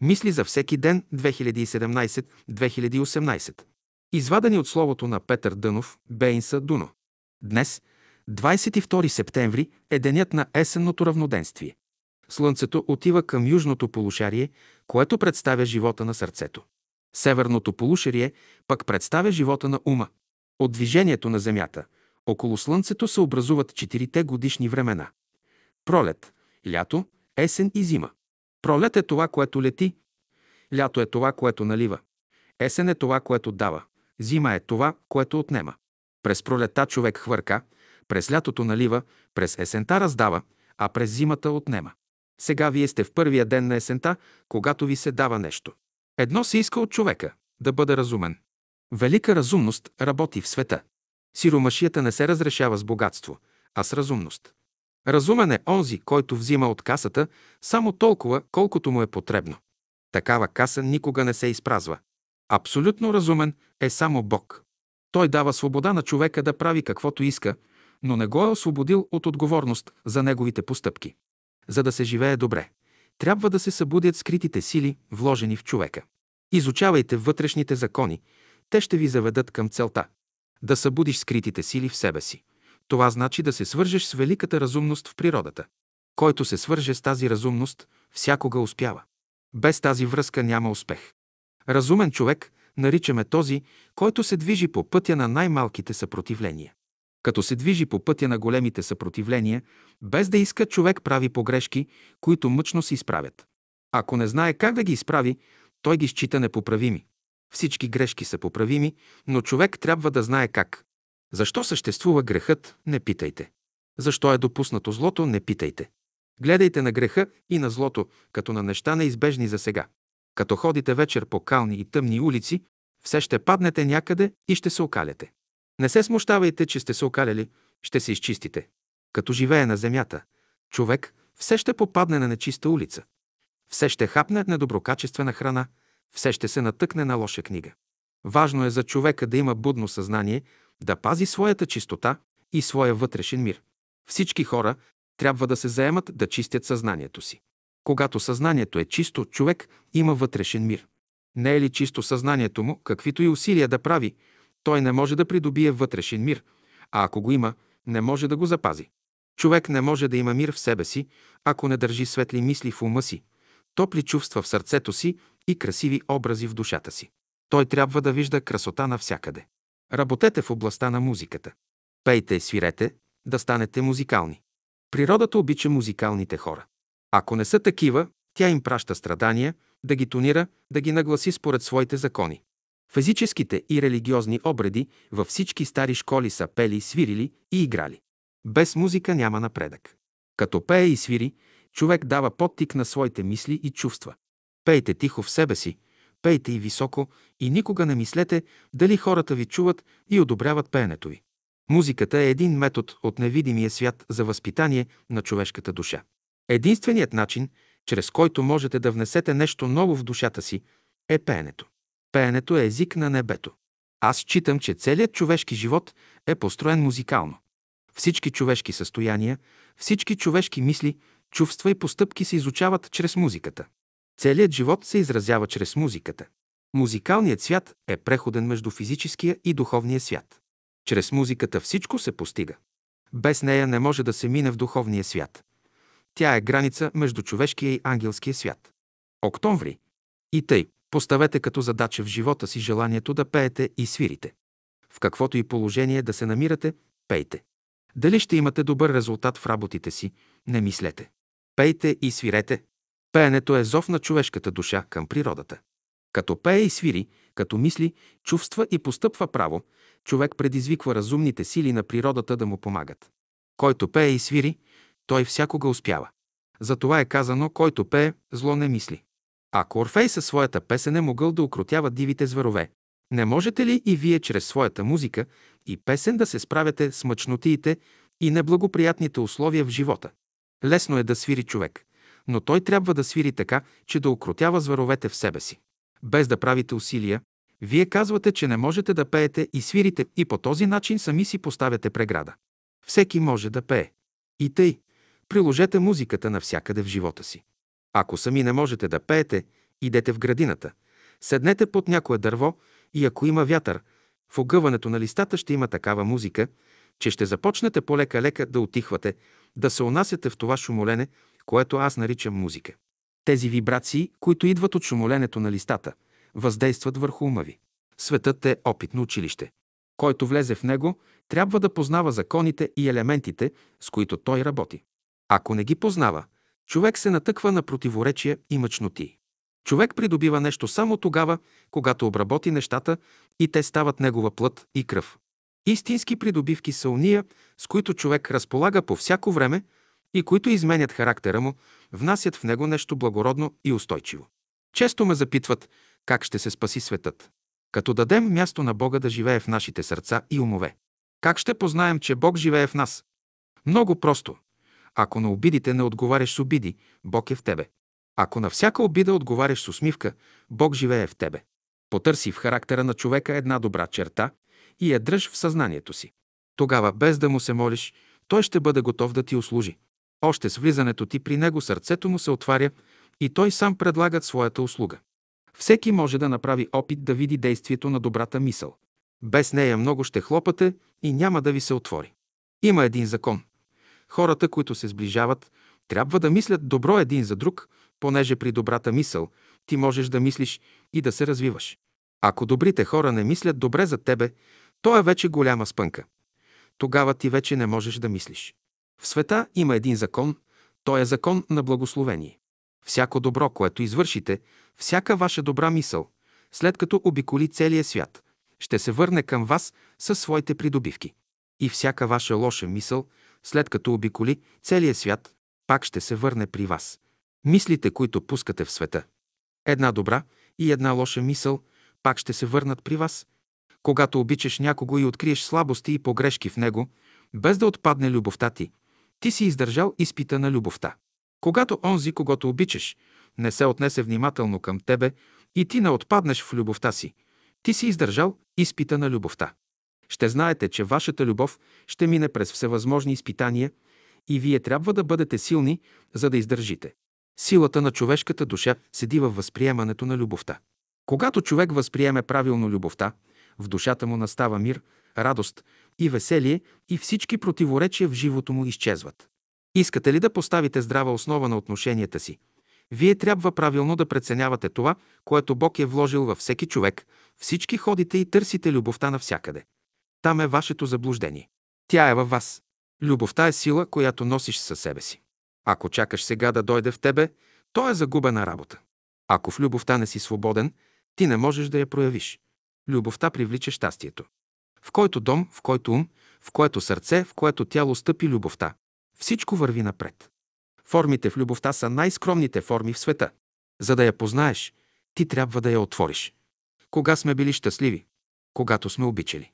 Мисли за всеки ден 2017-2018. Извадени от словото на Петър Дънов, Бейнса Дуно. Днес, 22 септември, е денят на есенното равноденствие. Слънцето отива към южното полушарие, което представя живота на сърцето. Северното полушарие пък представя живота на ума. От движението на Земята около Слънцето се образуват четирите годишни времена. Пролет, лято, есен и зима. Пролет е това, което лети. Лято е това, което налива. Есен е това, което дава. Зима е това, което отнема. През пролета човек хвърка, през лятото налива, през есента раздава, а през зимата отнема. Сега вие сте в първия ден на есента, когато ви се дава нещо. Едно се иска от човека – да бъде разумен. Велика разумност работи в света. Сиромашията не се разрешава с богатство, а с разумност. Разумен е онзи, който взима от касата само толкова, колкото му е потребно. Такава каса никога не се изпразва. Абсолютно разумен е само Бог. Той дава свобода на човека да прави каквото иска, но не го е освободил от отговорност за неговите постъпки. За да се живее добре, трябва да се събудят скритите сили, вложени в човека. Изучавайте вътрешните закони, те ще ви заведат към целта. Да събудиш скритите сили в себе си. Това значи да се свържеш с великата разумност в природата. Който се свърже с тази разумност, всякога успява. Без тази връзка няма успех. Разумен човек наричаме този, който се движи по пътя на най-малките съпротивления. Като се движи по пътя на големите съпротивления, без да иска, човек прави погрешки, които мъчно се изправят. Ако не знае как да ги изправи, той ги счита непоправими. Всички грешки са поправими, но човек трябва да знае как. Защо съществува грехът, не питайте. Защо е допуснато злото, не питайте. Гледайте на греха и на злото, като на неща неизбежни за сега. Като ходите вечер по кални и тъмни улици, все ще паднете някъде и ще се окаляте. Не се смущавайте, че сте се окаляли, ще се изчистите. Като живее на земята, човек все ще попадне на нечиста улица. Все ще хапне недоброкачествена храна, все ще се натъкне на лоша книга. Важно е за човека да има будно съзнание, да пази своята чистота и своя вътрешен мир. Всички хора трябва да се заемат да чистят съзнанието си. Когато съзнанието е чисто, човек има вътрешен мир. Не е ли чисто съзнанието му, каквито и усилия да прави, той не може да придобие вътрешен мир, а ако го има, не може да го запази. Човек не може да има мир в себе си, ако не държи светли мисли в ума си, топли чувства в сърцето си и красиви образи в душата си. Той трябва да вижда красота навсякъде. Работете в областта на музиката. Пейте, свирете, да станете музикални. Природата обича музикалните хора. Ако не са такива, тя им праща страдания, да ги тонира, да ги нагласи според своите закони. Физическите и религиозни обреди във всички стари школи са пели, свирили и играли. Без музика няма напредък. Като пее и свири, човек дава подтик на своите мисли и чувства. Пейте тихо в себе си, пейте и високо и никога не мислете дали хората ви чуват и одобряват пеенето ви. Музиката е един метод от невидимия свят за възпитание на човешката душа. Единственият начин, чрез който можете да внесете нещо ново в душата си, е пеенето. Пеенето е език на небето. Аз считам, че целият човешки живот е построен музикално. Всички човешки състояния, всички човешки мисли, чувства и постъпки се изучават чрез музиката. Целият живот се изразява чрез музиката. Музикалният свят е преходен между физическия и духовния свят. Чрез музиката всичко се постига. Без нея не може да се мине в духовния свят. Тя е граница между човешкия и ангелския свят. Октомври. И тъй, поставете като задача в живота си желанието да пеете и свирите. В каквото и положение да се намирате, пейте. Дали ще имате добър резултат в работите си, не мислете. Пейте и свирете. Пеенето е зов на човешката душа към природата. Като пее и свири, като мисли, чувства и постъпва право, човек предизвиква разумните сили на природата да му помагат. Който пее и свири, той всякога успява. Затова е казано, който пее, зло не мисли. Ако Орфей със своята песен е могъл да укротява дивите зверове, не можете ли и вие чрез своята музика и песен да се справяте с мъчнотиите и неблагоприятните условия в живота? Лесно е да свири човек, но той трябва да свири така, че да укротява зверовете в себе си. Без да правите усилия, вие казвате, че не можете да пеете и свирите и по този начин сами си поставяте преграда. Всеки може да пее. И тъй, приложете музиката навсякъде в живота си. Ако сами не можете да пеете Идете в градината, седнете под някое дърво и ако има вятър, в огъването на листата ще има такава музика, че ще започнете полека-лека да отихвате, да се унасяте в това шумолене, което аз наричам музика. Тези вибрации, които идват от шумоленето на листата, въздействат върху ума ви. Светът е опитно училище. Който влезе в него, трябва да познава законите и елементите, с които той работи. Ако не ги познава, човек се натъква на противоречия и мъчноти. Човек придобива нещо само тогава, когато обработи нещата и те стават негова плът и кръв. Истински придобивки са уния, с които човек разполага по всяко време и които изменят характера му, внасят в него нещо благородно и устойчиво. Често ме запитват как ще се спаси светът. Като дадем място на Бога да живее в нашите сърца и умове. Как ще познаем, че Бог живее в нас? Много просто. Ако на обидите не отговаряш с обиди, Бог е в тебе. Ако на всяка обида отговаряш с усмивка, Бог живее в тебе. Потърси в характера на човека една добра черта и я дръж в съзнанието си. Тогава, без да му се молиш, той ще бъде готов да ти услужи. Още с влизането ти при него сърцето му се отваря и той сам предлага своята услуга. Всеки може да направи опит да види действието на добрата мисъл. Без нея много ще хлопате и няма да ви се отвори. Има един закон. Хората, които се сближават, трябва да мислят добро един за друг, понеже при добрата мисъл ти можеш да мислиш и да се развиваш. Ако добрите хора не мислят добре за тебе, то е вече голяма спънка. Тогава ти вече не можеш да мислиш. В света има един закон, той е закон на благословение. Всяко добро, което извършите, всяка ваша добра мисъл, след като обиколи целия свят, ще се върне към вас със своите придобивки. И всяка ваша лоша мисъл, след като обиколи целия свят, пак ще се върне при вас. Мислите, които пускате в света. Една добра и една лоша мисъл пак ще се върнат при вас. Когато обичаш някого и откриеш слабости и погрешки в него, без да отпадне любовта ти, ти си издържал изпита на любовта. Когато онзи, когато обичаш, не се отнесе внимателно към тебе и ти не отпаднеш в любовта си, ти си издържал изпита на любовта. Ще знаете, че вашата любов ще мине през всевъзможни изпитания и вие трябва да бъдете силни, за да издържите. Силата на човешката душа седи във възприемането на любовта. Когато човек възприеме правилно любовта, в душата му настава мир, радост и веселие и всички противоречия в живото му изчезват. Искате ли да поставите здрава основа на отношенията си? Вие трябва правилно да преценявате това, което Бог е вложил във всеки човек. Всички ходите и търсите любовта навсякъде. Там е вашето заблуждение. Тя е във вас. Любовта е сила, която носиш със себе си. Ако чакаш сега да дойде в тебе, то е загубена работа. Ако в любовта не си свободен, ти не можеш да я проявиш. Любовта привлича щастието. В който дом, в който ум, в което сърце, в което тяло стъпи любовта, всичко върви напред. Формите в любовта са най-скромните форми в света. За да я познаеш, ти трябва да я отвориш. Кога сме били щастливи? Когато сме обичали.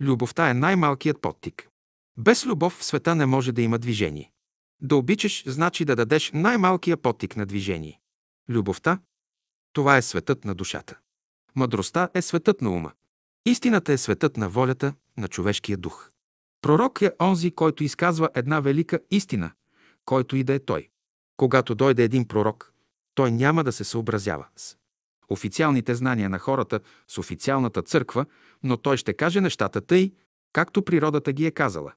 Любовта е най-малкият подтик. Без любов в света не може да има движение. Да обичаш значи да дадеш най-малкия потик на движение. Любовта – това е светът на душата. Мъдростта е светът на ума. Истината е светът на волята, на човешкия дух. Пророк е онзи, който изказва една велика истина, който и да е той. Когато дойде един пророк, той няма да се съобразява с официалните знания на хората, с официалната църква, но той ще каже нещата тъй, както природата ги е казала.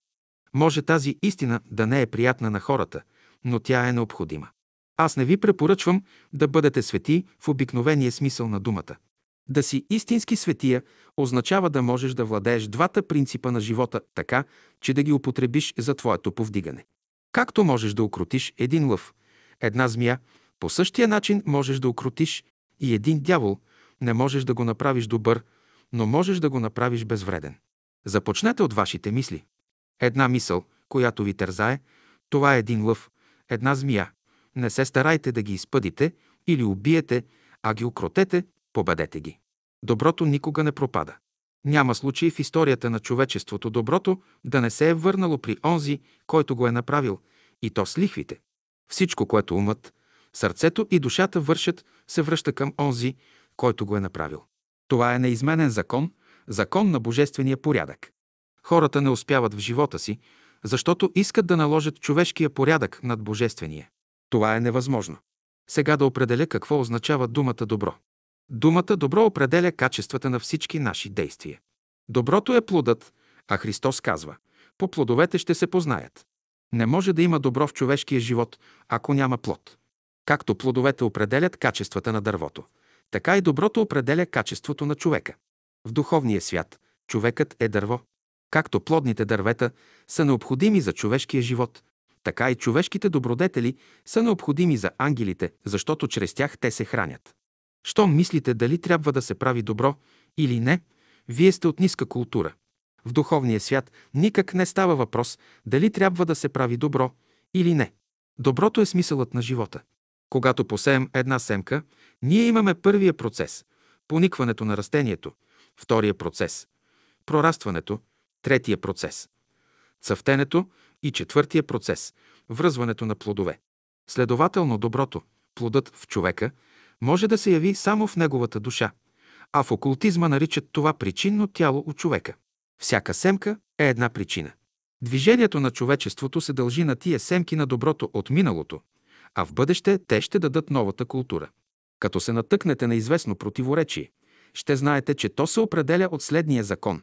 Може тази истина да не е приятна на хората, но тя е необходима. Аз не ви препоръчвам да бъдете свети в обикновения смисъл на думата. Да си истински светия означава да можеш да владееш двата принципа на живота така, че да ги употребиш за твоето повдигане. Както можеш да укротиш един лъв, една змия, по същия начин можеш да укротиш и един дявол, не можеш да го направиш добър, но можеш да го направиш безвреден. Започнете от вашите мисли. Една мисъл, която ви тързае, това е един лъв, една змия. Не се старайте да ги изпъдите или убиете, а ги укротете, победете ги. Доброто никога не пропада. Няма случай в историята на човечеството доброто да не се е върнало при онзи, който го е направил, и то с лихвите. Всичко, което умът, сърцето и душата вършат, се връща към онзи, който го е направил. Това е неизменен закон, закон на божествения порядък. Хората не успяват в живота си, защото искат да наложат човешкия порядък над божествения. Това е невъзможно. Сега да определя какво означава думата добро. Думата добро определя качествата на всички наши действия. Доброто е плодът, а Христос казва – по плодовете ще се познаят. Не може да има добро в човешкия живот, ако няма плод. Както плодовете определят качествата на дървото, така и доброто определя качеството на човека. В духовния свят човекът е дърво. Както плодните дървета са необходими за човешкия живот, така и човешките добродетели са необходими за ангелите, защото чрез тях те се хранят. Щом мислите дали трябва да се прави добро или не, вие сте от ниска култура. В духовния свят никак не става въпрос дали трябва да се прави добро или не. Доброто е смисълът на живота. Когато посеем една семка, ние имаме първия процес – поникването на растението, втория процес – прорастването, третия процес – цъфтенето и четвъртия процес – връзването на плодове. Следователно доброто, плодът в човека, може да се яви само в неговата душа, а в окултизма наричат това причинно тяло от човека. Всяка семка е една причина. Движението на човечеството се дължи на тия семки на доброто от миналото, а в бъдеще те ще дадат новата култура. Като се натъкнете на известно противоречие, ще знаете, че то се определя от следния закон.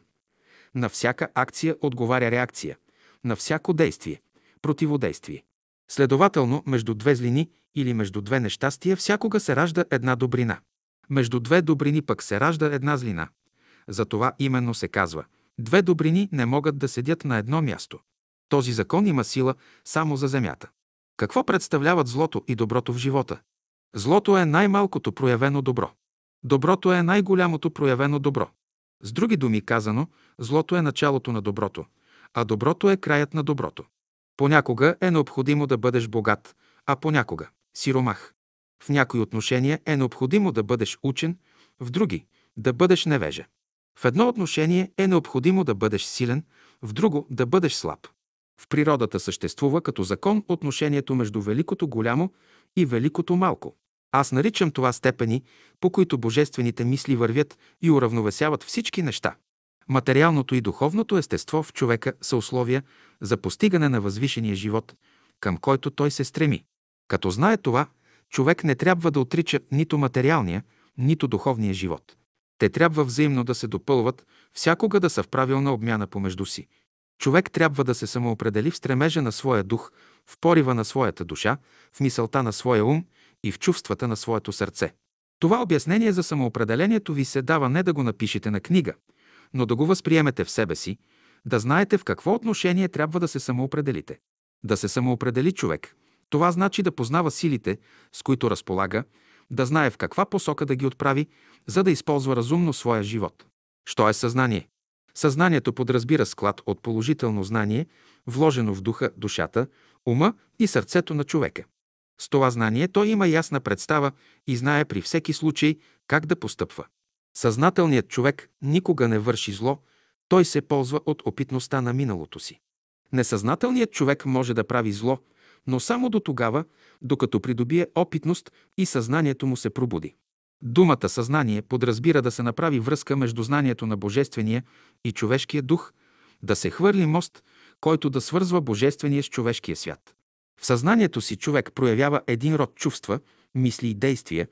На всяка акция отговаря реакция, на всяко действие – противодействие. Следователно, между две злини или между две нещастия всякога се ражда една добрина. Между две добрини пък се ражда една злина. Затова именно се казва – Две добрини не могат да седят на едно място. Този закон има сила само за земята. Какво представляват злото и доброто в живота? Злото е най-малкото проявено добро. Доброто е най-голямото проявено добро. С други думи казано, злото е началото на доброто, а доброто е краят на доброто. Понякога е необходимо да бъдеш богат, а понякога – сиромах. В някои отношения е необходимо да бъдеш учен, в други – да бъдеш невежа. В едно отношение е необходимо да бъдеш силен, в друго да бъдеш слаб. В природата съществува като закон отношението между великото голямо и великото малко. Аз наричам това степени, по които божествените мисли вървят и уравновесяват всички неща. Материалното и духовното естество в човека са условия за постигане на възвишения живот, към който той се стреми. Като знае това, човек не трябва да отрича нито материалния, нито духовния живот. Те трябва взаимно да се допълват, всякога да са в правилна обмяна помежду си. Човек трябва да се самоопредели в стремежа на своя дух, в порива на своята душа, в мисълта на своя ум и в чувствата на своето сърце. Това обяснение за самоопределението ви се дава не да го напишете на книга, но да го възприемете в себе си, да знаете в какво отношение трябва да се самоопределите. Да се самоопредели човек. Това значи да познава силите, с които разполага, да знае в каква посока да ги отправи, за да използва разумно своя живот. Що е съзнание? Съзнанието подразбира склад от положително знание, вложено в духа, душата, ума и сърцето на човека. С това знание той има ясна представа и знае при всеки случай как да постъпва. Съзнателният човек никога не върши зло, той се ползва от опитността на миналото си. Несъзнателният човек може да прави зло, но само до тогава, докато придобие опитност и съзнанието му се пробуди. Думата съзнание подразбира да се направи връзка между знанието на Божествения и човешкия дух, да се хвърли мост, който да свързва Божествения с човешкия свят. В съзнанието си човек проявява един род чувства, мисли и действия,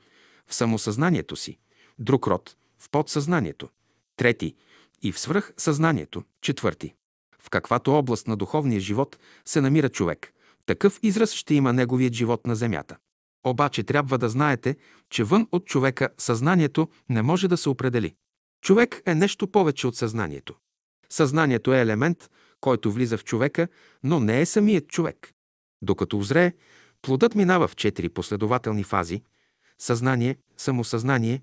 в самосъзнанието си, друг род в подсъзнанието, трети и в свръхсъзнанието, четвърти. В каквато област на духовния живот се намира човек, такъв израз ще има неговият живот на земята. Обаче трябва да знаете, че вън от човека съзнанието не може да се определи. Човек е нещо повече от съзнанието. Съзнанието е елемент, който влиза в човека, но не е самият човек. Докато озрее, плодът минава в четири последователни фази – съзнание, самосъзнание,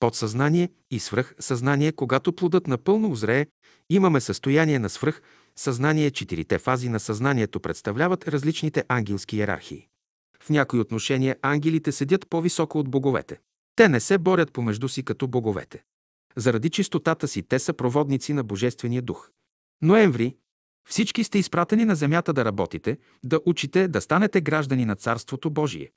подсъзнание и свръхсъзнание. Когато плодът напълно озрее, имаме състояние на свръх съзнание. Четирите фази на съзнанието представляват различните ангелски иерархии. В някои отношения ангелите седят по-високо от боговете. Те не се борят помежду си като боговете. Заради чистотата си те са проводници на Божествения дух. Ноември. Всички сте изпратени на земята да работите, да учите, да станете граждани на Царството Божие.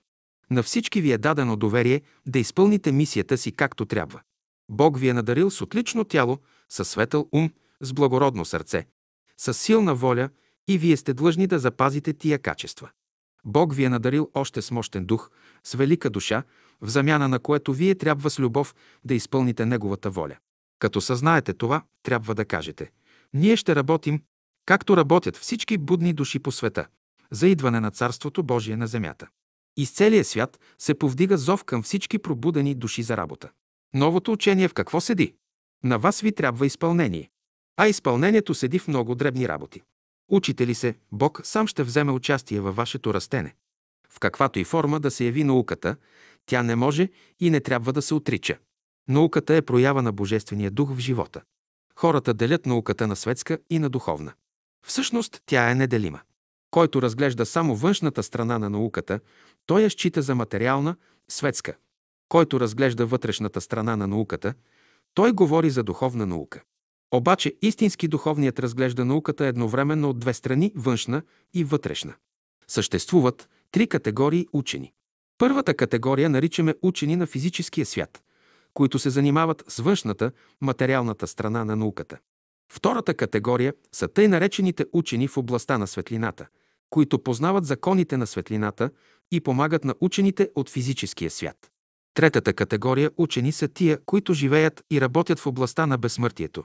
На всички ви е дадено доверие да изпълните мисията си както трябва. Бог ви е надарил с отлично тяло, със светъл ум, с благородно сърце, с силна воля и вие сте длъжни да запазите тия качества. Бог ви е надарил още с мощен дух, с велика душа, в замяна на което вие трябва с любов да изпълните Неговата воля. Като съзнаете това, трябва да кажете Ние ще работим, както работят всички будни души по света, за идване на Царството Божие на земята. Из целия свят се повдига зов към всички пробудени души за работа. Новото учение в какво седи? На вас ви трябва изпълнение. А изпълнението седи в много дребни работи. Учите ли се, Бог сам ще вземе участие във вашето растене. В каквато и форма да се яви науката, тя не може и не трябва да се отрича. Науката е проява на Божествения дух в живота. Хората делят науката на светска и на духовна. Всъщност тя е неделима. Който разглежда само външната страна на науката, той я счита за материална, светска. Който разглежда вътрешната страна на науката, той говори за духовна наука. Обаче истински духовният разглежда науката едновременно от две страни – външна и вътрешна. Съществуват три категории учени. Първата категория наричаме учени на физическия свят, които се занимават с външната, материалната страна на науката. Втората категория са тъй наречените учени в областта на светлината, които познават законите на светлината и помагат на учените от физическия свят. Третата категория учени са тия, които живеят и работят в областта на безсмъртието.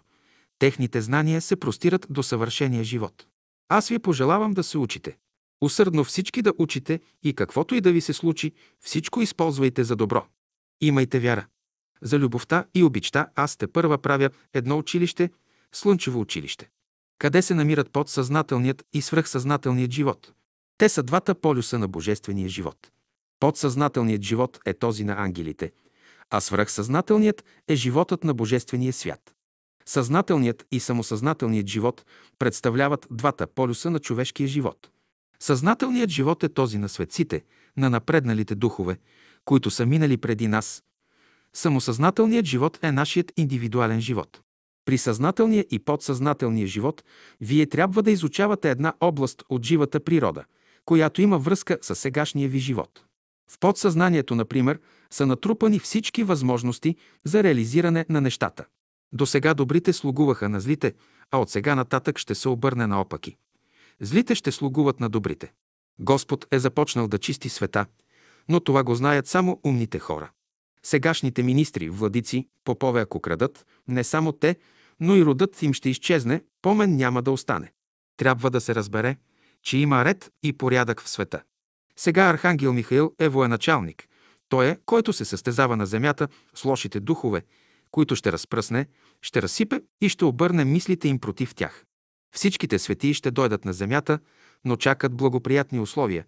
Техните знания се простират до съвършения живот. Аз ви пожелавам да се учите. Усърдно всички да учите и каквото и да ви се случи, всичко използвайте за добро. Имайте вяра. За любовта и обичта аз те първа правя едно училище, Слънчево училище. Къде се намират подсъзнателният и свръхсъзнателният живот? Те са двата полюса на божествения живот. Подсъзнателният живот е този на ангелите, а свръхсъзнателният е животът на божествения свят. Съзнателният и самосъзнателният живот представляват двата полюса на човешкия живот. Съзнателният живот е този на светците, на напредналите духове, които са минали преди нас. Самосъзнателният живот е нашият индивидуален живот. При съзнателния и подсъзнателния живот вие трябва да изучавате една област от живата природа, която има връзка с сегашния ви живот. В подсъзнанието, например, са натрупани всички възможности за реализиране на нещата. До сега добрите слугуваха на злите, а от сега нататък ще се обърне наопаки. Злите ще слугуват на добрите. Господ е започнал да чисти света, но това го знаят само умните хора. Сегашните министри, владици, попове, ако крадат, не само те, но и родът им ще изчезне, помен няма да остане. Трябва да се разбере, че има ред и порядък в света. Сега Архангел Михаил е военачалник. Той е, който се състезава на земята с лошите духове, които ще разпръсне, ще разсипе и ще обърне мислите им против тях. Всичките светии ще дойдат на земята, но чакат благоприятни условия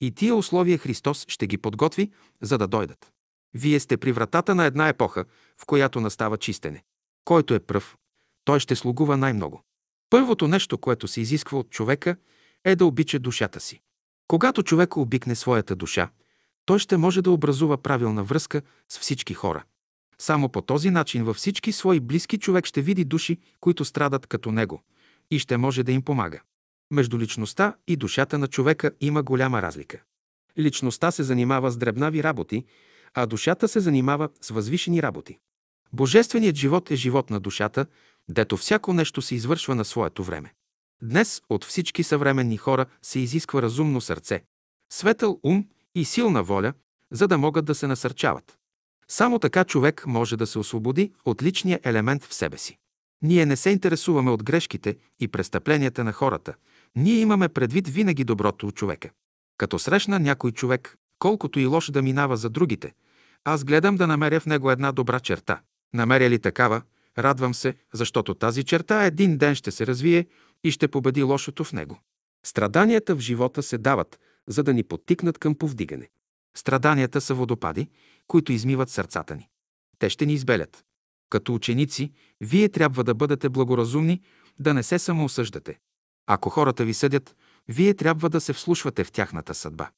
и тия условия Христос ще ги подготви, за да дойдат. Вие сте при вратата на една епоха, в която настава чистене. Който е пръв, той ще слугува най-много. Първото нещо, което се изисква от човека, е да обича душата си. Когато човек обикне своята душа, той ще може да образува правилна връзка с всички хора. Само по този начин във всички свои близки човек ще види души, които страдат като него, и ще може да им помага. Между личността и душата на човека има голяма разлика. Личността се занимава с дребнави работи, а душата се занимава с възвишени работи. Божественият живот е живот на душата, дето всяко нещо се извършва на своето време. Днес от всички съвременни хора се изисква разумно сърце, светъл ум и силна воля, за да могат да се насърчават. Само така човек може да се освободи от личния елемент в себе си. Ние не се интересуваме от грешките и престъпленията на хората. Ние имаме предвид винаги доброто от човека. Като срещна някой човек, колкото и лош да минава за другите, аз гледам да намеря в него една добра черта. Намеря ли такава, Радвам се, защото тази черта един ден ще се развие и ще победи лошото в него. Страданията в живота се дават, за да ни подтикнат към повдигане. Страданията са водопади, които измиват сърцата ни. Те ще ни избелят. Като ученици, вие трябва да бъдете благоразумни, да не се самоосъждате. Ако хората ви съдят, вие трябва да се вслушвате в тяхната съдба.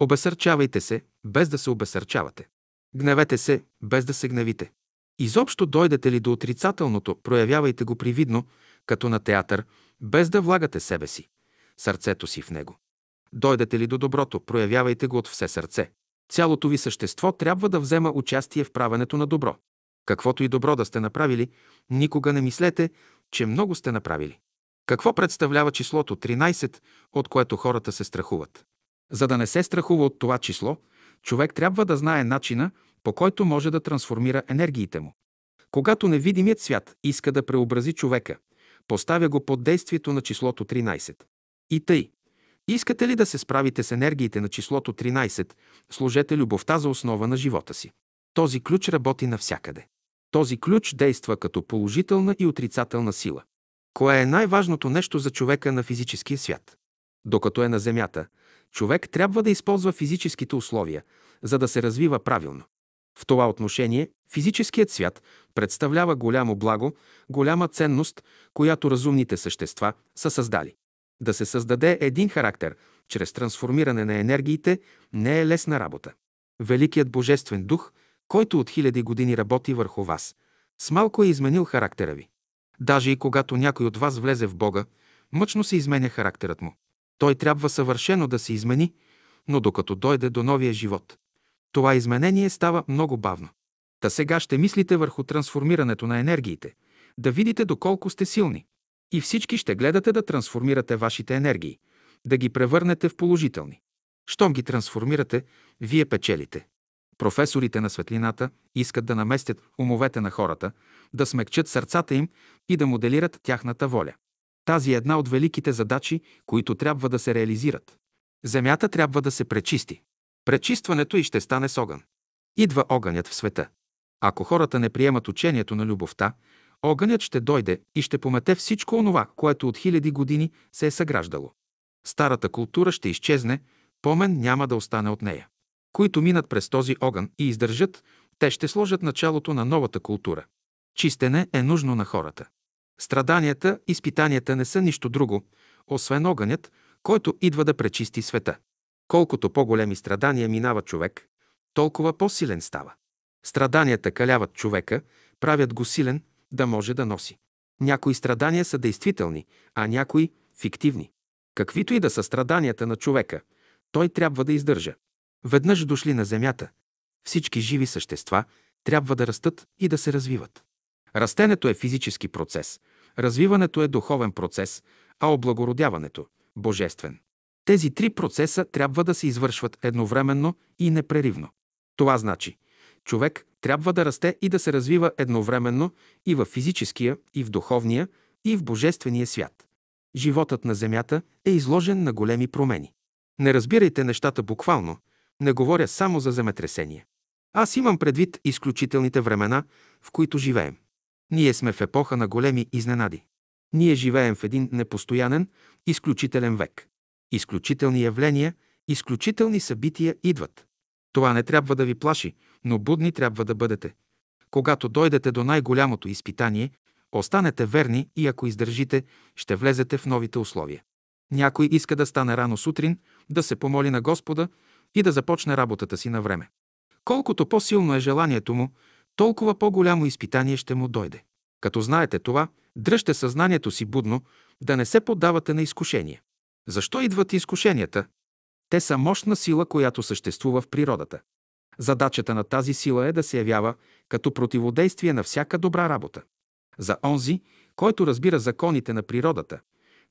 Обесърчавайте се, без да се обесърчавате. Гневете се, без да се гневите. Изобщо дойдете ли до отрицателното, проявявайте го привидно, като на театър, без да влагате себе си, сърцето си в него. Дойдете ли до доброто, проявявайте го от все сърце. Цялото ви същество трябва да взема участие в правенето на добро. Каквото и добро да сте направили, никога не мислете, че много сте направили. Какво представлява числото 13, от което хората се страхуват? За да не се страхува от това число, човек трябва да знае начина, по който може да трансформира енергиите му. Когато невидимият свят иска да преобрази човека, поставя го под действието на числото 13. И тъй. Искате ли да се справите с енергиите на числото 13, служете любовта за основа на живота си. Този ключ работи навсякъде. Този ключ действа като положителна и отрицателна сила. Кое е най-важното нещо за човека на физическия свят? Докато е на Земята, човек трябва да използва физическите условия, за да се развива правилно. В това отношение физическият свят представлява голямо благо, голяма ценност, която разумните същества са създали. Да се създаде един характер чрез трансформиране на енергиите не е лесна работа. Великият Божествен дух, който от хиляди години работи върху вас, с малко е изменил характера ви. Даже и когато някой от вас влезе в Бога, мъчно се изменя характерът му. Той трябва съвършено да се измени, но докато дойде до новия живот, това изменение става много бавно. Та сега ще мислите върху трансформирането на енергиите, да видите доколко сте силни. И всички ще гледате да трансформирате вашите енергии, да ги превърнете в положителни. Щом ги трансформирате, вие печелите. Професорите на светлината искат да наместят умовете на хората, да смекчат сърцата им и да моделират тяхната воля. Тази е една от великите задачи, които трябва да се реализират. Земята трябва да се пречисти. Пречистването и ще стане с огън. Идва огънят в света. Ако хората не приемат учението на любовта, огънят ще дойде и ще помете всичко онова, което от хиляди години се е съграждало. Старата култура ще изчезне, помен няма да остане от нея. Които минат през този огън и издържат, те ще сложат началото на новата култура. Чистене е нужно на хората. Страданията, изпитанията не са нищо друго, освен огънят, който идва да пречисти света. Колкото по-големи страдания минава човек, толкова по-силен става. Страданията каляват човека, правят го силен, да може да носи. Някои страдания са действителни, а някои – фиктивни. Каквито и да са страданията на човека, той трябва да издържа. Веднъж дошли на земята, всички живи същества трябва да растат и да се развиват. Растенето е физически процес, развиването е духовен процес, а облагородяването – божествен. Тези три процеса трябва да се извършват едновременно и непреривно. Това значи, човек трябва да расте и да се развива едновременно и в физическия, и в духовния, и в божествения свят. Животът на Земята е изложен на големи промени. Не разбирайте нещата буквално, не говоря само за земетресение. Аз имам предвид изключителните времена, в които живеем. Ние сме в епоха на големи изненади. Ние живеем в един непостоянен, изключителен век. Изключителни явления, изключителни събития идват. Това не трябва да ви плаши, но будни трябва да бъдете. Когато дойдете до най-голямото изпитание, останете верни и ако издържите, ще влезете в новите условия. Някой иска да стане рано сутрин, да се помоли на Господа и да започне работата си на време. Колкото по-силно е желанието му, толкова по-голямо изпитание ще му дойде. Като знаете това, дръжте съзнанието си будно, да не се поддавате на изкушение. Защо идват изкушенията? Те са мощна сила, която съществува в природата. Задачата на тази сила е да се явява като противодействие на всяка добра работа. За онзи, който разбира законите на природата,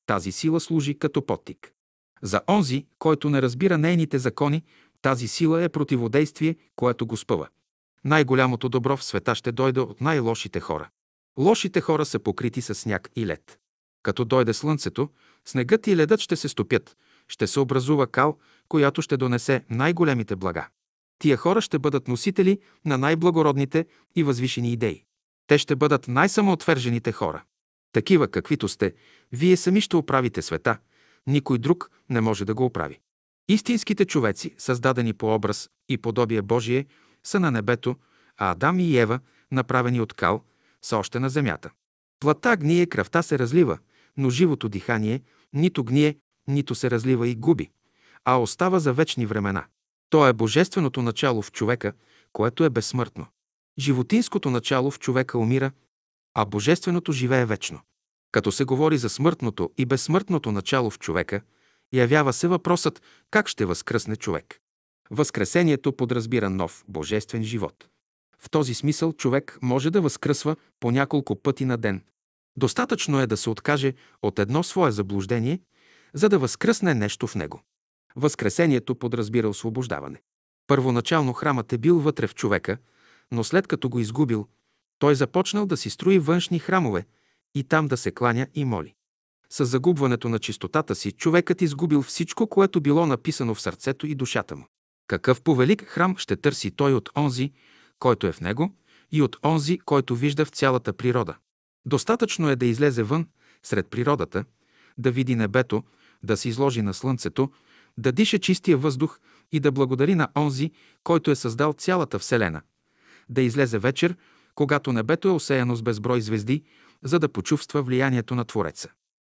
тази сила служи като подтик. За онзи, който не разбира нейните закони, тази сила е противодействие, което го спъва. Най-голямото добро в света ще дойде от най-лошите хора. Лошите хора са покрити с сняг и лед. Като дойде слънцето, снегът и ледът ще се стопят, ще се образува кал, която ще донесе най-големите блага. Тия хора ще бъдат носители на най-благородните и възвишени идеи. Те ще бъдат най-самоотвержените хора. Такива, каквито сте, вие сами ще оправите света, никой друг не може да го оправи. Истинските човеци, създадени по образ и подобие Божие, са на небето, а Адам и Ева, направени от кал, са още на земята. Плата гние, кръвта се разлива, но живото дихание нито гние, нито се разлива и губи, а остава за вечни времена. То е божественото начало в човека, което е безсмъртно. Животинското начало в човека умира, а божественото живее вечно. Като се говори за смъртното и безсмъртното начало в човека, явява се въпросът как ще възкръсне човек. Възкресението подразбира нов божествен живот. В този смисъл човек може да възкръсва по няколко пъти на ден. Достатъчно е да се откаже от едно свое заблуждение, за да възкръсне нещо в него. Възкресението подразбира освобождаване. Първоначално храмът е бил вътре в човека, но след като го изгубил, той започнал да си строи външни храмове и там да се кланя и моли. С загубването на чистотата си, човекът изгубил всичко, което било написано в сърцето и душата му. Какъв повелик храм ще търси той от онзи, който е в него, и от онзи, който вижда в цялата природа? Достатъчно е да излезе вън, сред природата, да види небето, да се изложи на слънцето, да диша чистия въздух и да благодари на онзи, който е създал цялата Вселена. Да излезе вечер, когато небето е осеяно с безброй звезди, за да почувства влиянието на Твореца.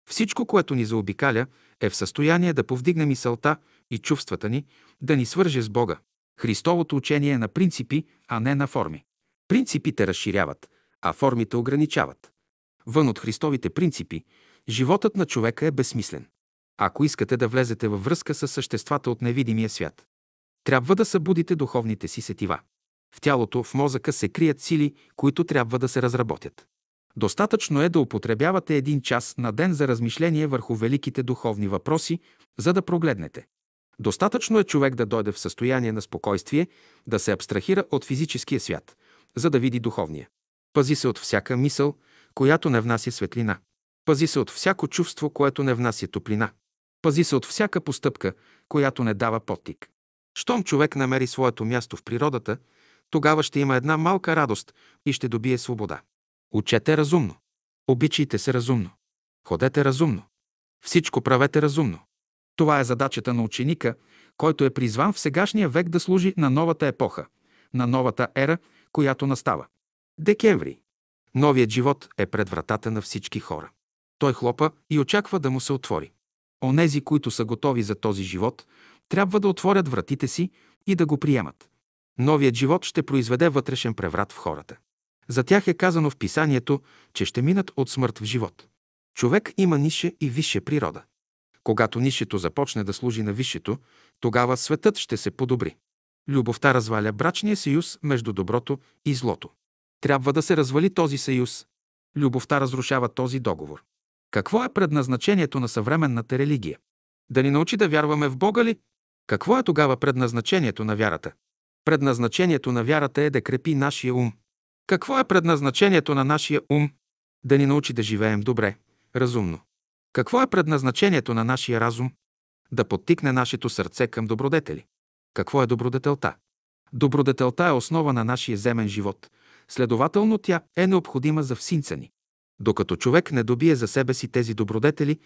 Всичко, което ни заобикаля, е в състояние да повдигне мисълта и чувствата ни, да ни свърже с Бога. Христовото учение е на принципи, а не на форми. Принципите разширяват, а формите ограничават. Вън от Христовите принципи, животът на човека е безсмислен. Ако искате да влезете във връзка с съществата от невидимия свят, трябва да събудите духовните си сетива. В тялото, в мозъка се крият сили, които трябва да се разработят. Достатъчно е да употребявате един час на ден за размишление върху великите духовни въпроси, за да прогледнете. Достатъчно е човек да дойде в състояние на спокойствие, да се абстрахира от физическия свят, за да види духовния. Пази се от всяка мисъл, която не внася светлина. Пази се от всяко чувство, което не внася топлина. Пази се от всяка постъпка, която не дава подтик. Щом човек намери своето място в природата, тогава ще има една малка радост и ще добие свобода. Учете разумно. Обичайте се разумно. Ходете разумно. Всичко правете разумно. Това е задачата на ученика, който е призван в сегашния век да служи на новата епоха, на новата ера, която настава. Декември. Новият живот е пред вратата на всички хора. Той хлопа и очаква да му се отвори. Онези, които са готови за този живот, трябва да отворят вратите си и да го приемат. Новият живот ще произведе вътрешен преврат в хората. За тях е казано в писанието, че ще минат от смърт в живот. Човек има нише и висше природа. Когато нишето започне да служи на висшето, тогава светът ще се подобри. Любовта разваля брачния съюз между доброто и злото. Трябва да се развали този съюз. Любовта разрушава този договор. Какво е предназначението на съвременната религия? Да ни научи да вярваме в Бога ли? Какво е тогава предназначението на вярата? Предназначението на вярата е да крепи нашия ум. Какво е предназначението на нашия ум? Да ни научи да живеем добре, разумно. Какво е предназначението на нашия разум? Да подтикне нашето сърце към добродетели. Какво е добродетелта? Добродетелта е основа на нашия земен живот. Следователно тя е необходима за всинца ни. Докато човек не добие за себе си тези добродетели,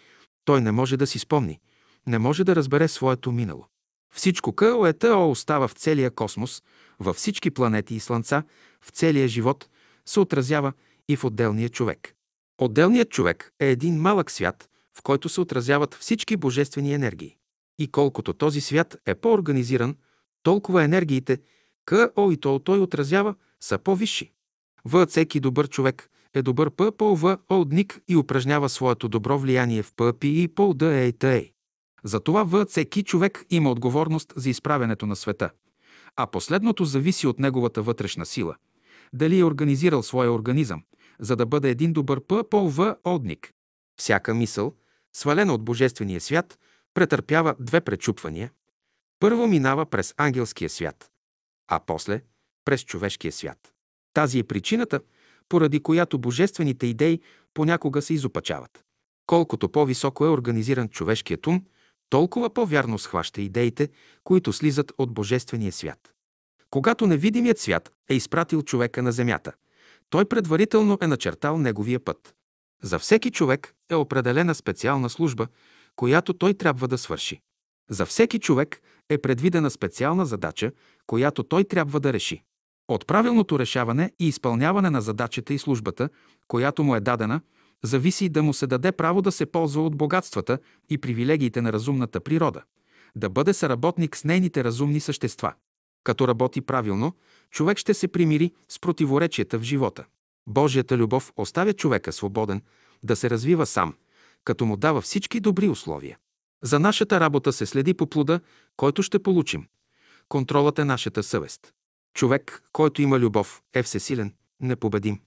той не може да си спомни, не може да разбере своето минало. Всичко КОЕТО остава в целия космос, във всички планети и слънца, в целия живот, се отразява и в отделния човек. Отделният човек е един малък свят, в който се отразяват всички божествени енергии. И колкото този свят е по-организиран, толкова енергиите, КО и ТО той отразява, са по-висши. В всеки добър човек е добър П по В Олдник и упражнява своето добро влияние в ПП и по Д Ей Тъй. Затова В всеки човек има отговорност за изправянето на света, а последното зависи от неговата вътрешна сила. Дали е организирал своя организъм, за да бъде един добър П по В Олдник. Всяка мисъл, свалена от Божествения свят, претърпява две пречупвания. Първо минава през ангелския свят, а после през човешкия свят. Тази е причината, поради която божествените идеи понякога се изопачават. Колкото по-високо е организиран човешкият ум, толкова по-вярно схваща идеите, които слизат от Божествения свят. Когато невидимият свят е изпратил човека на земята, той предварително е начертал неговия път. За всеки човек е определена специална служба, която той трябва да свърши. За всеки човек е предвидена специална задача, която той трябва да реши. От правилното решаване и изпълняване на задачата и службата, която му е дадена, зависи да му се даде право да се ползва от богатствата и привилегиите на разумната природа, да бъде съработник с нейните разумни същества. Като работи правилно, човек ще се примири с противоречията в живота. Божията любов оставя човека свободен да се развива сам, като му дава всички добри условия. За нашата работа се следи по плода, който ще получим. Контролът е нашата съвест. Човек, който има любов, е всесилен, непобедим.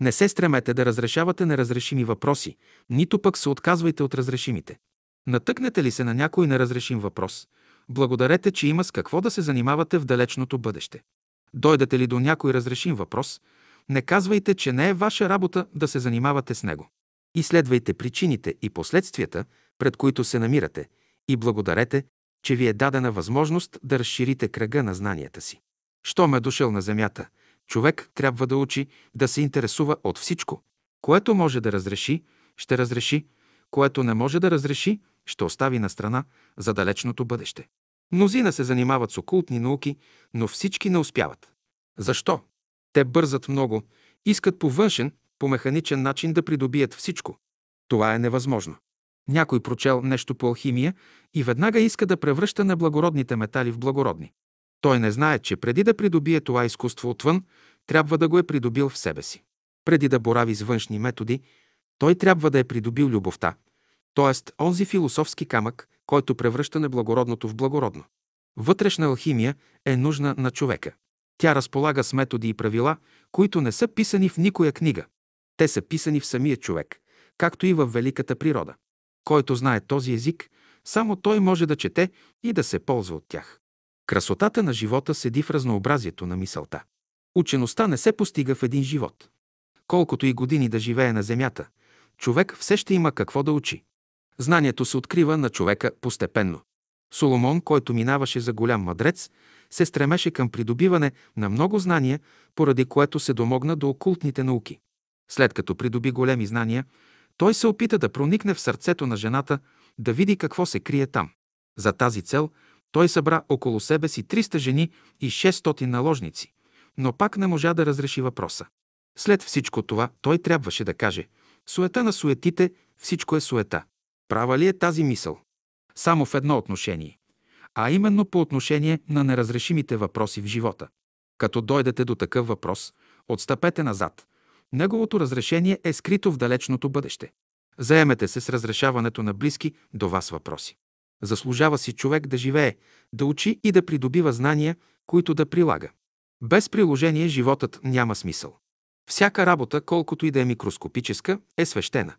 Не се стремете да разрешавате неразрешими въпроси, нито пък се отказвайте от разрешимите. Натъкнете ли се на някой неразрешим въпрос, Благодарете, че има с какво да се занимавате в далечното бъдеще. Дойдете ли до някой разрешим въпрос, не казвайте, че не е ваша работа да се занимавате с него. Изследвайте причините и последствията, пред които се намирате, и благодарете, че ви е дадена възможност да разширите кръга на знанията си. Щом е дошъл на земята, човек трябва да учи да се интересува от всичко. Което може да разреши, ще разреши, което не може да разреши, ще остави на страна за далечното бъдеще. Мнозина се занимават с окултни науки, но всички не успяват. Защо? Те бързат много, искат по външен, по механичен начин да придобият всичко. Това е невъзможно. Някой прочел нещо по алхимия и веднага иска да превръща неблагородните метали в благородни. Той не знае, че преди да придобие това изкуство отвън, трябва да го е придобил в себе си. Преди да борави с външни методи, той трябва да е придобил любовта, т.е. онзи философски камък, който превръща неблагородното в благородно. Вътрешна алхимия е нужна на човека. Тя разполага с методи и правила, които не са писани в никоя книга. Те са писани в самия човек, както и в великата природа. Който знае този език, само той може да чете и да се ползва от тях. Красотата на живота седи в разнообразието на мисълта. Учеността не се постига в един живот. Колкото и години да живее на земята, човек все ще има какво да учи. Знанието се открива на човека постепенно. Соломон, който минаваше за голям мъдрец, се стремеше към придобиване на много знания, поради което се домогна до окултните науки. След като придоби големи знания, той се опита да проникне в сърцето на жената, да види какво се крие там. За тази цел той събра около себе си 300 жени и 600 наложници, но пак не можа да разреши въпроса. След всичко това той трябваше да каже «Суета на суетите, всичко е суета». Права ли е тази мисъл? Само в едно отношение, а именно по отношение на неразрешимите въпроси в живота. Като дойдете до такъв въпрос, отстъпете назад. Неговото разрешение е скрито в далечното бъдеще. Заемете се с разрешаването на близки до вас въпроси. Заслужава си човек да живее, да учи и да придобива знания, които да прилага. Без приложение животът няма смисъл. Всяка работа, колкото и да е микроскопическа, е свещена.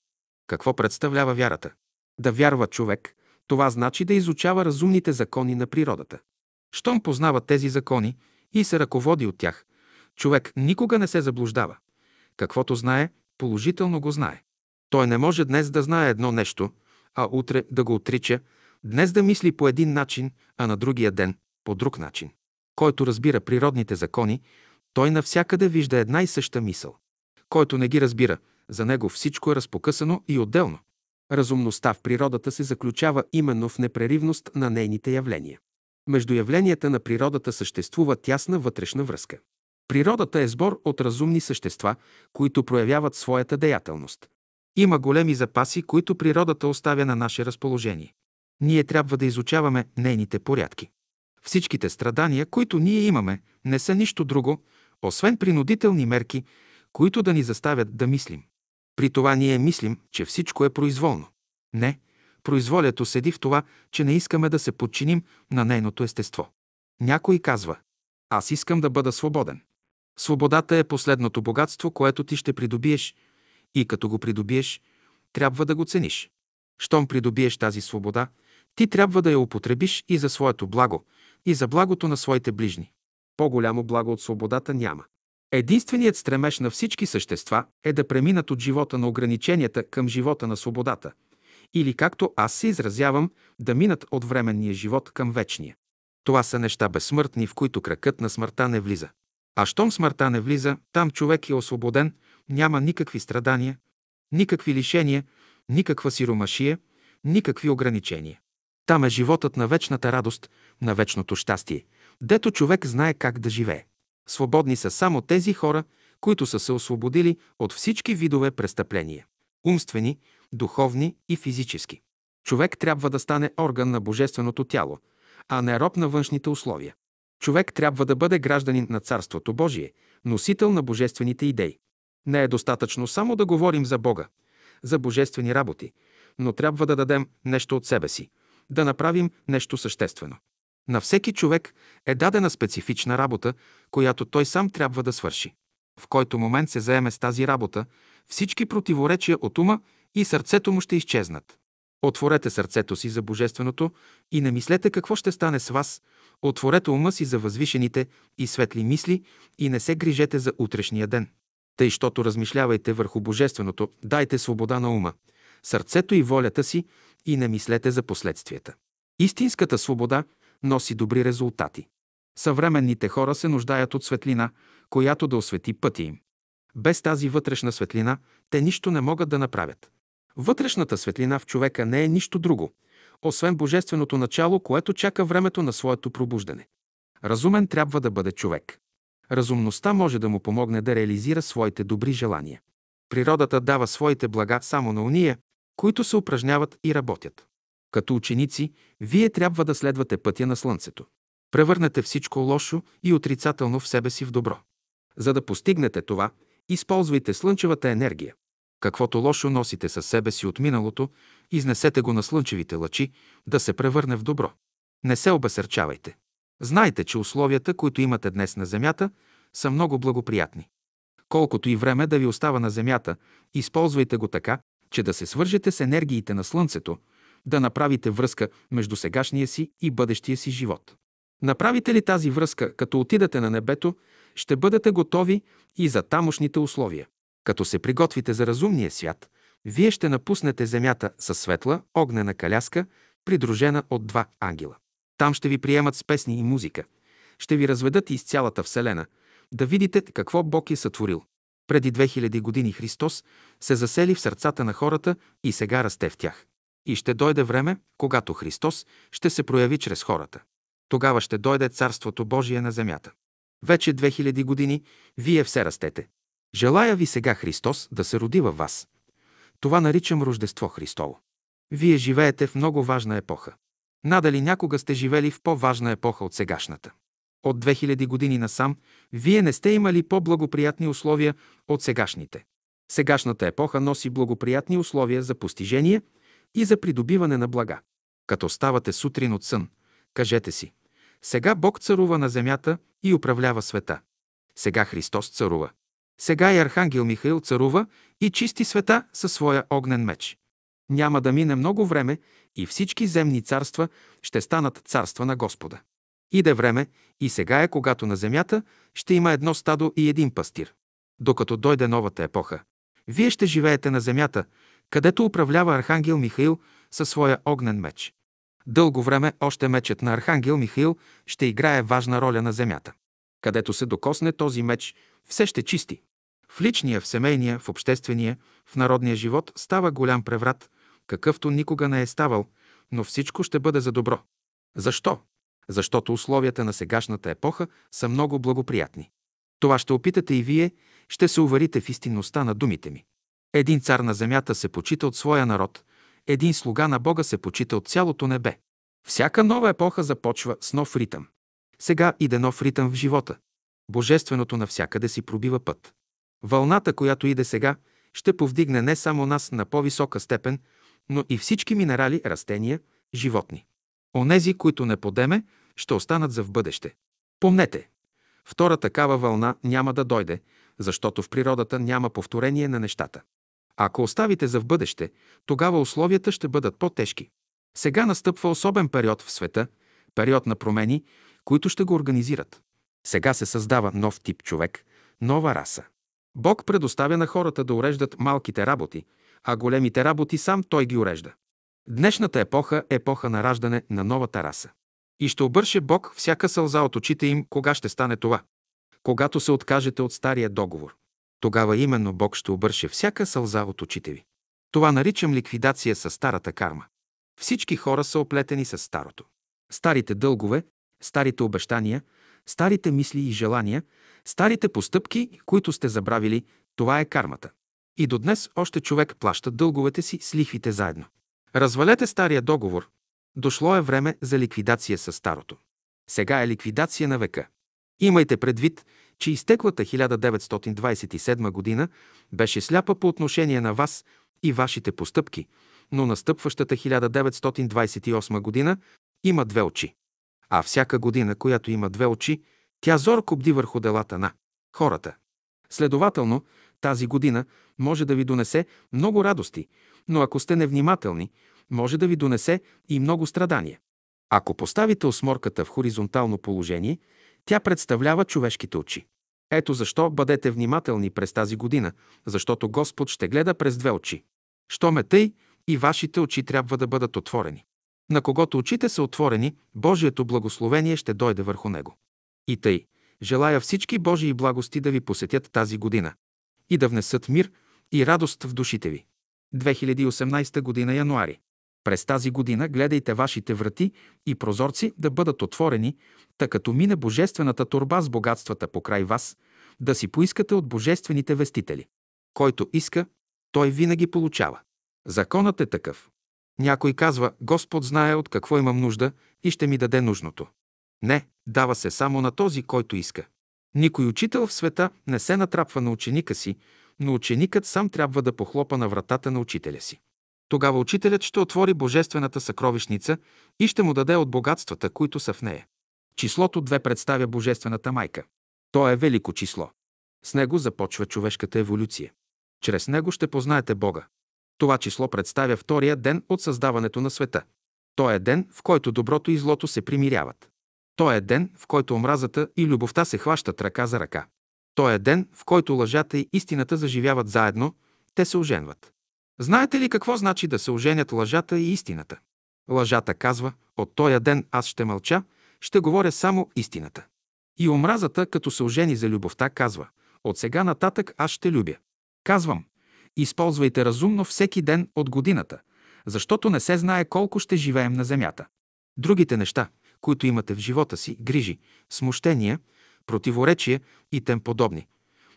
Какво представлява вярата? Да вярва човек, това значи да изучава разумните закони на природата. Щом познава тези закони и се ръководи от тях, човек никога не се заблуждава. Каквото знае, положително го знае. Той не може днес да знае едно нещо, а утре да го отрича, днес да мисли по един начин, а на другия ден по друг начин. Който разбира природните закони, той навсякъде вижда една и съща мисъл. Който не ги разбира, за него всичко е разпокъсано и отделно. Разумността в природата се заключава именно в непреривност на нейните явления. Между явленията на природата съществува тясна вътрешна връзка. Природата е сбор от разумни същества, които проявяват своята деятелност. Има големи запаси, които природата оставя на наше разположение. Ние трябва да изучаваме нейните порядки. Всичките страдания, които ние имаме, не са нищо друго, освен принудителни мерки, които да ни заставят да мислим. При това ние мислим, че всичко е произволно. Не, произволято седи в това, че не искаме да се подчиним на нейното естество. Някой казва, аз искам да бъда свободен. Свободата е последното богатство, което ти ще придобиеш и като го придобиеш, трябва да го цениш. Щом придобиеш тази свобода, ти трябва да я употребиш и за своето благо, и за благото на своите ближни. По-голямо благо от свободата няма. Единственият стремеж на всички същества е да преминат от живота на ограниченията към живота на свободата. Или, както аз се изразявам, да минат от временния живот към вечния. Това са неща безсмъртни, в които кракът на смъртта не влиза. А щом смъртта не влиза, там човек е освободен, няма никакви страдания, никакви лишения, никаква сиромашия, никакви ограничения. Там е животът на вечната радост, на вечното щастие, дето човек знае как да живее. Свободни са само тези хора, които са се освободили от всички видове престъпления – умствени, духовни и физически. Човек трябва да стане орган на божественото тяло, а не роб на външните условия. Човек трябва да бъде гражданин на Царството Божие, носител на божествените идеи. Не е достатъчно само да говорим за Бога, за божествени работи, но трябва да дадем нещо от себе си, да направим нещо съществено. На всеки човек е дадена специфична работа, която той сам трябва да свърши. В който момент се заеме с тази работа, всички противоречия от ума и сърцето му ще изчезнат. Отворете сърцето си за Божественото и не мислете какво ще стане с вас. Отворете ума си за възвишените и светли мисли и не се грижете за утрешния ден. Тъй, щото размишлявайте върху Божественото, дайте свобода на ума, сърцето и волята си и не мислете за последствията. Истинската свобода носи добри резултати. Съвременните хора се нуждаят от светлина, която да освети пътя им. Без тази вътрешна светлина те нищо не могат да направят. Вътрешната светлина в човека не е нищо друго, освен божественото начало, което чака времето на своето пробуждане. Разумен трябва да бъде човек. Разумността може да му помогне да реализира своите добри желания. Природата дава своите блага само на уния, които се упражняват и работят. Като ученици, вие трябва да следвате пътя на Слънцето. Превърнете всичко лошо и отрицателно в себе си в добро. За да постигнете това, използвайте слънчевата енергия. Каквото лошо носите със себе си от миналото, изнесете го на слънчевите лъчи, да се превърне в добро. Не се обесърчавайте. Знайте, че условията, които имате днес на Земята, са много благоприятни. Колкото и време да ви остава на Земята, използвайте го така, че да се свържете с енергиите на Слънцето, да направите връзка между сегашния си и бъдещия си живот. Направите ли тази връзка, като отидете на небето, ще бъдете готови и за тамошните условия. Като се приготвите за разумния свят, вие ще напуснете земята със светла, огнена каляска, придружена от два ангела. Там ще ви приемат с песни и музика. Ще ви разведат из цялата Вселена, да видите какво Бог е сътворил. Преди 2000 години Христос се засели в сърцата на хората и сега расте в тях. И ще дойде време, когато Христос ще се прояви чрез хората. Тогава ще дойде Царството Божие на земята. Вече 2000 години вие все растете. Желая ви сега Христос да се роди във вас. Това наричам Рождество Христово. Вие живеете в много важна епоха. Надали някога сте живели в по-важна епоха от сегашната. От 2000 години насам вие не сте имали по-благоприятни условия от сегашните. Сегашната епоха носи благоприятни условия за постижение и за придобиване на блага. Като ставате сутрин от сън, кажете си, сега Бог царува на земята и управлява света. Сега Христос царува. Сега и Архангел Михаил царува и чисти света със своя огнен меч. Няма да мине много време и всички земни царства ще станат царства на Господа. Иде време и сега е, когато на земята ще има едно стадо и един пастир. Докато дойде новата епоха, вие ще живеете на земята, където управлява Архангел Михаил със своя огнен меч. Дълго време още мечът на Архангел Михаил ще играе важна роля на земята. Където се докосне този меч, все ще чисти. В личния, в семейния, в обществения, в народния живот става голям преврат, какъвто никога не е ставал, но всичко ще бъде за добро. Защо? Защото условията на сегашната епоха са много благоприятни. Това ще опитате и вие, ще се уверите в истинността на думите ми. Един цар на земята се почита от своя народ, един слуга на Бога се почита от цялото небе. Всяка нова епоха започва с нов ритъм. Сега иде нов ритъм в живота. Божественото навсякъде си пробива път. Вълната, която иде сега, ще повдигне не само нас на по-висока степен, но и всички минерали, растения, животни. Онези, които не подеме, ще останат за в бъдеще. Помнете, втора такава вълна няма да дойде, защото в природата няма повторение на нещата. Ако оставите за в бъдеще, тогава условията ще бъдат по-тежки. Сега настъпва особен период в света, период на промени, които ще го организират. Сега се създава нов тип човек, нова раса. Бог предоставя на хората да уреждат малките работи, а големите работи сам Той ги урежда. Днешната епоха е епоха на раждане на новата раса. И ще обърше Бог всяка сълза от очите им, кога ще стане това. Когато се откажете от стария договор. Тогава именно Бог ще обърше всяка сълза от очите ви. Това наричам ликвидация с старата карма. Всички хора са оплетени с старото. Старите дългове, старите обещания, старите мисли и желания, старите постъпки, които сте забравили, това е кармата. И до днес още човек плаща дълговете си с лихвите заедно. Развалете стария договор. Дошло е време за ликвидация с старото. Сега е ликвидация на века. Имайте предвид, че изтеклата 1927 година беше сляпа по отношение на вас и вашите постъпки, но настъпващата 1928 година има две очи. А всяка година, която има две очи, тя зорко бди върху делата на хората. Следователно, тази година може да ви донесе много радости, но ако сте невнимателни, може да ви донесе и много страдания. Ако поставите осморката в хоризонтално положение, тя представлява човешките очи. Ето защо бъдете внимателни през тази година, защото Господ ще гледа през две очи. Що ме тъй, и вашите очи трябва да бъдат отворени. На когото очите са отворени, Божието благословение ще дойде върху него. И тъй, желая всички Божии благости да ви посетят тази година и да внесат мир и радост в душите ви. 2018 година януари. През тази година гледайте вашите врати и прозорци да бъдат отворени, тъй като мине божествената турба с богатствата покрай вас, да си поискате от божествените вестители. Който иска, той винаги получава. Законът е такъв. Някой казва, Господ знае от какво имам нужда и ще ми даде нужното. Не, дава се само на този, който иска. Никой учител в света не се натрапва на ученика си, но ученикът сам трябва да похлопа на вратата на учителя си. Тогава учителят ще отвори божествената съкровищница и ще му даде от богатствата, които са в нея. Числото 2 представя Божествената майка. То е велико число. С него започва човешката еволюция. Чрез него ще познаете Бога. Това число представя втория ден от създаването на света. То е ден, в който доброто и злото се примиряват. То е ден, в който омразата и любовта се хващат ръка за ръка. То е ден, в който лъжата и истината заживяват заедно, те се оженват. Знаете ли какво значи да се оженят лъжата и истината? Лъжата казва, от тоя ден аз ще мълча, ще говоря само истината. И омразата, като се ожени за любовта, казва, от сега нататък аз ще любя. Казвам, използвайте разумно всеки ден от годината, защото не се знае колко ще живеем на земята. Другите неща, които имате в живота си, грижи, смущения, противоречия и тем подобни,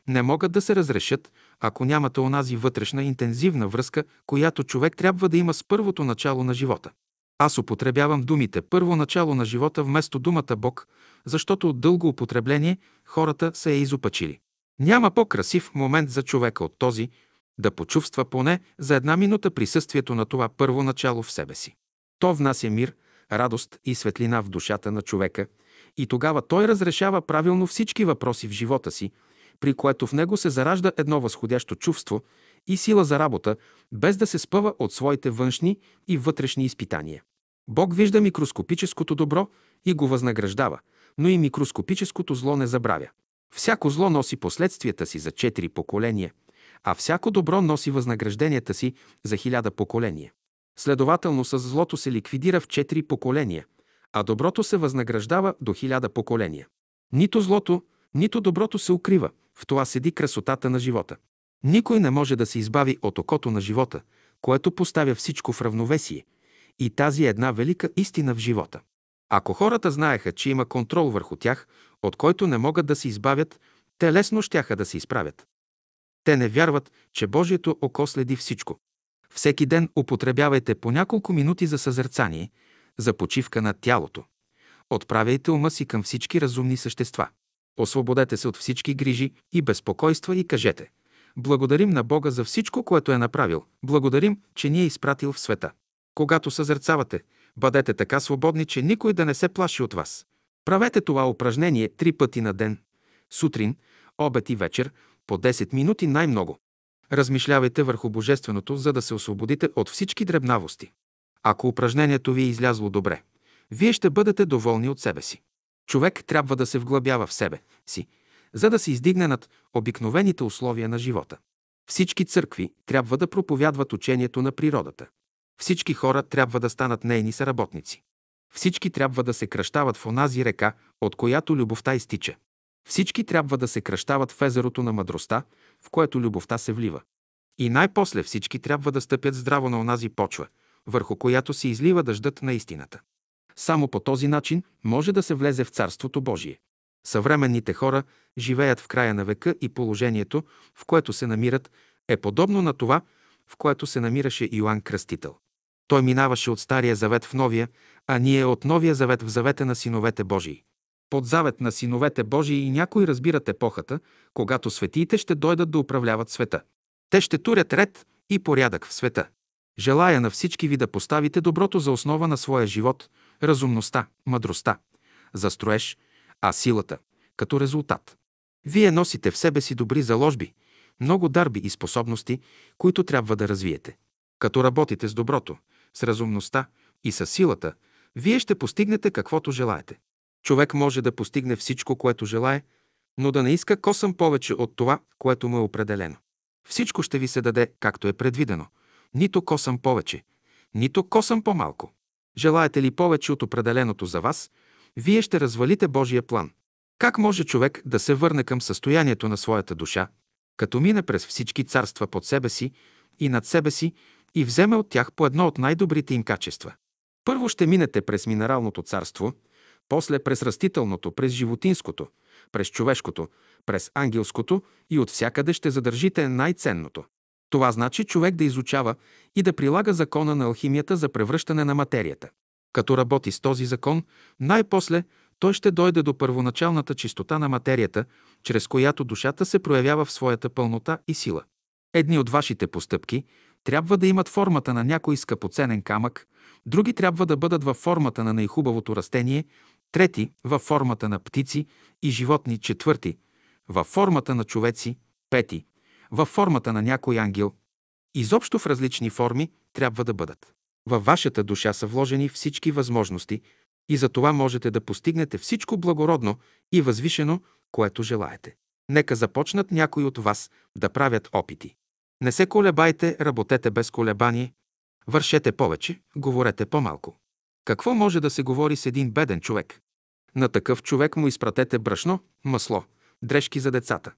не могат да се разрешат, ако нямате онази вътрешна интензивна връзка, която човек трябва да има с първото начало на живота. Аз употребявам думите първо начало на живота вместо думата Бог, защото от дълго употребление хората се е изопачили. Няма по-красив момент за човека от този да почувства поне за една минута присъствието на това първо начало в себе си. То внася мир, радост и светлина в душата на човека и тогава той разрешава правилно всички въпроси в живота си, при което в него се заражда едно възходящо чувство и сила за работа, без да се спъва от своите външни и вътрешни изпитания. Бог вижда микроскопическото добро и го възнаграждава, но и микроскопическото зло не забравя. Всяко зло носи последствията си за четири поколения, а всяко добро носи възнагражденията си за хиляда поколения. Следователно с злото се ликвидира в четири поколения, а доброто се възнаграждава до хиляда поколения. Нито злото, нито доброто се укрива, в това седи красотата на живота. Никой не може да се избави от окото на живота, което поставя всичко в равновесие. И тази е една велика истина в живота. Ако хората знаеха, че има контрол върху тях, от който не могат да се избавят, те лесно щяха да се изправят. Те не вярват, че Божието око следи всичко. Всеки ден употребявайте по няколко минути за съзерцание, за почивка на тялото. Отправяйте ума си към всички разумни същества. Освободете се от всички грижи и безпокойства и кажете Благодарим на Бога за всичко, което е направил. Благодарим, че ни е изпратил в света. Когато съзерцавате, бъдете така свободни, че никой да не се плаши от вас. Правете това упражнение три пъти на ден. Сутрин, обед и вечер, по 10 минути най-много. Размишлявайте върху Божественото, за да се освободите от всички дребнавости. Ако упражнението ви е излязло добре, вие ще бъдете доволни от себе си. Човек трябва да се вглъбява в себе си, за да се издигне над обикновените условия на живота. Всички църкви трябва да проповядват учението на природата. Всички хора трябва да станат нейни съработници. Всички трябва да се кръщават в онази река, от която любовта изтича. Всички трябва да се кръщават в езерото на мъдростта, в което любовта се влива. И най-после всички трябва да стъпят здраво на онази почва, върху която се излива дъждът на истината. Само по този начин може да се влезе в Царството Божие. Съвременните хора живеят в края на века и положението, в което се намират, е подобно на това, в което се намираше Йоанн Кръстител. Той минаваше от Стария завет в Новия, а ние от Новия завет в завета на синовете Божии. Под завет на синовете Божии и някои разбират епохата, когато светиите ще дойдат да управляват света. Те ще турят ред и порядък в света. Желая на всички ви да поставите доброто за основа на своя живот, разумността, мъдростта, за строеж, а силата – като резултат. Вие носите в себе си добри заложби, много дарби и способности, които трябва да развиете. Като работите с доброто, с разумността и с силата, вие ще постигнете каквото желаете. Човек може да постигне всичко, което желае, но да не иска косъм повече от това, което му е определено. Всичко ще ви се даде, както е предвидено. Нито косъм повече, нито косъм по-малко. Желаете ли повече от определеното за вас, вие ще развалите Божия план. Как може човек да се върне към състоянието на своята душа, като мине през всички царства под себе си и над себе си и вземе от тях по едно от най-добрите им качества? Първо ще минете през минералното царство, после през растителното, през животинското, през човешкото, през ангелското и от всякъде ще задържите най-ценното. Това значи човек да изучава и да прилага закона на алхимията за превръщане на материята. Като работи с този закон, най-после той ще дойде до първоначалната чистота на материята, чрез която душата се проявява в своята пълнота и сила. Едни от вашите постъпки трябва да имат формата на някой скъпоценен камък, други трябва да бъдат във формата на най-хубавото растение, трети – във формата на птици и животни, четвърти – във формата на човеци, пети – във формата на някой ангел. Изобщо в различни форми трябва да бъдат. Във вашата душа са вложени всички възможности и за това можете да постигнете всичко благородно и възвишено, което желаете. Нека започнат някои от вас да правят опити. Не се колебайте, работете без колебание, вършете повече, говорете по-малко. Какво може да се говори с един беден човек? На такъв човек му изпратете брашно, масло, дрежки за децата.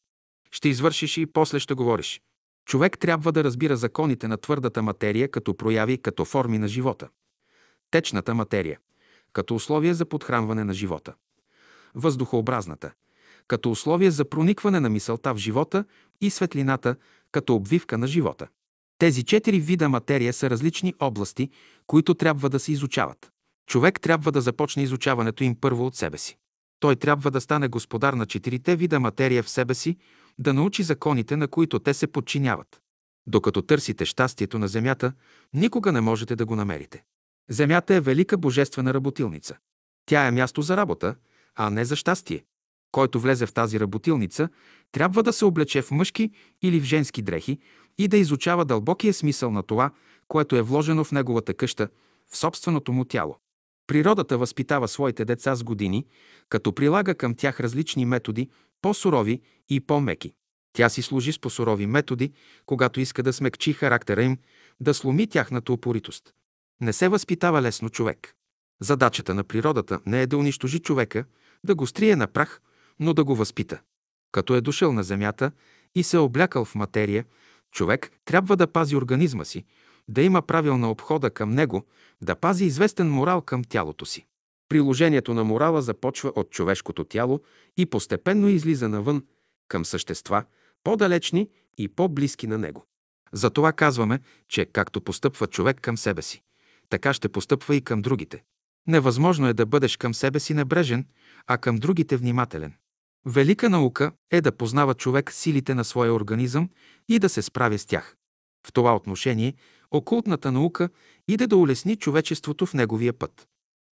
Ще извършиш и после ще говориш. Човек трябва да разбира законите на твърдата материя като прояви, като форми на живота. Течната материя, като условие за подхранване на живота. Въздухообразната, като условие за проникване на мисълта в живота и светлината, като обвивка на живота. Тези четири вида материя са различни области, които трябва да се изучават. Човек трябва да започне изучаването им първо от себе си. Той трябва да стане господар на четирите вида материя в себе си, да научи законите, на които те се подчиняват. Докато търсите щастието на Земята, никога не можете да го намерите. Земята е велика божествена работилница. Тя е място за работа, а не за щастие. Който влезе в тази работилница, трябва да се облече в мъжки или в женски дрехи и да изучава дълбокия смисъл на това, което е вложено в неговата къща, в собственото му тяло. Природата възпитава своите деца с години, като прилага към тях различни методи, по-сурови и по-меки. Тя си служи с по-сурови методи, когато иска да смекчи характера им, да сломи тяхната упоритост. Не се възпитава лесно човек. Задачата на природата не е да унищожи човека, да го стрие на прах, но да го възпита. Като е дошъл на земята и се е облякал в материя, човек трябва да пази организма си, да има правилна обхода към него, да пази известен морал към тялото си. Приложението на морала започва от човешкото тяло и постепенно излиза навън към същества, по-далечни и по-близки на него. Затова казваме, че както постъпва човек към себе си, така ще постъпва и към другите. Невъзможно е да бъдеш към себе си небрежен, а към другите внимателен. Велика наука е да познава човек силите на своя организъм и да се справя с тях. В това отношение окултната наука иде да улесни човечеството в неговия път.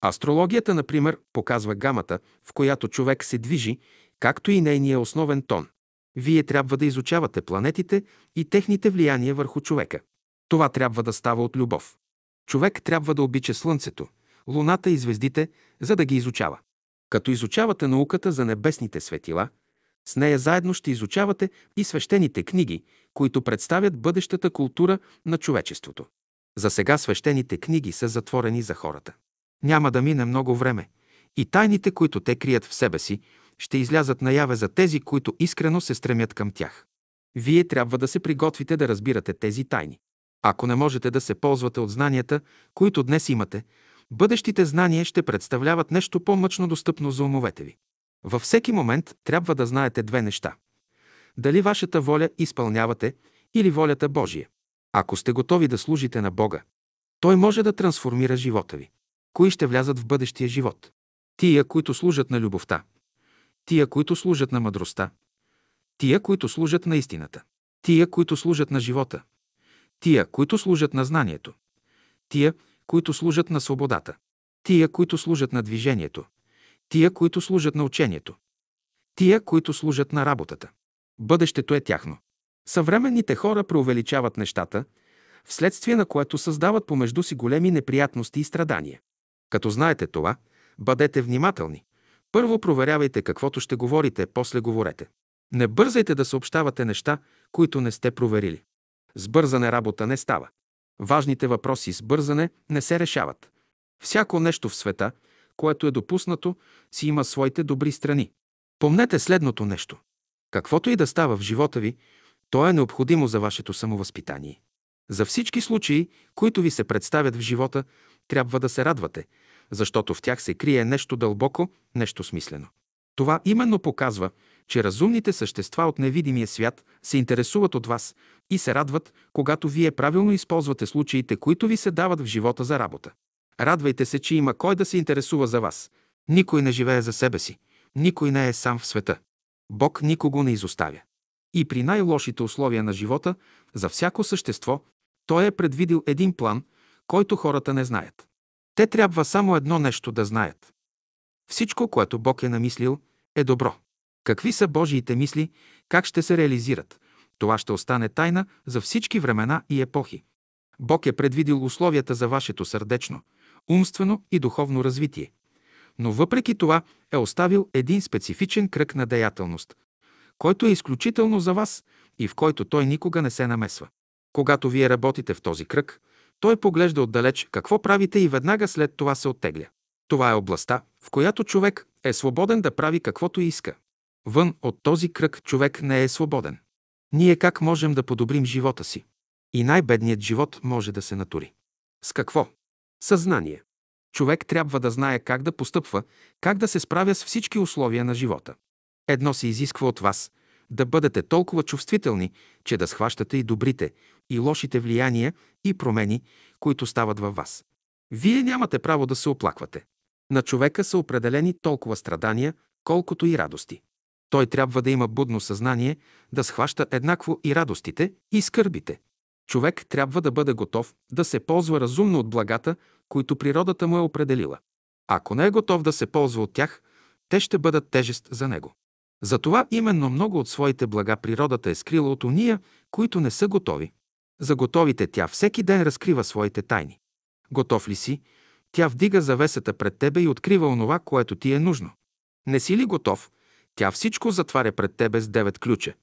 Астрологията, например, показва гамата, в която човек се движи, както и нейния основен тон. Вие трябва да изучавате планетите и техните влияния върху човека. Това трябва да става от любов. Човек трябва да обича Слънцето, Луната и звездите, за да ги изучава. Като изучавате науката за небесните светила, с нея заедно ще изучавате и свещените книги, които представят бъдещата култура на човечеството. За сега свещените книги са затворени за хората. Няма да мине много време и тайните, които те крият в себе си, ще излязат наяве за тези, които искрено се стремят към тях. Вие трябва да се приготвите да разбирате тези тайни. Ако не можете да се ползвате от знанията, които днес имате, бъдещите знания ще представляват нещо по-мъчно достъпно за умовете ви. Във всеки момент трябва да знаете две неща. Дали вашата воля изпълнявате или волята Божия. Ако сте готови да служите на Бога, Той може да трансформира живота ви. Кои ще влязат в бъдещия живот? Тия, които служат на любовта. Тия, които служат на мъдростта. Тия, които служат на истината. Тия, които служат на живота. Тия, които служат на знанието. Тия, които служат на свободата. Тия, които служат на движението. Тия, които служат на учението. Тия, които служат на работата. Бъдещето е тяхно. Съвременните хора преувеличават нещата, вследствие на което създават помежду си големи неприятности и страдания. Като знаете това, бъдете внимателни. Първо проверявайте каквото ще говорите, после говорете. Не бързайте да съобщавате неща, които не сте проверили. С бързане работа не става. Важните въпроси с бързане не се решават. Всяко нещо в света, което е допуснато, си има своите добри страни. Помнете следното нещо. Каквото и да става в живота ви, то е необходимо за вашето самовъзпитание. За всички случаи, които ви се представят в живота, трябва да се радвате, защото в тях се крие нещо дълбоко, нещо смислено. Това именно показва, че разумните същества от невидимия свят се интересуват от вас и се радват, когато вие правилно използвате случаите, които ви се дават в живота за работа. Радвайте се, че има кой да се интересува за вас. Никой не живее за себе си. Никой не е сам в света. Бог никого не изоставя. И при най-лошите условия на живота, за всяко същество, Той е предвидил един план, който хората не знаят. Те трябва само едно нещо да знаят. Всичко, което Бог е намислил, е добро. Какви са Божиите мисли, как ще се реализират, това ще остане тайна за всички времена и епохи. Бог е предвидил условията за вашето сърдечно, умствено и духовно развитие. Но въпреки това е оставил един специфичен кръг на деятелност, който е изключително за вас и в който той никога не се намесва. Когато вие работите в този кръг, той поглежда отдалеч какво правите и веднага след това се оттегля. Това е областта, в която човек е свободен да прави каквото иска. Вън от този кръг човек не е свободен. Ние как можем да подобрим живота си? И най-бедният живот може да се натури. С какво? Съзнание. Човек трябва да знае как да постъпва, как да се справя с всички условия на живота. Едно се изисква от вас да бъдете толкова чувствителни, че да схващате и добрите, и лошите влияния и промени, които стават във вас. Вие нямате право да се оплаквате. На човека са определени толкова страдания, колкото и радости. Той трябва да има будно съзнание, да схваща еднакво и радостите, и скърбите. Човек трябва да бъде готов да се ползва разумно от благата, които природата му е определила. Ако не е готов да се ползва от тях, те ще бъдат тежест за него. Затова именно много от своите блага природата е скрила от уния, които не са готови. За готовите тя всеки ден разкрива своите тайни. Готов ли си? Тя вдига завесата пред тебе и открива онова, което ти е нужно. Не си ли готов? Тя всичко затваря пред тебе с девет ключа.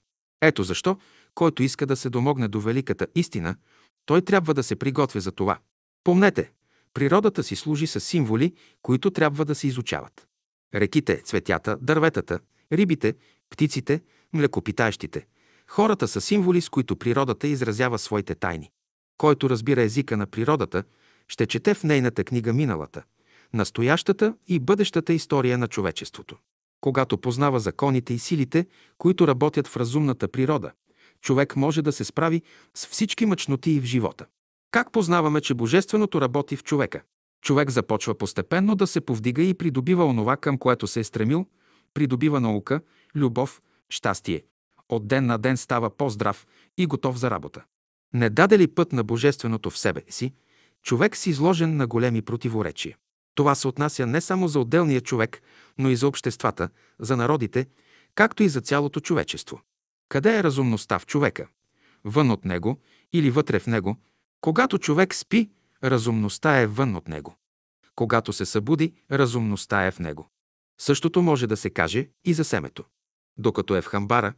Ето защо, който иска да се домогне до великата истина, той трябва да се приготвя за това. Помнете, природата си служи с символи, които трябва да се изучават. Реките, цветята, дърветата, рибите, птиците, млекопитаещите. Хората са символи, с които природата изразява своите тайни. Който разбира езика на природата, ще чете в нейната книга миналата, настоящата и бъдещата история на човечеството. Когато познава законите и силите, които работят в разумната природа, човек може да се справи с всички мъчноти в живота. Как познаваме, че Божественото работи в човека? Човек започва постепенно да се повдига и придобива онова, към което се е стремил, придобива наука, любов, щастие. От ден на ден става по-здрав и готов за работа. Не даде ли път на Божественото в себе си, човек си изложен на големи противоречия. Това се отнася не само за отделния човек, но и за обществата, за народите, както и за цялото човечество. Къде е разумността в човека? Вън от него или вътре в него? Когато човек спи, разумността е вън от него. Когато се събуди, разумността е в него. Същото може да се каже и за семето. Докато е в хамбара,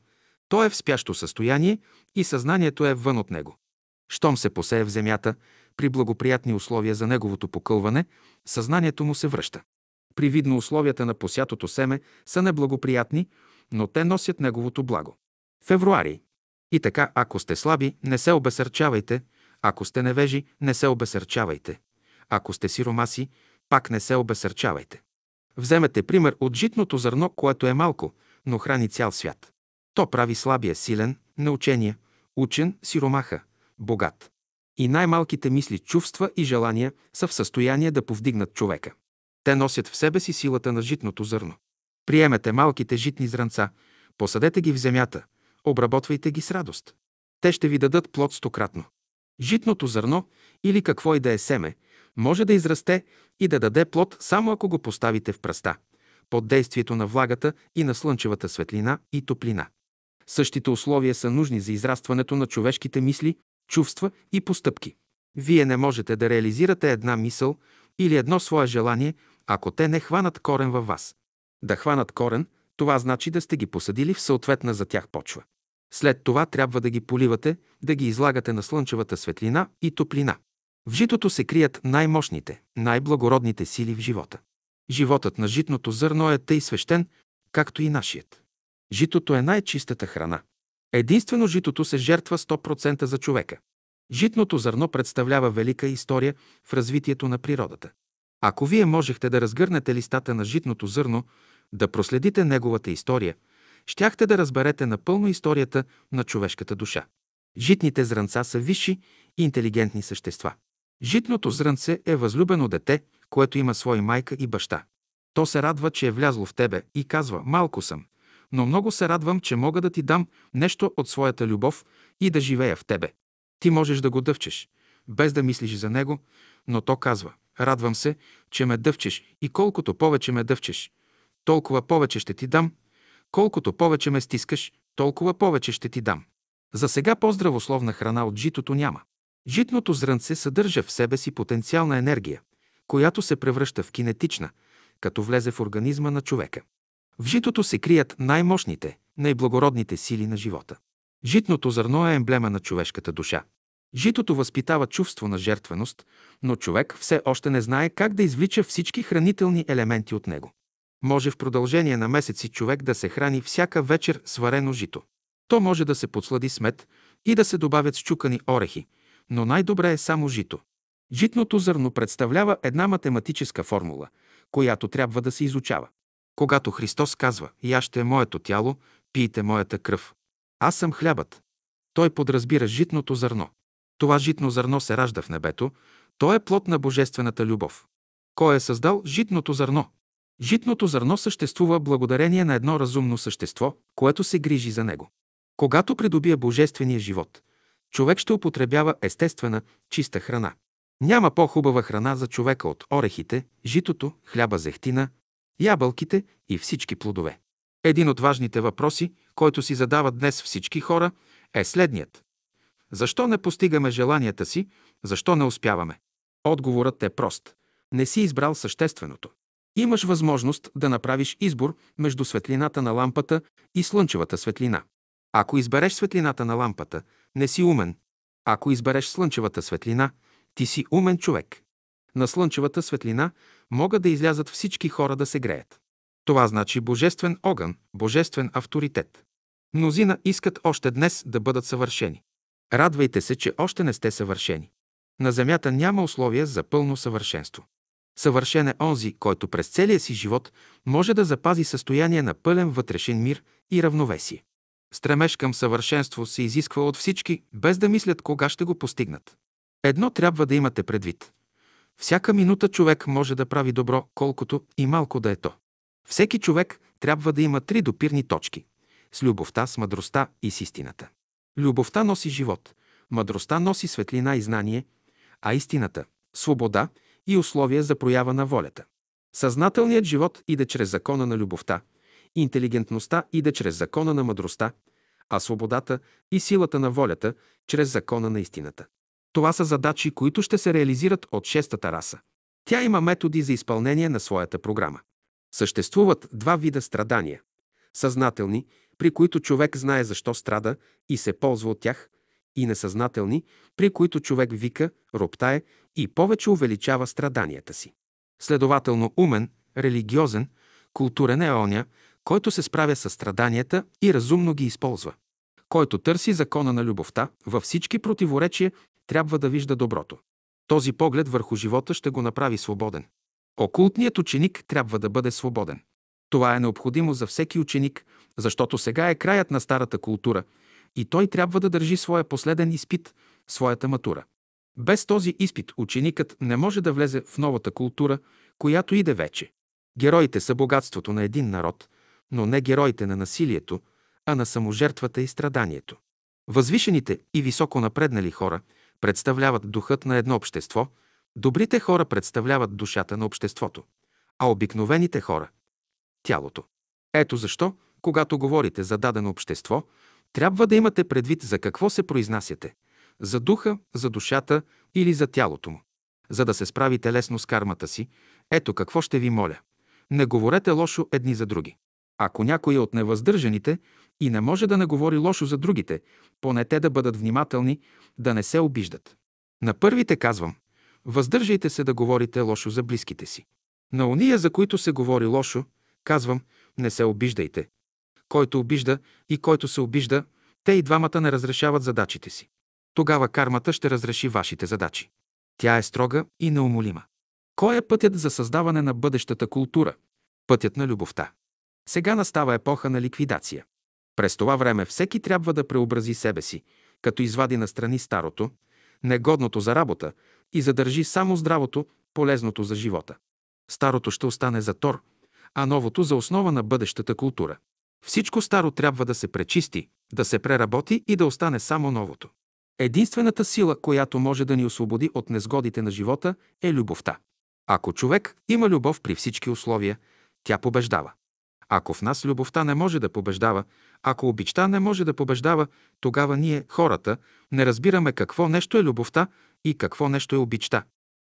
то е в спящо състояние и съзнанието е вън от него. Щом се посее в земята, при благоприятни условия за неговото покълване, съзнанието му се връща. Привидно условията на посятото семе са неблагоприятни, но те носят неговото благо. Февруари. И така, ако сте слаби, не се обесърчавайте, ако сте невежи, не се обесърчавайте. Ако сте сиромаси, пак не се обесърчавайте. Вземете пример от житното зърно, което е малко, но храни цял свят. То прави слабия силен, неучения, учен, сиромаха, богат. И най-малките мисли, чувства и желания са в състояние да повдигнат човека. Те носят в себе си силата на житното зърно. Приемете малките житни зранца, посадете ги в земята, обработвайте ги с радост. Те ще ви дадат плод стократно. Житното зърно или какво и да е семе, може да израсте и да даде плод само ако го поставите в пръста, под действието на влагата и на слънчевата светлина и топлина. Същите условия са нужни за израстването на човешките мисли чувства и постъпки. Вие не можете да реализирате една мисъл или едно свое желание, ако те не хванат корен във вас. Да хванат корен, това значи да сте ги посадили в съответна за тях почва. След това трябва да ги поливате, да ги излагате на слънчевата светлина и топлина. В житото се крият най-мощните, най-благородните сили в живота. Животът на житното зърно е тъй свещен, както и нашият. Житото е най-чистата храна. Единствено житото се жертва 100% за човека. Житното зърно представлява велика история в развитието на природата. Ако вие можехте да разгърнете листата на житното зърно, да проследите неговата история, щяхте да разберете напълно историята на човешката душа. Житните зранца са висши и интелигентни същества. Житното зрънце е възлюбено дете, което има свой майка и баща. То се радва, че е влязло в тебе и казва «Малко съм, но много се радвам, че мога да ти дам нещо от своята любов и да живея в тебе. Ти можеш да го дъвчеш, без да мислиш за него, но то казва «Радвам се, че ме дъвчеш и колкото повече ме дъвчеш, толкова повече ще ти дам, колкото повече ме стискаш, толкова повече ще ти дам». За сега по-здравословна храна от житото няма. Житното зрънце съдържа в себе си потенциална енергия, която се превръща в кинетична, като влезе в организма на човека. В житото се крият най-мощните, най-благородните сили на живота. Житното зърно е емблема на човешката душа. Житото възпитава чувство на жертвеност, но човек все още не знае как да извлича всички хранителни елементи от него. Може в продължение на месеци човек да се храни всяка вечер с варено жито. То може да се подслади с мед и да се добавят счукани орехи, но най-добре е само жито. Житното зърно представлява една математическа формула, която трябва да се изучава. Когато Христос казва «Яще моето тяло, пийте моята кръв», аз съм хлябът. Той подразбира житното зърно. Това житно зърно се ражда в небето, то е плод на божествената любов. Кой е създал житното зърно? Житното зърно съществува благодарение на едно разумно същество, което се грижи за него. Когато придобие божествения живот, човек ще употребява естествена, чиста храна. Няма по-хубава храна за човека от орехите, житото, хляба зехтина, ябълките и всички плодове. Един от важните въпроси, който си задават днес всички хора, е следният. Защо не постигаме желанията си? Защо не успяваме? Отговорът е прост. Не си избрал същественото. Имаш възможност да направиш избор между светлината на лампата и слънчевата светлина. Ако избереш светлината на лампата, не си умен. Ако избереш слънчевата светлина, ти си умен човек. На слънчевата светлина могат да излязат всички хора да се греят. Това значи божествен огън, божествен авторитет. Мнозина искат още днес да бъдат съвършени. Радвайте се, че още не сте съвършени. На Земята няма условия за пълно съвършенство. Съвършен е онзи, който през целия си живот може да запази състояние на пълен вътрешен мир и равновесие. Стремеж към съвършенство се изисква от всички, без да мислят кога ще го постигнат. Едно трябва да имате предвид. Всяка минута човек може да прави добро, колкото и малко да е то. Всеки човек трябва да има три допирни точки – с любовта, с мъдростта и с истината. Любовта носи живот, мъдростта носи светлина и знание, а истината – свобода и условия за проява на волята. Съзнателният живот иде чрез закона на любовта, интелигентността иде чрез закона на мъдростта, а свободата и силата на волята чрез закона на истината. Това са задачи, които ще се реализират от шестата раса. Тя има методи за изпълнение на своята програма. Съществуват два вида страдания. Съзнателни, при които човек знае защо страда и се ползва от тях, и несъзнателни, при които човек вика, роптае и повече увеличава страданията си. Следователно умен, религиозен, културен е оня, който се справя с страданията и разумно ги използва. Който търси закона на любовта, във всички противоречия трябва да вижда доброто. Този поглед върху живота ще го направи свободен. Окултният ученик трябва да бъде свободен. Това е необходимо за всеки ученик, защото сега е краят на старата култура и той трябва да държи своя последен изпит, своята матура. Без този изпит ученикът не може да влезе в новата култура, която иде вече. Героите са богатството на един народ, но не героите на насилието, а на саможертвата и страданието. Възвишените и високо напреднали хора представляват духът на едно общество, добрите хора представляват душата на обществото, а обикновените хора – тялото. Ето защо, когато говорите за дадено общество, трябва да имате предвид за какво се произнасяте. за духа, за душата или за тялото му. За да се справите лесно с кармата си, ето какво ще ви моля. Не говорете лошо едни за други. Ако някой е от невъздържаните и не може да не говори лошо за другите, поне те да бъдат внимателни, да не се обиждат. На първите казвам, въздържайте се да говорите лошо за близките си. На уния, за които се говори лошо, казвам, не се обиждайте. Който обижда и който се обижда, те и двамата не разрешават задачите си. Тогава кармата ще разреши вашите задачи. Тя е строга и неумолима. Кой е пътят за създаване на бъдещата култура? Пътят на любовта. Сега настава епоха на ликвидация. През това време всеки трябва да преобрази себе си, като извади настрани старото, негодното за работа и задържи само здравото, полезното за живота. Старото ще остане за тор, а новото за основа на бъдещата култура. Всичко старо трябва да се пречисти, да се преработи и да остане само новото. Единствената сила, която може да ни освободи от незгодите на живота, е любовта. Ако човек има любов при всички условия, тя побеждава. Ако в нас любовта не може да побеждава, ако обичта не може да побеждава, тогава ние, хората, не разбираме какво нещо е любовта и какво нещо е обичта.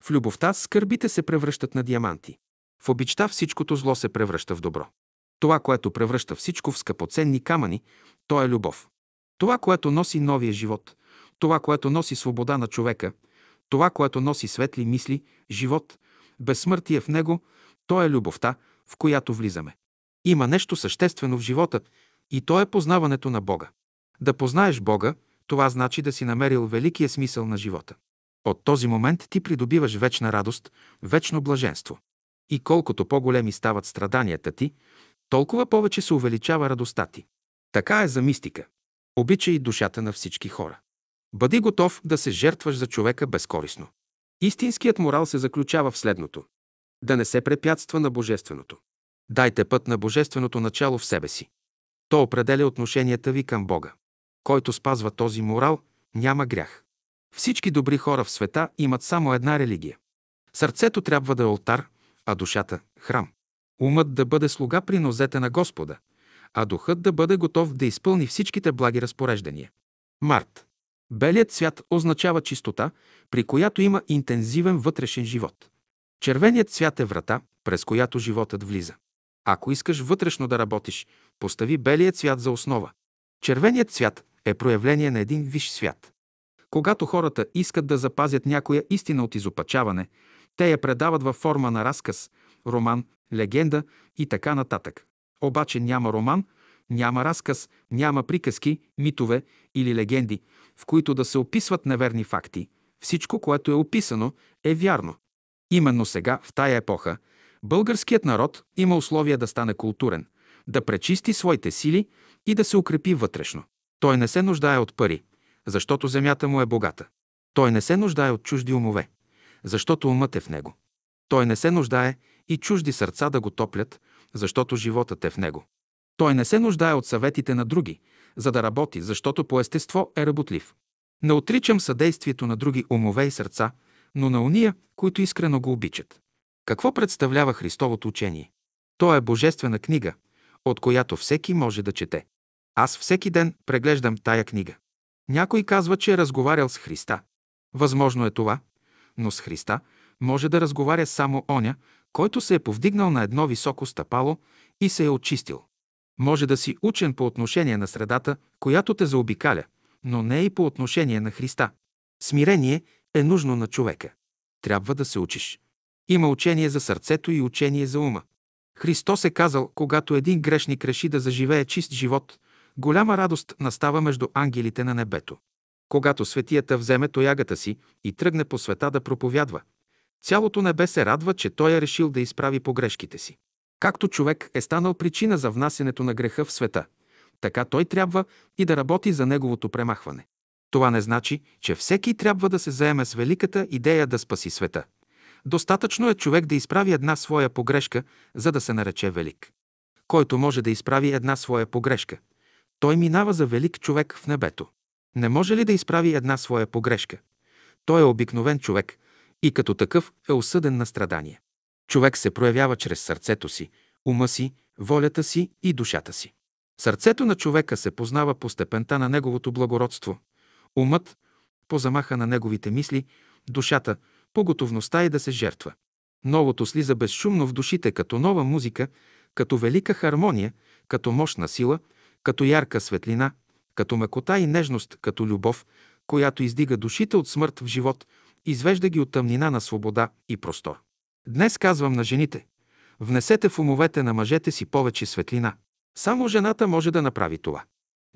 В любовта скърбите се превръщат на диаманти. В обичта всичкото зло се превръща в добро. Това, което превръща всичко в скъпоценни камъни, то е любов. Това, което носи новия живот, това, което носи свобода на човека, това, което носи светли мисли, живот, безсмъртие в него, то е любовта, в която влизаме. Има нещо съществено в живота и то е познаването на Бога. Да познаеш Бога, това значи да си намерил великия смисъл на живота. От този момент ти придобиваш вечна радост, вечно блаженство. И колкото по-големи стават страданията ти, толкова повече се увеличава радостта ти. Така е за мистика. Обичай душата на всички хора. Бъди готов да се жертваш за човека безкорисно. Истинският морал се заключава в следното. Да не се препятства на Божественото. Дайте път на Божественото начало в себе си. То определя отношенията ви към Бога. Който спазва този морал, няма грях. Всички добри хора в света имат само една религия. Сърцето трябва да е алтар, а душата – храм. Умът да бъде слуга при нозете на Господа, а духът да бъде готов да изпълни всичките благи разпореждания. Март. Белият цвят означава чистота, при която има интензивен вътрешен живот. Червеният цвят е врата, през която животът влиза. Ако искаш вътрешно да работиш, постави белият цвят за основа. Червеният цвят е проявление на един виш свят. Когато хората искат да запазят някоя истина от изопачаване, те я предават във форма на разказ, роман, легенда и така нататък. Обаче няма роман, няма разказ, няма приказки, митове или легенди, в които да се описват неверни факти. Всичко, което е описано, е вярно. Именно сега, в тая епоха, българският народ има условия да стане културен, да пречисти своите сили и да се укрепи вътрешно. Той не се нуждае от пари, защото земята му е богата. Той не се нуждае от чужди умове, защото умът е в него. Той не се нуждае и чужди сърца да го топлят, защото животът е в него. Той не се нуждае от съветите на други, за да работи, защото по естество е работлив. Не отричам съдействието на други умове и сърца, но на уния, които искрено го обичат. Какво представлява Христовото учение? То е божествена книга, от която всеки може да чете. Аз всеки ден преглеждам тая книга. Някой казва, че е разговарял с Христа. Възможно е това, но с Христа може да разговаря само оня, който се е повдигнал на едно високо стъпало и се е очистил. Може да си учен по отношение на средата, която те заобикаля, но не и по отношение на Христа. Смирение е нужно на човека. Трябва да се учиш. Има учение за сърцето и учение за ума. Христос е казал, когато един грешник реши да заживее чист живот, голяма радост настава между ангелите на небето. Когато светията вземе тоягата си и тръгне по света да проповядва, цялото небе се радва, че той е решил да изправи погрешките си. Както човек е станал причина за внасянето на греха в света, така той трябва и да работи за неговото премахване. Това не значи, че всеки трябва да се заеме с великата идея да спаси света. Достатъчно е човек да изправи една своя погрешка, за да се нарече велик. Който може да изправи една своя погрешка, той минава за велик човек в небето. Не може ли да изправи една своя погрешка? Той е обикновен човек и като такъв е осъден на страдания. Човек се проявява чрез сърцето си, ума си, волята си и душата си. Сърцето на човека се познава по степента на неговото благородство. Умът по замаха на неговите мисли, душата, по готовността и да се жертва. Новото слиза безшумно в душите като нова музика, като велика хармония, като мощна сила, като ярка светлина, като мъкота и нежност, като любов, която издига душите от смърт в живот, извежда ги от тъмнина на свобода и простор. Днес казвам на жените, внесете в умовете на мъжете си повече светлина. Само жената може да направи това.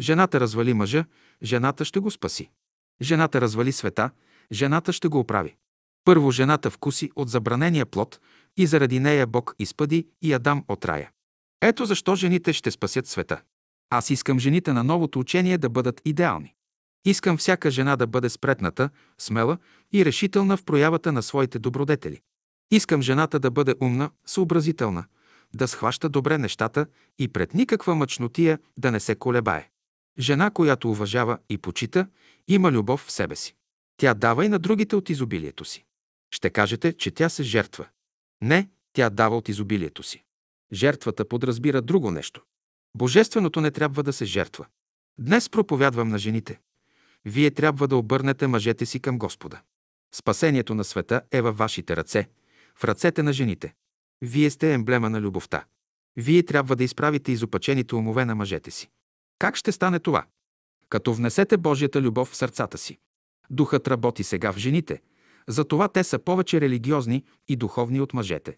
Жената развали мъжа, жената ще го спаси. Жената развали света, жената ще го оправи. Първо жената вкуси от забранения плод и заради нея Бог изпъди и Адам от рая. Ето защо жените ще спасят света. Аз искам жените на новото учение да бъдат идеални. Искам всяка жена да бъде спретната, смела и решителна в проявата на своите добродетели. Искам жената да бъде умна, съобразителна, да схваща добре нещата и пред никаква мъчнотия да не се колебае. Жена, която уважава и почита, има любов в себе си. Тя дава и на другите от изобилието си. Ще кажете, че тя се жертва. Не, тя дава от изобилието си. Жертвата подразбира друго нещо. Божественото не трябва да се жертва. Днес проповядвам на жените. Вие трябва да обърнете мъжете си към Господа. Спасението на света е във вашите ръце, в ръцете на жените. Вие сте емблема на любовта. Вие трябва да изправите изопачените умове на мъжете си. Как ще стане това? Като внесете Божията любов в сърцата си. Духът работи сега в жените, затова те са повече религиозни и духовни от мъжете.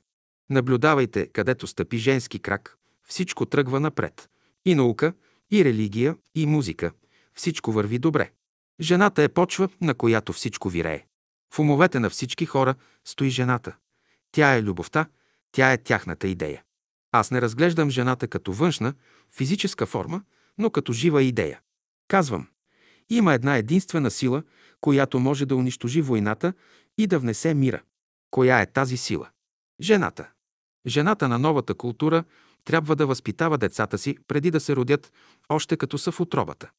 Наблюдавайте, където стъпи женски крак, всичко тръгва напред. И наука, и религия, и музика. Всичко върви добре. Жената е почва, на която всичко вирее. В умовете на всички хора стои жената. Тя е любовта, тя е тяхната идея. Аз не разглеждам жената като външна, физическа форма, но като жива идея. Казвам, има една единствена сила, която може да унищожи войната и да внесе мира. Коя е тази сила? Жената. Жената на новата култура трябва да възпитава децата си преди да се родят, още като са в отробата.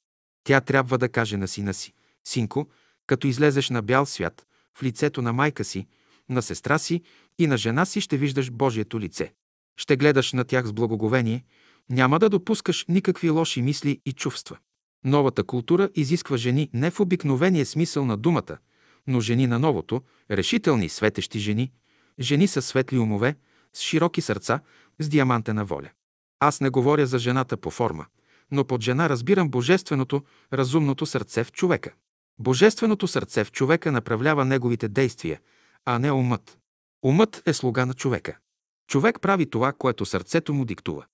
Тя трябва да каже на сина си, синко, като излезеш на бял свят, в лицето на майка си, на сестра си и на жена си ще виждаш Божието лице. Ще гледаш на тях с благоговение, няма да допускаш никакви лоши мисли и чувства. Новата култура изисква жени не в обикновения смисъл на думата, но жени на новото, решителни, светещи жени, жени с светли умове, с широки сърца, с диамантена воля. Аз не говоря за жената по форма, но под жена разбирам божественото, разумното сърце в човека. Божественото сърце в човека направлява неговите действия, а не умът. Умът е слуга на човека. Човек прави това, което сърцето му диктува.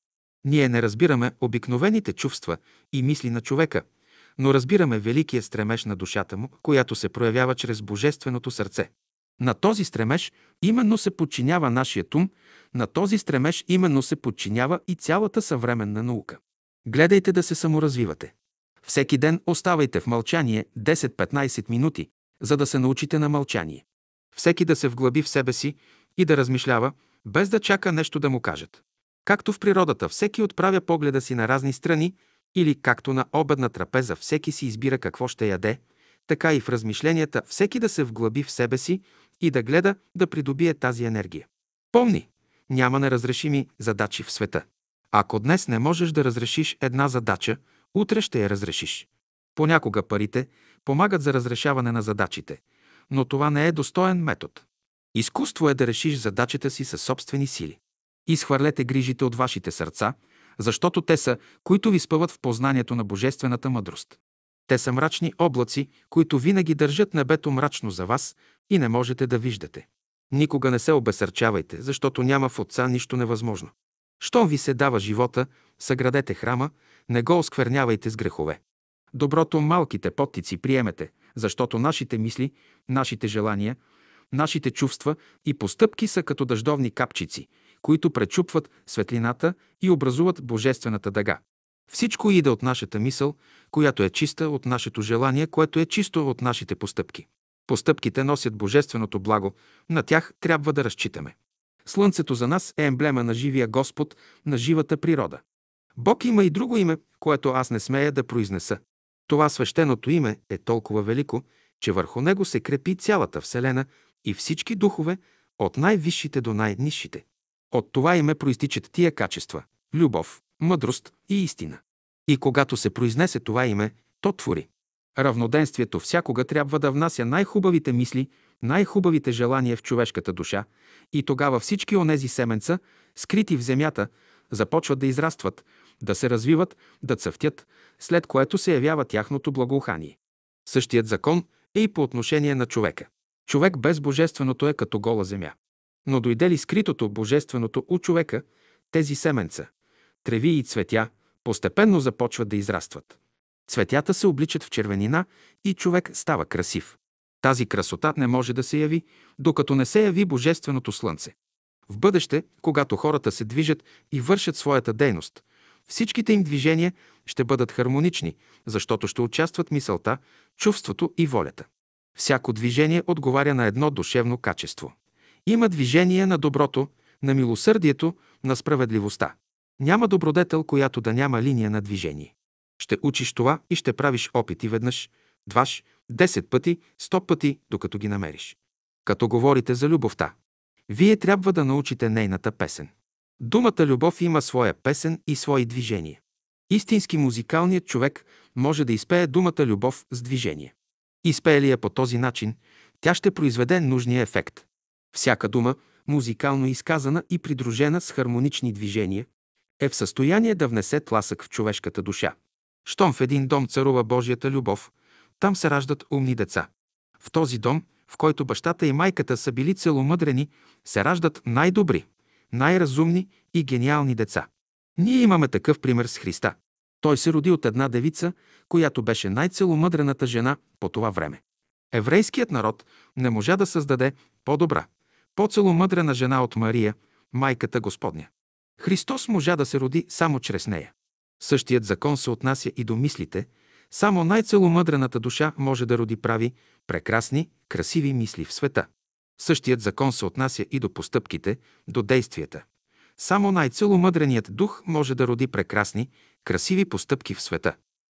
Ние не разбираме обикновените чувства и мисли на човека, но разбираме великия стремеж на душата му, която се проявява чрез божественото сърце. На този стремеж именно се подчинява нашият ум, на този стремеж именно се подчинява и цялата съвременна наука. Гледайте да се саморазвивате. Всеки ден оставайте в мълчание 10-15 минути, за да се научите на мълчание. Всеки да се вглъби в себе си и да размишлява, без да чака нещо да му кажат. Както в природата всеки отправя погледа си на разни страни, или както на обедна трапеза всеки си избира какво ще яде, така и в размишленията всеки да се вглъби в себе си и да гледа да придобие тази енергия. Помни, няма неразрешими задачи в света. Ако днес не можеш да разрешиш една задача, утре ще я разрешиш. Понякога парите помагат за разрешаване на задачите, но това не е достоен метод. Изкуство е да решиш задачата си със собствени сили. Изхвърлете грижите от вашите сърца, защото те са, които ви спъват в познанието на божествената мъдрост. Те са мрачни облаци, които винаги държат небето мрачно за вас и не можете да виждате. Никога не се обесърчавайте, защото няма в Отца нищо невъзможно. Щом ви се дава живота, съградете храма, не го осквернявайте с грехове. Доброто малките подтици приемете, защото нашите мисли, нашите желания, нашите чувства и постъпки са като дъждовни капчици, които пречупват светлината и образуват божествената дъга. Всичко иде от нашата мисъл, която е чиста от нашето желание, което е чисто от нашите постъпки. Постъпките носят божественото благо, на тях трябва да разчитаме. Слънцето за нас е емблема на живия Господ, на живата природа. Бог има и друго име, което аз не смея да произнеса. Това свещеното име е толкова велико, че върху него се крепи цялата Вселена и всички духове, от най-висшите до най-низшите. От това име проистичат тия качества – любов, мъдрост и истина. И когато се произнесе това име, то твори. Равноденствието всякога трябва да внася най-хубавите мисли, най-хубавите желания в човешката душа и тогава всички онези семенца, скрити в земята, започват да израстват, да се развиват, да цъфтят, след което се явява тяхното благоухание. Същият закон е и по отношение на човека. Човек без божественото е като гола земя. Но дойде ли скритото божественото у човека, тези семенца, треви и цветя, постепенно започват да израстват. Цветята се обличат в червенина и човек става красив. Тази красота не може да се яви, докато не се яви Божественото Слънце. В бъдеще, когато хората се движат и вършат своята дейност, всичките им движения ще бъдат хармонични, защото ще участват мисълта, чувството и волята. Всяко движение отговаря на едно душевно качество. Има движение на доброто, на милосърдието, на справедливостта. Няма добродетел, която да няма линия на движение. Ще учиш това и ще правиш опити веднъж, дваш, десет пъти, сто пъти, докато ги намериш. Като говорите за любовта, вие трябва да научите нейната песен. Думата любов има своя песен и свои движения. Истински музикалният човек може да изпее думата любов с движение. Изпее ли я по този начин, тя ще произведе нужния ефект. Всяка дума, музикално изказана и придружена с хармонични движения, е в състояние да внесе тласък в човешката душа. Щом в един дом царува Божията любов, там се раждат умни деца. В този дом, в който бащата и майката са били целомъдрени, се раждат най-добри, най-разумни и гениални деца. Ние имаме такъв пример с Христа. Той се роди от една девица, която беше най-целомъдрената жена по това време. Еврейският народ не можа да създаде по-добра, по-целомъдрена жена от Мария, майката Господня. Христос можа да се роди само чрез нея. Същият закон се отнася и до мислите. Само най-целомъдрената душа може да роди прави, прекрасни, красиви мисли в света. Същият закон се отнася и до постъпките, до действията. Само най-целомъдреният дух може да роди прекрасни, красиви постъпки в света.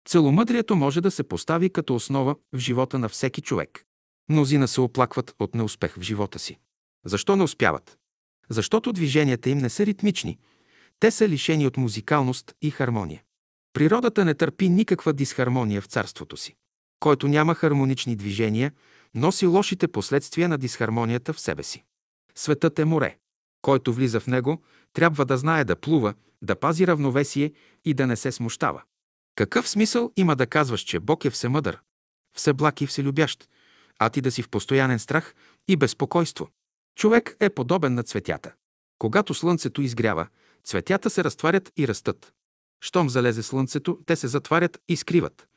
Целомъдрието може да се постави като основа в живота на всеки човек. Мнозина се оплакват от неуспех в живота си. Защо не успяват? Защото движенията им не са ритмични. Те са лишени от музикалност и хармония. Природата не търпи никаква дисхармония в царството си. Който няма хармонични движения, носи лошите последствия на дисхармонията в себе си. Светът е море. Който влиза в него, трябва да знае да плува, да пази равновесие и да не се смущава. Какъв смисъл има да казваш, че Бог е всемъдър, всеблак и вселюбящ, а ти да си в постоянен страх и безпокойство? Човек е подобен на цветята. Когато слънцето изгрява, цветята се разтварят и растат. Щом залезе слънцето, те се затварят и скриват.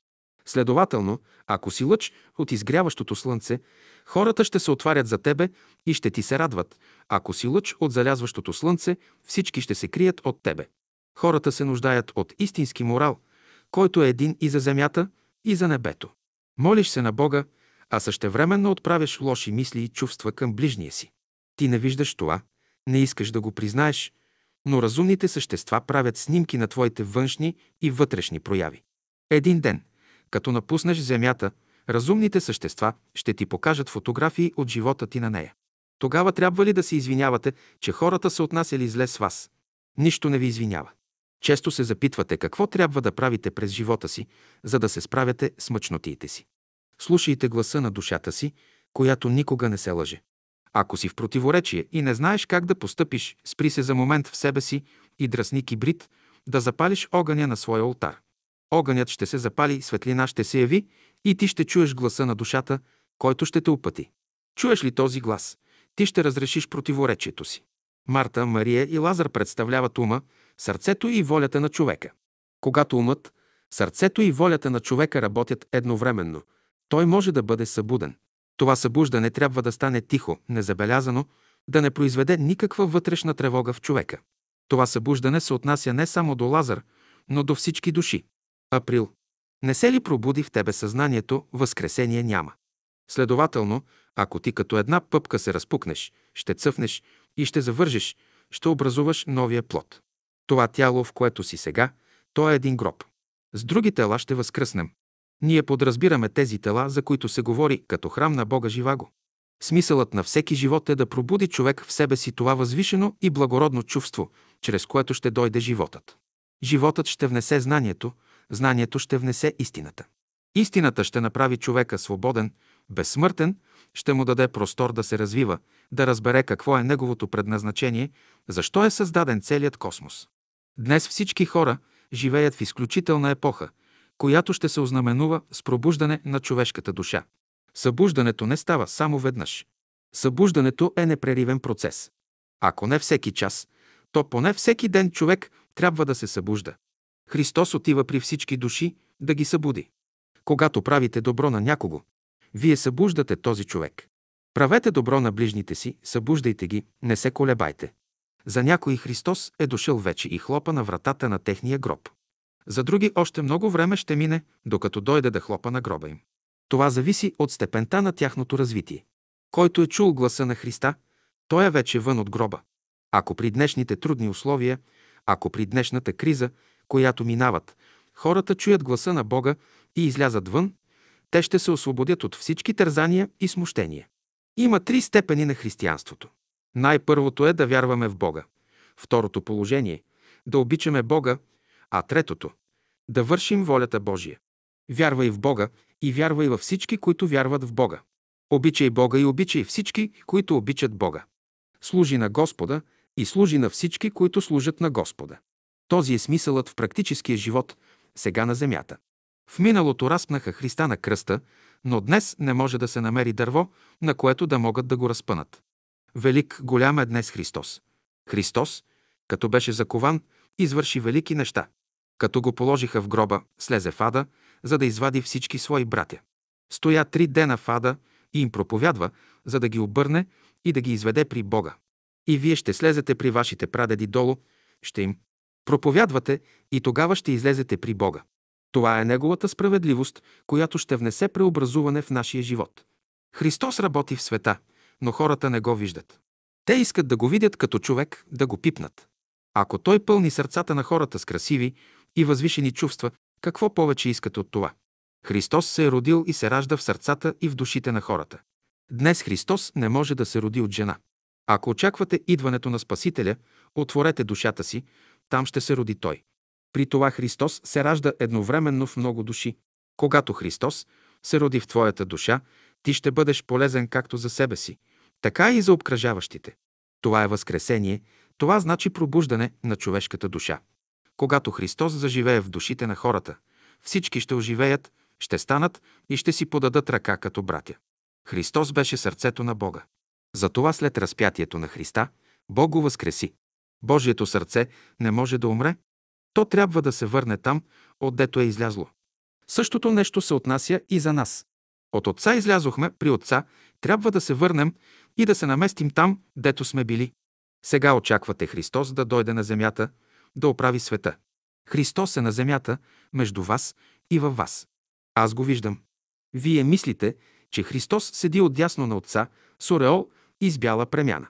Следователно, ако си лъч от изгряващото слънце, хората ще се отварят за тебе и ще ти се радват. Ако си лъч от залязващото слънце, всички ще се крият от тебе. Хората се нуждаят от истински морал, който е един и за земята, и за небето. Молиш се на Бога, а същевременно отправяш лоши мисли и чувства към ближния си. Ти не виждаш това, не искаш да го признаеш, но разумните същества правят снимки на твоите външни и вътрешни прояви. Един ден, като напуснеш Земята, разумните същества ще ти покажат фотографии от живота ти на нея. Тогава трябва ли да се извинявате, че хората са отнасяли зле с вас? Нищо не ви извинява. Често се запитвате какво трябва да правите през живота си, за да се справяте с мъчнотиите си. Слушайте гласа на душата си, която никога не се лъже. Ако си в противоречие и не знаеш как да постъпиш, спри се за момент в себе си и дръсни кибрид, да запалиш огъня на своя ултар. Огънят ще се запали, светлина ще се яви и ти ще чуеш гласа на душата, който ще те опъти. Чуеш ли този глас? Ти ще разрешиш противоречието си. Марта, Мария и Лазар представляват ума, сърцето и волята на човека. Когато умът, сърцето и волята на човека работят едновременно, той може да бъде събуден. Това събуждане трябва да стане тихо, незабелязано, да не произведе никаква вътрешна тревога в човека. Това събуждане се отнася не само до Лазар, но до всички души. Април. Не се ли пробуди в тебе съзнанието, възкресение няма. Следователно, ако ти като една пъпка се разпукнеш, ще цъфнеш и ще завържеш, ще образуваш новия плод. Това тяло, в което си сега, то е един гроб. С други тела ще възкръснем. Ние подразбираме тези тела, за които се говори като храм на Бога Живаго. Смисълът на всеки живот е да пробуди човек в себе си това възвишено и благородно чувство, чрез което ще дойде животът. Животът ще внесе знанието, знанието ще внесе истината. Истината ще направи човека свободен, безсмъртен, ще му даде простор да се развива, да разбере какво е неговото предназначение, защо е създаден целият космос. Днес всички хора живеят в изключителна епоха, която ще се ознаменува с пробуждане на човешката душа. Събуждането не става само веднъж. Събуждането е непреривен процес. Ако не всеки час, то поне всеки ден човек трябва да се събужда. Христос отива при всички души да ги събуди. Когато правите добро на някого, вие събуждате този човек. Правете добро на ближните си, събуждайте ги, не се колебайте. За някои Христос е дошъл вече и хлопа на вратата на техния гроб. За други още много време ще мине, докато дойде да хлопа на гроба им. Това зависи от степента на тяхното развитие. Който е чул гласа на Христа, той е вече вън от гроба. Ако при днешните трудни условия, ако при днешната криза, която минават, хората чуят гласа на Бога и излязат вън, те ще се освободят от всички тързания и смущения. Има три степени на християнството. Най-първото е да вярваме в Бога. Второто положение – да обичаме Бога, а третото – да вършим волята Божия. Вярвай в Бога и вярвай във всички, които вярват в Бога. Обичай Бога и обичай всички, които обичат Бога. Служи на Господа и служи на всички, които служат на Господа. Този е смисълът в практическия живот, сега на земята. В миналото разпнаха Христа на кръста, но днес не може да се намери дърво, на което да могат да го разпънат. Велик, голям е днес Христос. Христос, като беше закован, извърши велики неща. Като го положиха в гроба, слезе в ада, за да извади всички свои братя. Стоя три дена в ада и им проповядва, за да ги обърне и да ги изведе при Бога. И вие ще слезете при вашите прадеди долу, ще им проповядвате и тогава ще излезете при Бога. Това е Неговата справедливост, която ще внесе преобразуване в нашия живот. Христос работи в света, но хората не го виждат. Те искат да го видят като човек, да го пипнат. Ако той пълни сърцата на хората с красиви и възвишени чувства, какво повече искат от това? Христос се е родил и се ражда в сърцата и в душите на хората. Днес Христос не може да се роди от жена. Ако очаквате идването на Спасителя, отворете душата си, там ще се роди Той. При това Христос се ражда едновременно в много души. Когато Христос се роди в твоята душа, ти ще бъдеш полезен както за себе си, така и за обкръжаващите. Това е възкресение, това значи пробуждане на човешката душа. Когато Христос заживее в душите на хората, всички ще оживеят, ще станат и ще си подадат ръка като братя. Христос беше сърцето на Бога. Затова след разпятието на Христа, Бог го възкреси. Божието сърце не може да умре, то трябва да се върне там, отдето е излязло. Същото нещо се отнася и за нас. От Отца излязохме, при Отца трябва да се върнем и да се наместим там, дето сме били. Сега очаквате Христос да дойде на земята, да оправи света. Христос е на земята, между вас и във вас. Аз го виждам. Вие мислите, че Христос седи отдясно на Отца, с ореол и с бяла премяна.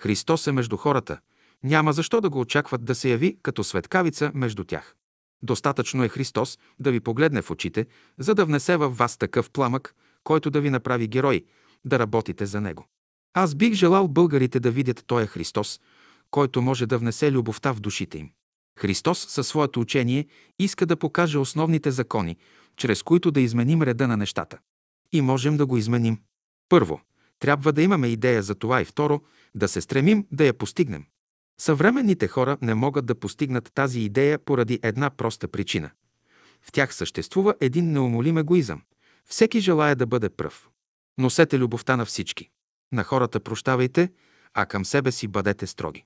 Христос е между хората. Няма защо да го очакват да се яви като светкавица между тях. Достатъчно е Христос да ви погледне в очите, за да внесе във вас такъв пламък, който да ви направи герой, да работите за Него. Аз бих желал българите да видят Той Христос, който може да внесе любовта в душите им. Христос със своето учение иска да покаже основните закони, чрез които да изменим реда на нещата. И можем да го изменим. Първо, трябва да имаме идея за това и второ, да се стремим да я постигнем. Съвременните хора не могат да постигнат тази идея поради една проста причина. В тях съществува един неумолим егоизъм. Всеки желая да бъде пръв. Носете любовта на всички. На хората прощавайте, а към себе си бъдете строги.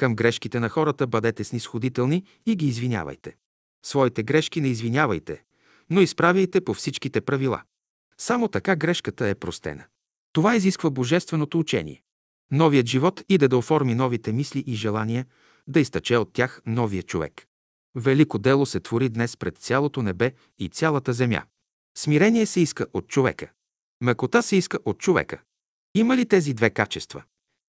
Към грешките на хората бъдете снисходителни и ги извинявайте. Своите грешки не извинявайте, но изправяйте по всичките правила. Само така грешката е простена. Това изисква божественото учение. Новият живот иде да оформи новите мисли и желания, да изтъче от тях новия човек. Велико дело се твори днес пред цялото небе и цялата земя. Смирение се иска от човека. Мекота се иска от човека. Има ли тези две качества?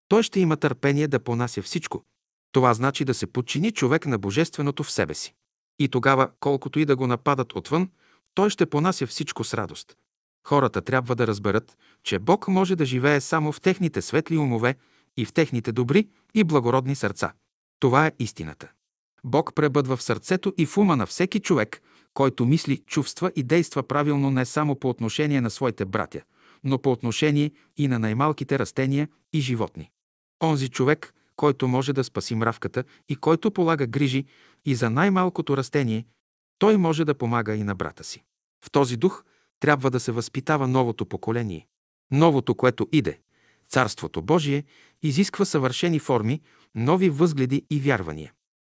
Той ще има търпение да понася всичко. Това значи да се подчини човек на божественото в себе си. И тогава, колкото и да го нападат отвън, той ще понася всичко с радост. Хората трябва да разберат, че Бог може да живее само в техните светли умове и в техните добри и благородни сърца. Това е истината. Бог пребъдва в сърцето и в ума на всеки човек, който мисли, чувства и действа правилно не само по отношение на своите братя, но по отношение и на най-малките растения и животни. Онзи човек, който може да спаси мравката и който полага грижи и за най-малкото растение, той може да помага и на брата си. В този дух трябва да се възпитава новото поколение. Новото, което иде, Царството Божие, изисква съвършени форми, нови възгледи и вярвания.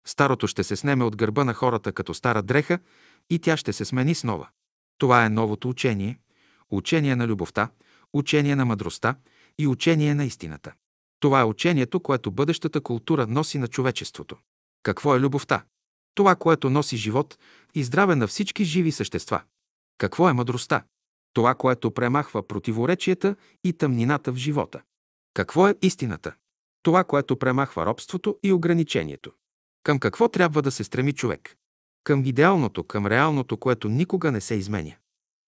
Старото ще се снеме от гърба на хората като стара дреха и тя ще се смени с нова. Това е новото учение, учение на любовта, учение на мъдростта и учение на истината. Това е учението, което бъдещата култура носи на човечеството. Какво е любовта? Това, което носи живот и здраве на всички живи същества. Какво е мъдростта? Това, което премахва противоречията и тъмнината в живота. Какво е истината? Това, което премахва робството и ограничението. Към какво трябва да се стреми човек? Към идеалното, към реалното, което никога не се изменя.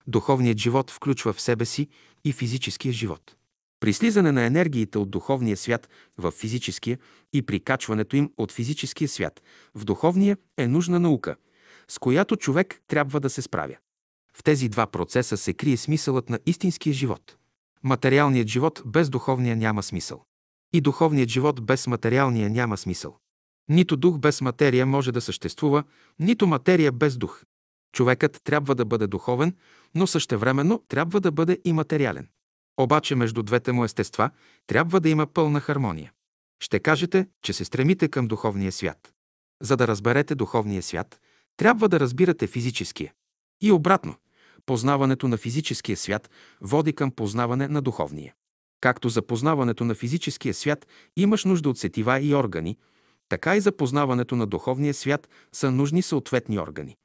Духовният живот включва в себе си и физическия живот. При слизане на енергиите от духовния свят в физическия и при качването им от физическия свят в духовния е нужна наука, с която човек трябва да се справя. В тези два процеса се крие смисълът на истинския живот. Материалният живот без духовния няма смисъл. И духовният живот без материалния няма смисъл. Нито дух без материя може да съществува, нито материя без дух. Човекът трябва да бъде духовен, но същевременно трябва да бъде и материален. Обаче между двете му естества трябва да има пълна хармония. Ще кажете, че се стремите към духовния свят. За да разберете духовния свят, трябва да разбирате физическия. И обратно, познаването на физическия свят води към познаване на духовния. Както за познаването на физическия свят имаш нужда от сетива и органи, така и за познаването на духовния свят са нужни съответни органи.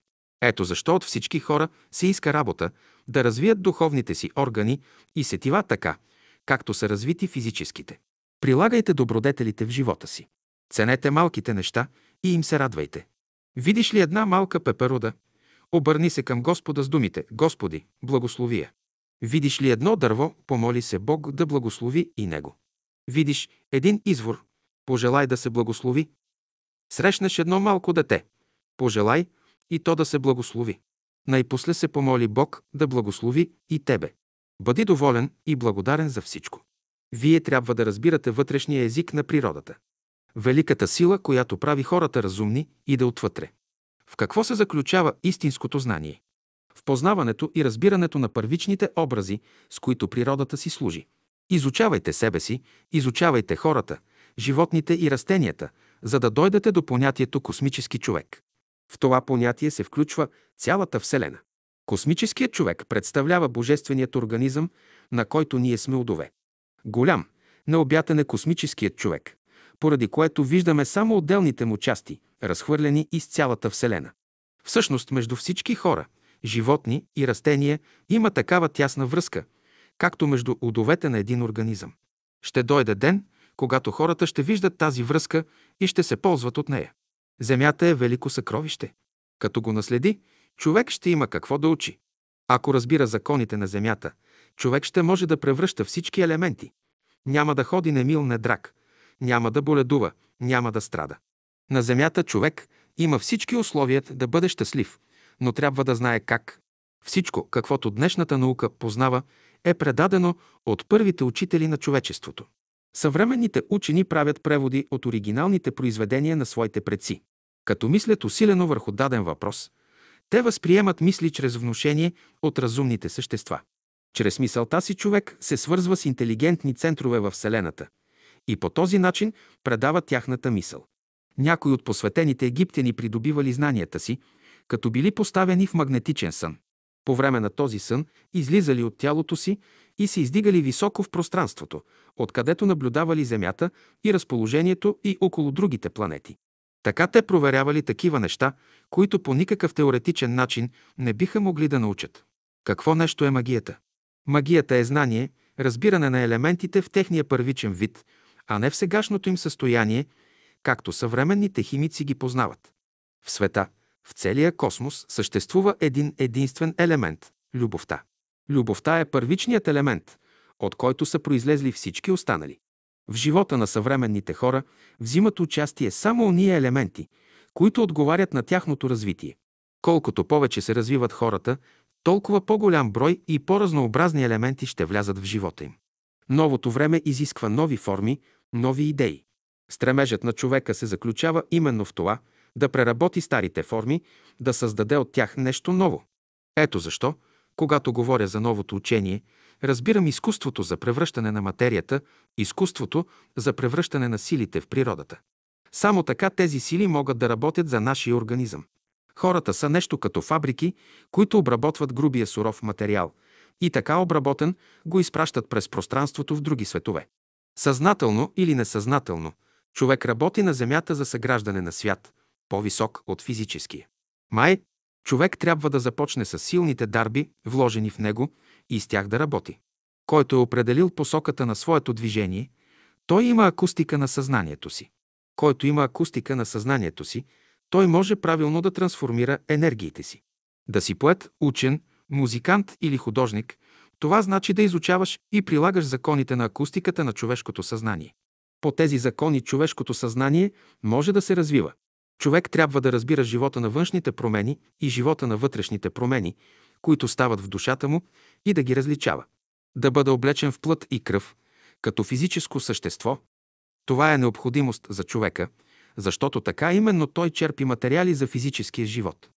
Ето защо от всички хора се иска работа да развият духовните си органи и сетива така, както са развити физическите. Прилагайте добродетелите в живота си. Ценете малките неща и им се радвайте. Видиш ли една малка пеперуда, обърни се към Господа с думите «Господи, благословия». Видиш ли едно дърво, помоли се Бог да благослови и него. Видиш един извор, пожелай да се благослови. Срещнеш едно малко дете, пожелай и то да се благослови. Най-после се помоли Бог да благослови и тебе. Бъди доволен и благодарен за всичко. Вие трябва да разбирате вътрешния език на природата. Великата сила, която прави хората разумни, иде отвътре. В какво се заключава истинското знание? В познаването и разбирането на първичните образи, с които природата си служи. Изучавайте себе си, изучавайте хората, животните и растенията, за да дойдете до понятието космически човек. В това понятие се включва цялата Вселена. Космическият човек представлява божественият организъм, на който ние сме удове. Голям, необятен е космическият човек, поради което виждаме само отделните му части, разхвърлени из цялата Вселена. Всъщност, между всички хора, животни и растения има такава тясна връзка, както между удовете на един организъм. Ще дойде ден, когато хората ще виждат тази връзка и ще се ползват от нея. Земята е велико съкровище. Като го наследи, човек ще има какво да учи. Ако разбира законите на Земята, човек ще може да превръща всички елементи. Няма да ходи немил, недрак, няма да боледува, няма да страда. На Земята човек има всички условия да бъде щастлив, но трябва да знае как. Всичко, каквото днешната наука познава, е предадено от първите учители на човечеството. Съвременните учени правят преводи от оригиналните произведения на своите предци. Като мислят усилено върху даден въпрос, те възприемат мисли чрез внушение от разумните същества. Чрез мисълта си човек се свързва с интелигентни центрове в Вселената и по този начин предава тяхната мисъл. Някои от посветените египтяни придобивали знанията си, като били поставени в магнетичен сън. По време на този сън излизали от тялото си и се издигали високо в пространството, откъдето наблюдавали Земята и разположението и около другите планети. Така те проверявали такива неща, които по никакъв теоретичен начин не биха могли да научат. Какво нещо е магията? Магията е знание, разбиране на елементите в техния първичен вид, а не в сегашното им състояние, както съвременните химици ги познават. В света, в целия космос съществува един единствен елемент – любовта. Любовта е първичният елемент, от който са произлезли всички останали. В живота на съвременните хора взимат участие само ония елементи, които отговарят на тяхното развитие. Колкото повече се развиват хората, толкова по-голям брой и по-разнообразни елементи ще влязат в живота им. Новото време изисква нови форми, нови идеи. Стремежът на човека се заключава именно в това да преработи старите форми, да създаде от тях нещо ново. Ето защо, когато говоря за новото учение, разбирам изкуството за превръщане на материята, изкуството за превръщане на силите в природата. Само така тези сили могат да работят за нашия организъм. Хората са нещо като фабрики, които обработват грубия суров материал и така обработен го изпращат през пространството в други светове. Съзнателно или несъзнателно, човек работи на Земята за съграждане на свят, по-висок от физическия. Май, човек трябва да започне с силните дарби, вложени в него, и с тях да работи. Който е определил посоката на своето движение, той има акустика на съзнанието си. Който има акустика на съзнанието си, той може правилно да трансформира енергиите си. Да си поет, учен, музикант или художник, това значи да изучаваш и прилагаш законите на акустиката на човешкото съзнание. По тези закони човешкото съзнание може да се развива. Човек трябва да разбира живота на външните промени и живота на вътрешните промени, които стават в душата му и да ги различава. Да бъде облечен в плът и кръв, като физическо същество. Това е необходимост за човека, защото така именно той черпи материали за физическия живот.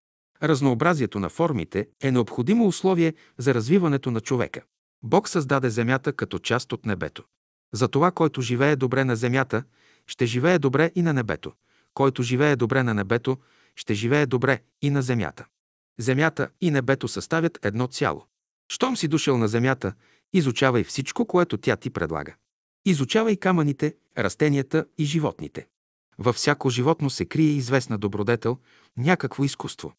Разнообразието на формите е необходимо условие за развиването на човека. Бог създаде земята като част от небето. Затова, който живее добре на земята, ще живее добре и на небето. Който живее добре на небето, ще живее добре и на земята. Земята и небето съставят едно цяло. Щом си дошъл на земята, изучавай всичко, което тя ти предлага. Изучавай камъните, растенията и животните. Във всяко животно се крие известна добродетел, някакво изкуство.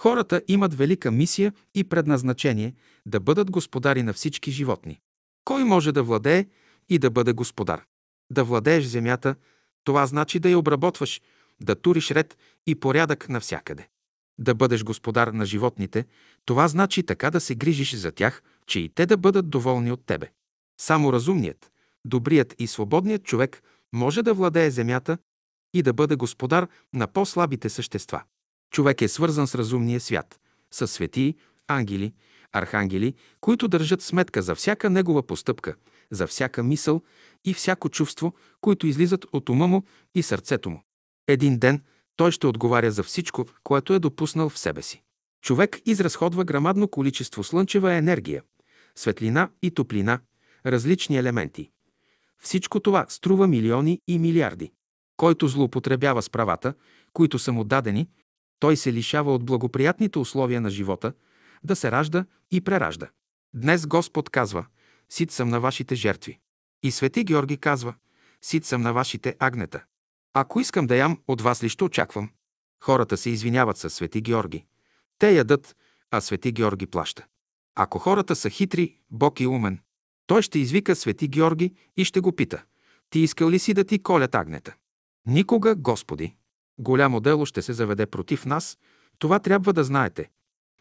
Хората имат велика мисия и предназначение да бъдат господари на всички животни. Кой може да владее и да бъде господар? Да владееш земята, това значи да я обработваш, да туриш ред и порядък навсякъде. Да бъдеш господар на животните, това значи така да се грижиш за тях, че и те да бъдат доволни от тебе. Само разумният, добрият и свободният човек може да владее земята и да бъде господар на по-слабите същества. Човек е свързан с разумния свят, с светии, ангели, архангели, които държат сметка за всяка негова постъпка, за всяка мисъл и всяко чувство, които излизат от ума му и сърцето му. Един ден той ще отговаря за всичко, което е допуснал в себе си. Човек изразходва грамадно количество слънчева енергия, светлина и топлина, различни елементи. Всичко това струва милиони и милиарди. Който злоупотребява с правата, които са му дадени, той се лишава от благоприятните условия на живота да се ражда и преражда. Днес Господ казва, сит съм на вашите жертви. И Свети Георги казва, сит съм на вашите агнета. Ако искам да ям, от вас ли ще очаквам? Хората се извиняват със Свети Георги. Те ядат, а Свети Георги плаща. Ако хората са хитри, Бог е умен. Той ще извика Свети Георги и ще го пита. Ти искал ли си да ти колят агнета? Никога, Господи. Голямо дело ще се заведе против нас. Това трябва да знаете.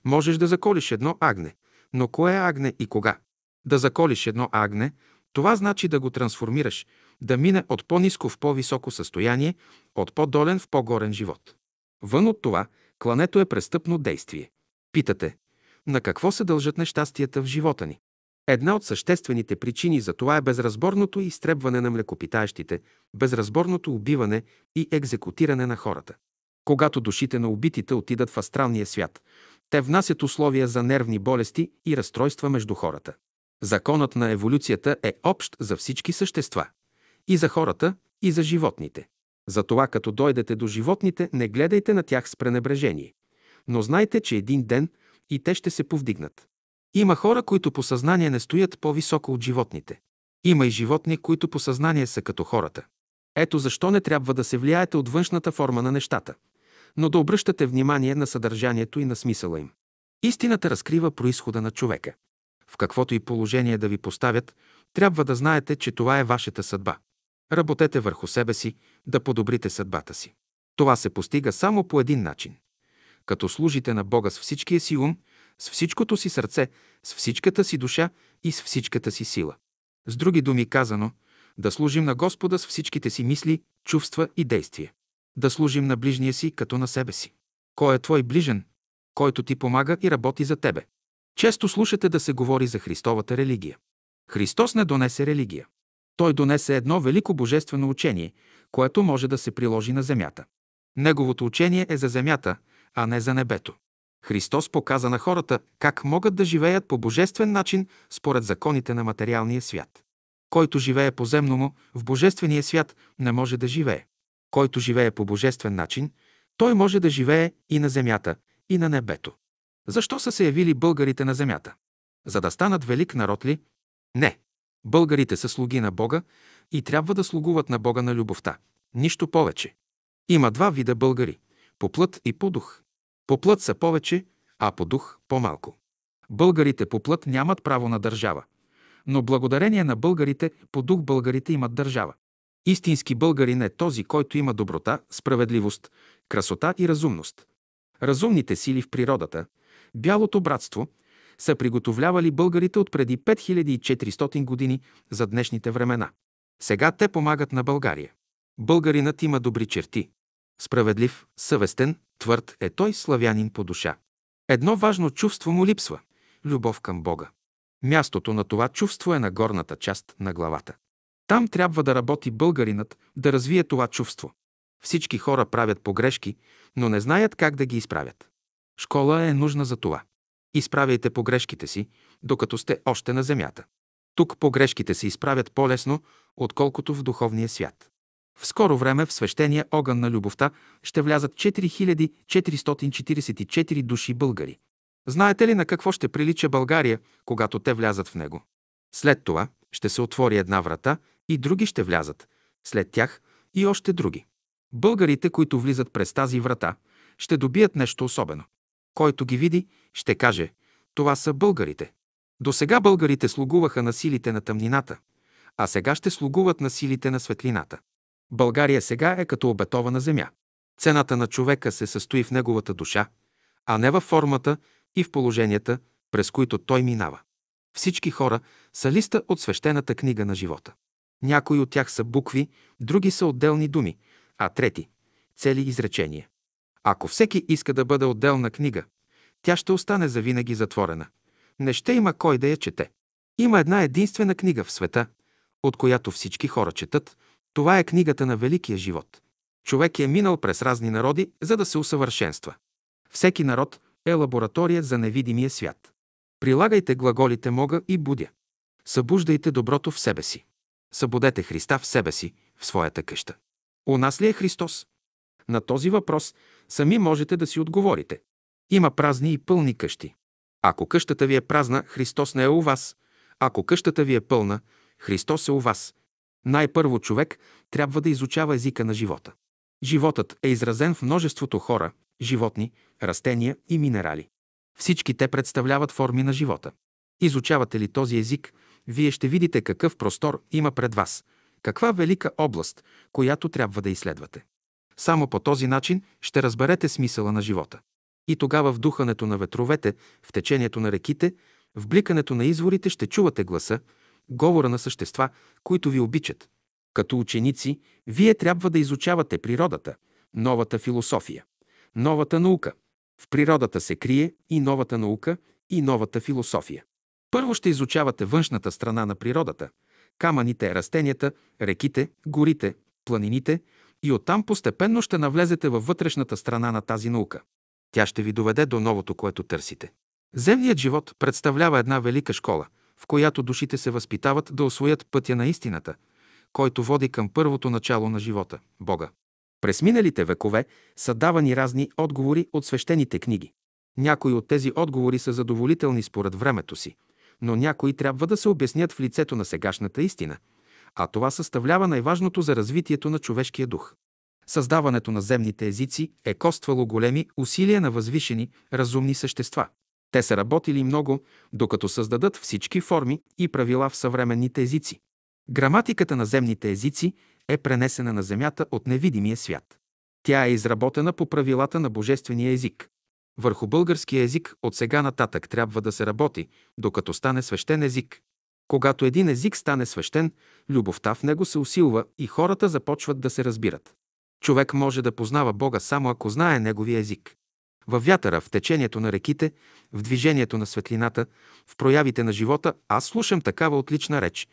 Можеш да заколиш едно агне, но кое е агне и кога? Да заколиш едно агне, това значи да го трансформираш, да мине от по-низко в по-високо състояние, от по-долен в по-горен живот. Вън от това, клането е престъпно действие. Питате, на какво се дължат нещастията в живота ни? Една от съществените причини за това е безразборното изтребване на млекопитаещите, безразборното убиване и екзекутиране на хората. Когато душите на убитите отидат в астралния свят, те внасят условия за нервни болести и разстройства между хората. Законът на еволюцията е общ за всички същества. И за хората, и за животните. Затова, като дойдете до животните, не гледайте на тях с пренебрежение. Но знайте, че един ден и те ще се повдигнат. Има хора, които по съзнание не стоят по-високо от животните. Има и животни, които по съзнание са като хората. Ето защо не трябва да се влияете от външната форма на нещата, но да обръщате внимание на съдържанието и на смисъла им. Истината разкрива происхода на човека. В каквото и положение да ви поставят, трябва да знаете, че това е вашата съдба. Работете върху себе си, да подобрите съдбата си. Това се постига само по един начин. Като служите на Бога с всичкия си ум, с всичкото си сърце, с всичката си душа и с всичката си сила. С други думи казано, да служим на Господа с всичките си мисли, чувства и действия. Да служим на ближния си като на себе си. Кой е твой ближен? който ти помага и работи за тебе. Често слушате да се говори за Христовата религия. Христос не донесе религия. Той донесе едно велико божествено учение, което може да се приложи на земята. Неговото учение е за земята, а не за небето. Христос показа на хората как могат да живеят по божествен начин според законите на материалния свят. Който живее по земному, в божествения свят не може да живее. Който живее по божествен начин, той може да живее и на земята, и на небето. Защо са се явили българите на земята? За да станат велик народ ли? Не. Българите са слуги на Бога и трябва да слугуват на Бога на любовта. Нищо повече. Има два вида българи – по плът и по дух. По плът са повече, а по дух – по-малко. Българите по плът нямат право на държава, но благодарение на българите по дух българите имат държава. Истински българин е този, който има доброта, справедливост, красота и разумност. Разумните сили в природата, бялото братство, са приготовлявали българите от преди 5400 години за днешните времена. Сега те помагат на България. Българинът има добри черти. Справедлив, съвестен, твърд е той славянин по душа. Едно важно чувство му липсва – любов към Бога. Мястото на това чувство е на горната част на главата. Там трябва да работи българинът, да развие това чувство. Всички хора правят погрешки, но не знаят как да ги изправят. Школа е нужна за това. Изправяйте погрешките си, докато сте още на земята. Тук погрешките се изправят по-лесно, отколкото в духовния свят. В скоро време в свещения огън на любовта ще влязат 4444 души българи. Знаете ли на какво ще прилича България, когато те влязат в него? След това ще се отвори една врата и други ще влязат, след тях и още други. Българите, които влизат през тази врата, ще добият нещо особено. Който ги види, ще каже «Това са българите». До сега българите слугуваха на силите на тъмнината, а сега ще слугуват на силите на светлината. България сега е като обетована земя. Цената на човека се състои в неговата душа, а не във формата и в положенията, през които той минава. Всички хора са листа от свещената книга на живота. Някои от тях са букви, други са отделни думи, а трети – цели изречения. Ако всеки иска да бъде отделна книга, тя ще остане завинаги затворена. Не ще има кой да я чете. Има една единствена книга в света, от която всички хора четат. Това е книгата на великия живот. Човек е минал през разни народи, за да се усъвършенства. Всеки народ е лаборатория за невидимия свят. Прилагайте глаголите мога и будя. Събуждайте доброто в себе си. Събудете Христа в себе си, в своята къща. У нас ли е Христос? На този въпрос сами можете да си отговорите. Има празни и пълни къщи. Ако къщата ви е празна, Христос не е у вас. Ако къщата ви е пълна, Христос е у вас. Най-първо човек трябва да изучава езика на живота. Животът е изразен в множеството хора, животни, растения и минерали. Всички те представляват форми на живота. Изучавате ли този език, вие ще видите какъв простор има пред вас, каква велика област, която трябва да изследвате. Само по този начин ще разберете смисъла на живота. И тогава в духането на ветровете, в течението на реките, в бликането на изворите ще чувате гласа, говора на същества, които ви обичат. Като ученици, вие трябва да изучавате природата, новата философия, новата наука. В природата се крие и новата наука, и новата философия. Първо ще изучавате външната страна на природата – камъните, растенията, реките, горите, планините и оттам постепенно ще навлезете във вътрешната страна на тази наука. Тя ще ви доведе до новото, което търсите. Земният живот представлява една велика школа, в която душите се възпитават да освоят пътя на истината, който води към първото начало на живота – Бога. През миналите векове са давани разни отговори от свещените книги. Някои от тези отговори са задоволителни според времето си, но някои трябва да се обяснят в лицето на сегашната истина, а това съставлява най-важното за развитието на човешкия дух. Създаването на земните езици е коствало големи усилия на възвишени, разумни същества. Те са работили много, докато създадат всички форми и правила в съвременните езици. Граматиката на земните езици е пренесена на Земята от невидимия свят. Тя е изработена по правилата на божествения език. Върху българския език от сега нататък трябва да се работи, докато стане свещен език. Когато един език стане свещен, любовта в него се усилва и хората започват да се разбират. Човек може да познава Бога само ако знае неговия език. Във вятъра, в течението на реките, в движението на светлината, в проявите на живота, аз слушам такава отлична реч,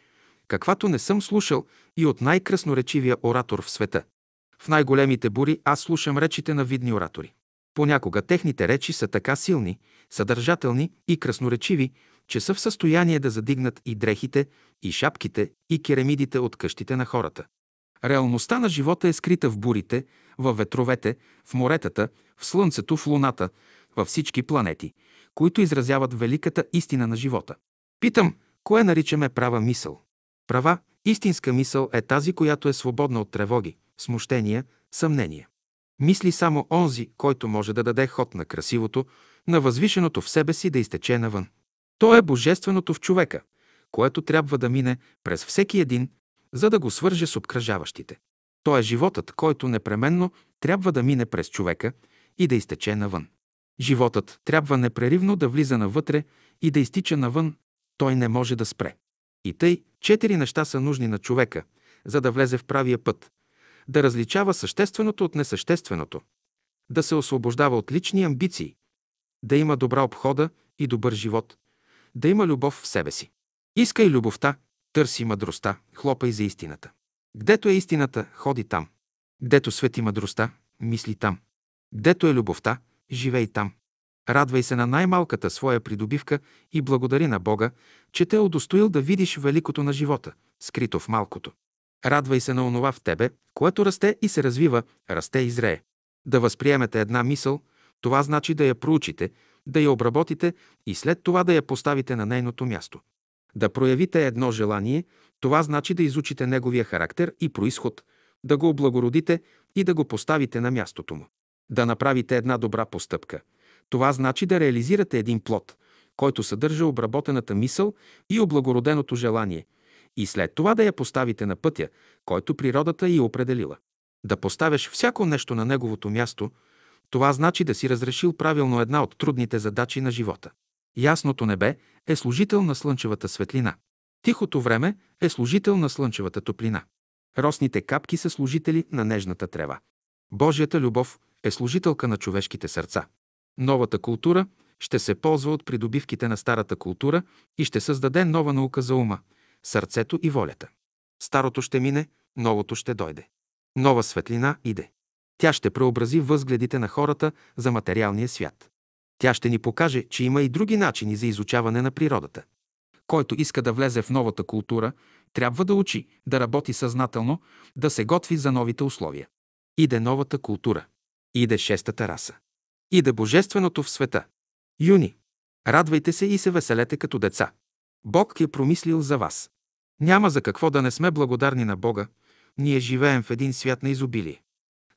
каквато не съм слушал и от най-красноречивия оратор в света. В най-големите бури аз слушам речите на видни оратори. Понякога техните речи са така силни, съдържателни и красноречиви, че са в състояние да задигнат и дрехите, и шапките, и керамидите от къщите на хората. Реалността на живота е скрита в бурите, в ветровете, в моретата, в Слънцето, в Луната, във всички планети, които изразяват великата истина на живота. Питам, кое наричаме права мисъл? Права, истинска мисъл е тази, която е свободна от тревоги, смущения, съмнения. Мисли само онзи, който може да даде ход на красивото, на възвишеното в себе си да изтече навън. То е божественото в човека, което трябва да мине през всеки един, за да го свърже с обкръжаващите. То е животът, който непременно трябва да мине през човека и да изтече навън. Животът трябва непреривно да влиза навътре и да изтича навън. Той не може да спре. И тъй, четири неща са нужни на човека, за да влезе в правия път. Да различава същественото от несъщественото. Да се освобождава от лични амбиции. Да има добра обхода и добър живот. Да има любов в себе си. Искай любовта, търси мъдростта, хлопай за истината. Гдето е истината, ходи там. Гдето свети мъдростта, мисли там. Гдето е любовта, живей там. Радвай се на най-малката своя придобивка и благодари на Бога, че те е удостоил да видиш великото на живота, скрито в малкото. Радвай се на онова в тебе, което расте и се развива, расте и зрее. Да възприемете една мисъл, това значи да я проучите, да я обработите и след това да я поставите на нейното място. Да проявите едно желание, това значи да изучите неговия характер и происход, да го облагородите и да го поставите на мястото му. Да направите една добра постъпка. Това значи да реализирате един плод, който съдържа обработената мисъл и облагороденото желание, и след това да я поставите на пътя, който природата е определила. Да поставяш всяко нещо на неговото място, това значи да си разрешил правилно една от трудните задачи на живота. Ясното небе е служител на слънчевата светлина. Тихото време е служител на слънчевата топлина. Росните капки са служители на нежната трева. Божията любов е служителка на човешките сърца. Новата култура ще се ползва от придобивките на старата култура и ще създаде нова наука за ума, сърцето и волята. Старото ще мине, новото ще дойде. Нова светлина иде. Тя ще преобрази възгледите на хората за материалния свят. Тя ще ни покаже, че има и други начини за изучаване на природата. Който иска да влезе в новата култура, трябва да учи, да работи съзнателно, да се готви за новите условия. Иде новата култура. Иде шестата раса. Иде божественото в света. Юни. Радвайте се и се веселете като деца. Бог е промислил за вас. Няма за какво да не сме благодарни на Бога. Ние живеем в един свят на изобилие.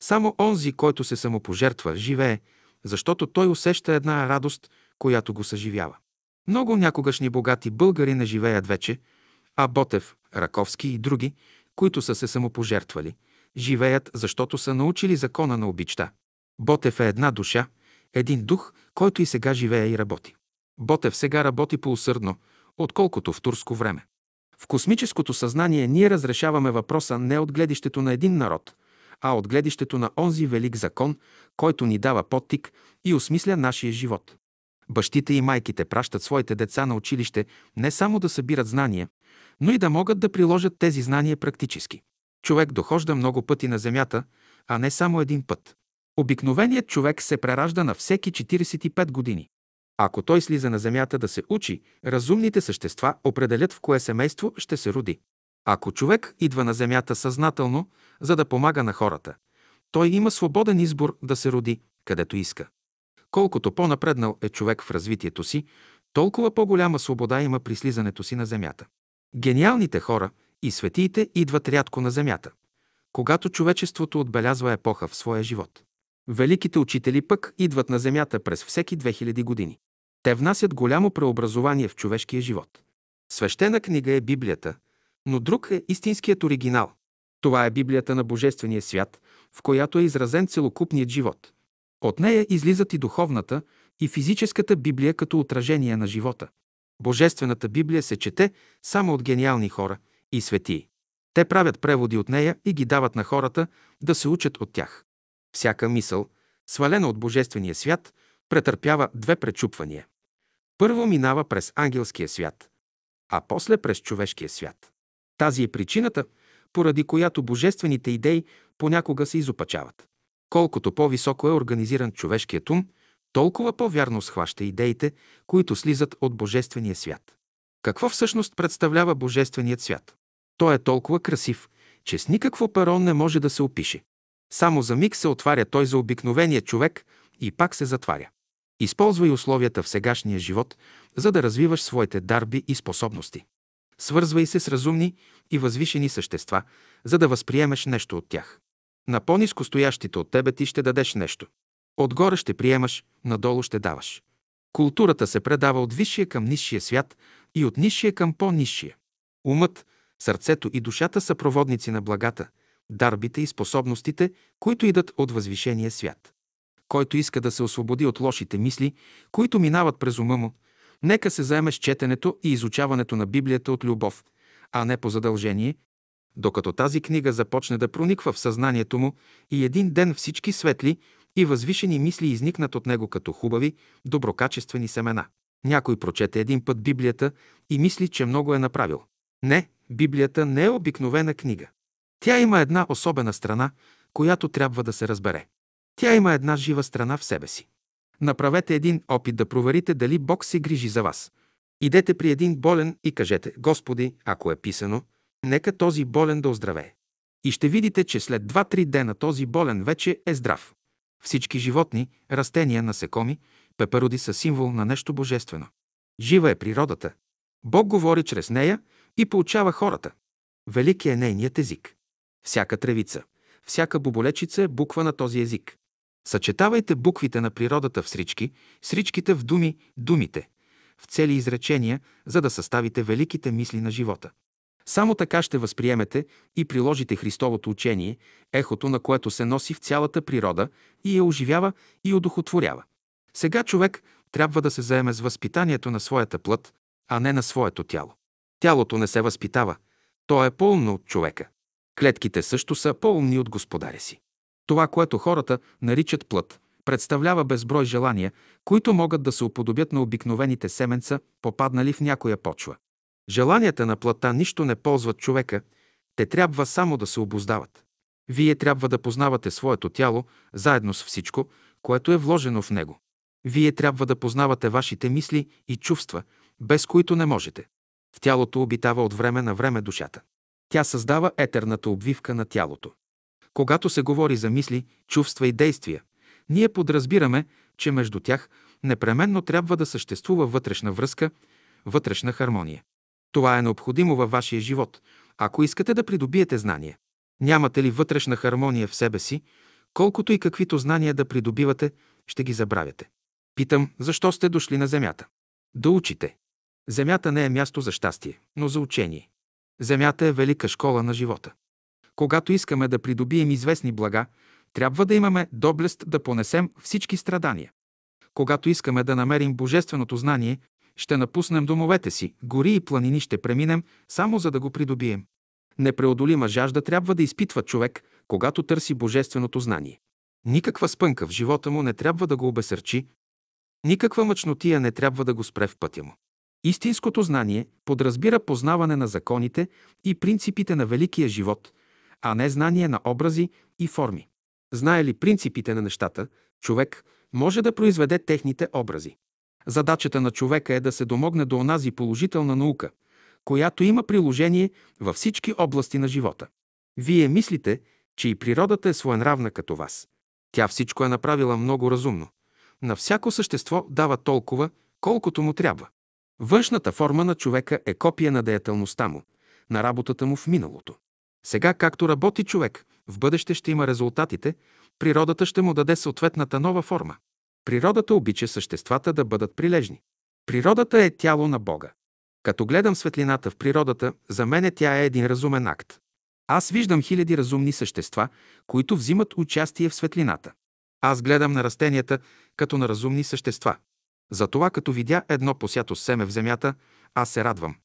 Само онзи, който се самопожертва, живее, защото той усеща една радост, която го съживява. Много някогашни богати българи не живеят вече, а Ботев, Раковски и други, които са се самопожертвали, живеят, защото са научили закона на обичта. Ботев е една душа, един дух, който и сега живее и работи. Ботев сега работи по-усърдно, отколкото в турско време. В космическото съзнание ние разрешаваме въпроса не от гледището на един народ, а от гледището на онзи велик закон, който ни дава подтик и осмисля нашия живот. Бащите и майките пращат своите деца на училище не само да събират знания, но и да могат да приложат тези знания практически. Човек дохожда много пъти на Земята, а не само един път. Обикновеният човек се преражда на всеки 45 години. Ако той слиза на Земята да се учи, разумните същества определят в кое семейство ще се роди. Ако човек идва на Земята съзнателно, за да помага на хората, той има свободен избор да се роди където иска. Колкото по-напреднал е човек в развитието си, толкова по-голяма свобода има при слизането си на Земята. Гениалните хора и светиите идват рядко на Земята, когато човечеството отбелязва епоха в своя живот. Великите учители пък идват на Земята през всеки 2000 години. Те внасят голямо преобразование в човешкия живот. Свещена книга е Библията, но друг е истинският оригинал. Това е Библията на Божествения свят, в която е изразен целокупният живот. От нея излизат и духовната, и физическата Библия като отражение на живота. Божествената Библия се чете само от гениални хора и светии. Те правят преводи от нея и ги дават на хората да се учат от тях. Всяка мисъл, свалена от Божествения свят, претърпява две пречупвания. Първо минава през ангелския свят, а после през човешкия свят. Тази е причината, поради която божествените идеи понякога се изопачават. Колкото по-високо е организиран човешкият ум, толкова по-вярно схваща идеите, които слизат от Божествения свят. Какво всъщност представлява Божественият свят? Той е толкова красив, че с никакво перо не може да се опише. Само за миг се отваря той за обикновения човек и пак се затваря. Използвай условията в сегашния живот, за да развиваш своите дарби и способности. Свързвай се с разумни и възвишени същества, за да възприемеш нещо от тях. На по-низко стоящите от тебе ти ще дадеш нещо. Отгоре ще приемаш, надолу ще даваш. Културата се предава от висшия към нисшия свят и от нисшия към по-нисшия. Умът, сърцето и душата са проводници на благата, дарбите и способностите, които идат от възвишения свят. Който иска да се освободи от лошите мисли, които минават през ума му, нека се заеме с четенето и изучаването на Библията от любов, а не по задължение, докато тази книга започне да прониква в съзнанието му и един ден всички светли и възвишени мисли изникнат от него като хубави, доброкачествени семена. Някой прочете един път Библията и мисли, че много е направил. Не, Библията не е обикновена книга. Тя има една особена страна, която трябва да се разбере. Тя има една жива страна в себе си. Направете един опит да проверите дали Бог се грижи за вас. Идете при един болен и кажете, Господи, ако е писано, нека този болен да оздравее. И ще видите, че след 2-3 дена този болен вече е здрав. Всички животни, растения, насекоми, пепероди са символ на нещо божествено. Жива е природата. Бог говори чрез нея и получава хората. Велики е нейният език. Всяка тревица, всяка боболечица е буква на този език. Съчетавайте буквите на природата в срички, сричките в думи, думите, в цели изречения, за да съставите великите мисли на живота. Само така ще възприемете и приложите Христовото учение, ехото на което се носи в цялата природа и я оживява и одухотворява. Сега човек трябва да се заеме с възпитанието на своята плът, а не на своето тяло. Тялото не се възпитава, то е по-умно от човека. Клетките също са по-умни от господаря си. Това, което хората наричат плът, представлява безброй желания, които могат да се уподобят на обикновените семенца, попаднали в някоя почва. Желанията на плътта нищо не ползват човека, те трябва само да се обоздават. Вие трябва да познавате своето тяло, заедно с всичко, което е вложено в него. Вие трябва да познавате вашите мисли и чувства, без които не можете. В тялото обитава от време на време душата. Тя създава етерната обвивка на тялото. Когато се говори за мисли, чувства и действия, ние подразбираме, че между тях непременно трябва да съществува вътрешна връзка, вътрешна хармония. Това е необходимо във вашия живот, ако искате да придобиете знания. Нямате ли вътрешна хармония в себе си, колкото и каквито знания да придобивате, ще ги забравяте. Питам, защо сте дошли на Земята? Да учите. Земята не е място за щастие, но за учение. Земята е велика школа на живота. Когато искаме да придобием известни блага, трябва да имаме доблест да понесем всички страдания. Когато искаме да намерим божественото знание, ще напуснем домовете си, гори и планини ще преминем, само за да го придобием. Непреодолима жажда трябва да изпитва човек, когато търси божественото знание. Никаква спънка в живота му не трябва да го обесърчи, никаква мъчнотия не трябва да го спре в пътя му. Истинското знание подразбира познаване на законите и принципите на великия живот, а не знание на образи и форми. Знае ли принципите на нещата, човек може да произведе техните образи. Задачата на човека е да се домогне до онази положителна наука, която има приложение във всички области на живота. Вие мислите, че и природата е своенравна като вас. Тя всичко е направила много разумно. На всяко същество дава толкова, колкото му трябва. Външната форма на човека е копия на деятелността му, на работата му в миналото. Сега, както работи човек, в бъдеще ще има резултатите, природата ще му даде съответната нова форма. Природата обича съществата да бъдат прилежни. Природата е тяло на Бога. Като гледам светлината в природата, за мен тя е един разумен акт. Аз виждам хиляди разумни същества, които взимат участие в светлината. Аз гледам на растенията като на разумни същества. Затова, като видя едно посято семе в земята, аз се радвам.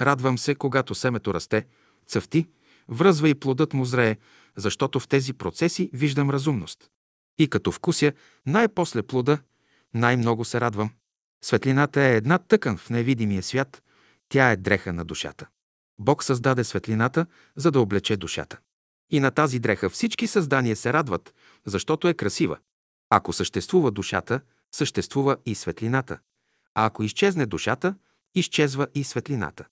Радвам се, когато семето расте, цъфти, връзва и плодът му зрее, защото в тези процеси виждам разумност. И като вкуся най-после плода, най-много се радвам. Светлината е една тъкан в невидимия свят, тя е дреха на душата. Бог създаде светлината, за да облече душата. И на тази дреха всички създания се радват, защото е красива. Ако съществува душата, съществува и светлината. А ако изчезне душата, изчезва и светлината.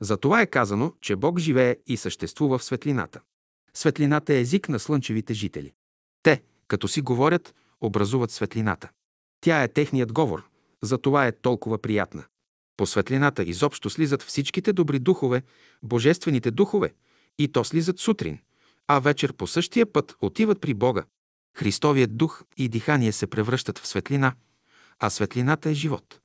Затова е казано, че Бог живее и съществува в светлината. Светлината е език на слънчевите жители. Те, като си говорят, образуват светлината. Тя е техният говор, затова е толкова приятна. По светлината изобщо слизат всичките добри духове, божествените духове, и то слизат сутрин, а вечер по същия път отиват при Бога. Христовият дух и дихание се превръщат в светлина, а светлината е живот.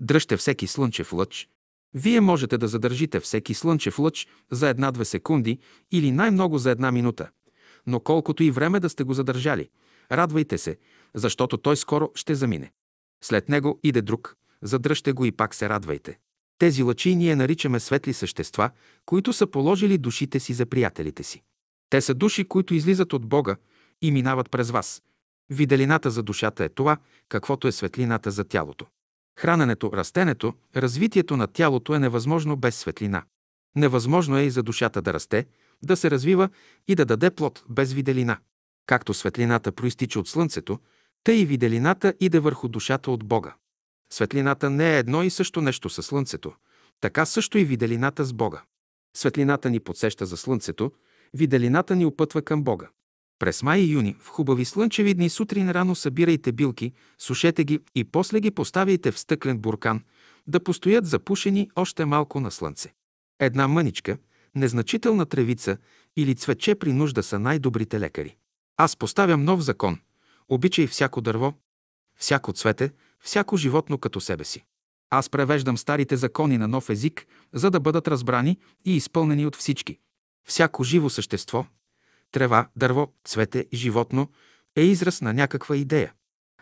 Дръжте всеки слънчев лъч. Вие можете да задържите всеки слънчев лъч за една-две секунди или най-много за една минута. Но колкото и време да сте го задържали, радвайте се, защото той скоро ще замине. След него иде друг, задръжте го и пак се радвайте. Тези лъчи ние наричаме светли същества, които са положили душите си за приятелите си. Те са души, които излизат от Бога и минават през вас. Виделината за душата е това, каквото е светлината за тялото. Храненето, растенето, развитието на тялото е невъзможно без светлина. Невъзможно е и за душата да расте, да се развива и да даде плод без виделина. Както светлината проистича от слънцето, тъй и виделината иде върху душата от Бога. Светлината не е едно и също нещо със слънцето, така също и виделината с Бога. Светлината ни подсеща за слънцето, виделината ни опътва към Бога. През май и юни, в хубави слънчеви дни, сутрин рано събирайте билки, сушете ги и после ги поставяйте в стъклен буркан, да постоят запушени още малко на слънце. Една мъничка, незначителна тревица или цвече при нужда са най-добрите лекари. Аз поставям нов закон. Обичай всяко дърво, всяко цвете, всяко животно като себе си. Аз превеждам старите закони на нов език, за да бъдат разбрани и изпълнени от всички. Всяко живо същество, трева, дърво, цвете животно е израз на някаква идея.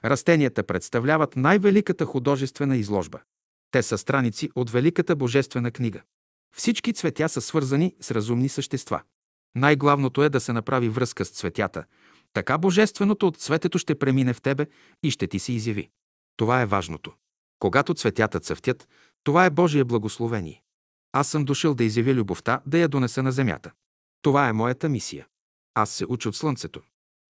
Растенията представляват най-великата художествена изложба. Те са страници от великата божествена книга. Всички цветя са свързани с разумни същества. Най-главното е да се направи връзка с цветята. Така божественото от цветето ще премине в тебе и ще ти се изяви. Това е важното. Когато цветята цъфтят, това е Божие благословение. Аз съм дошъл да изявя любовта, да я донеса на земята. Това е моята мисия. Аз се уча от слънцето.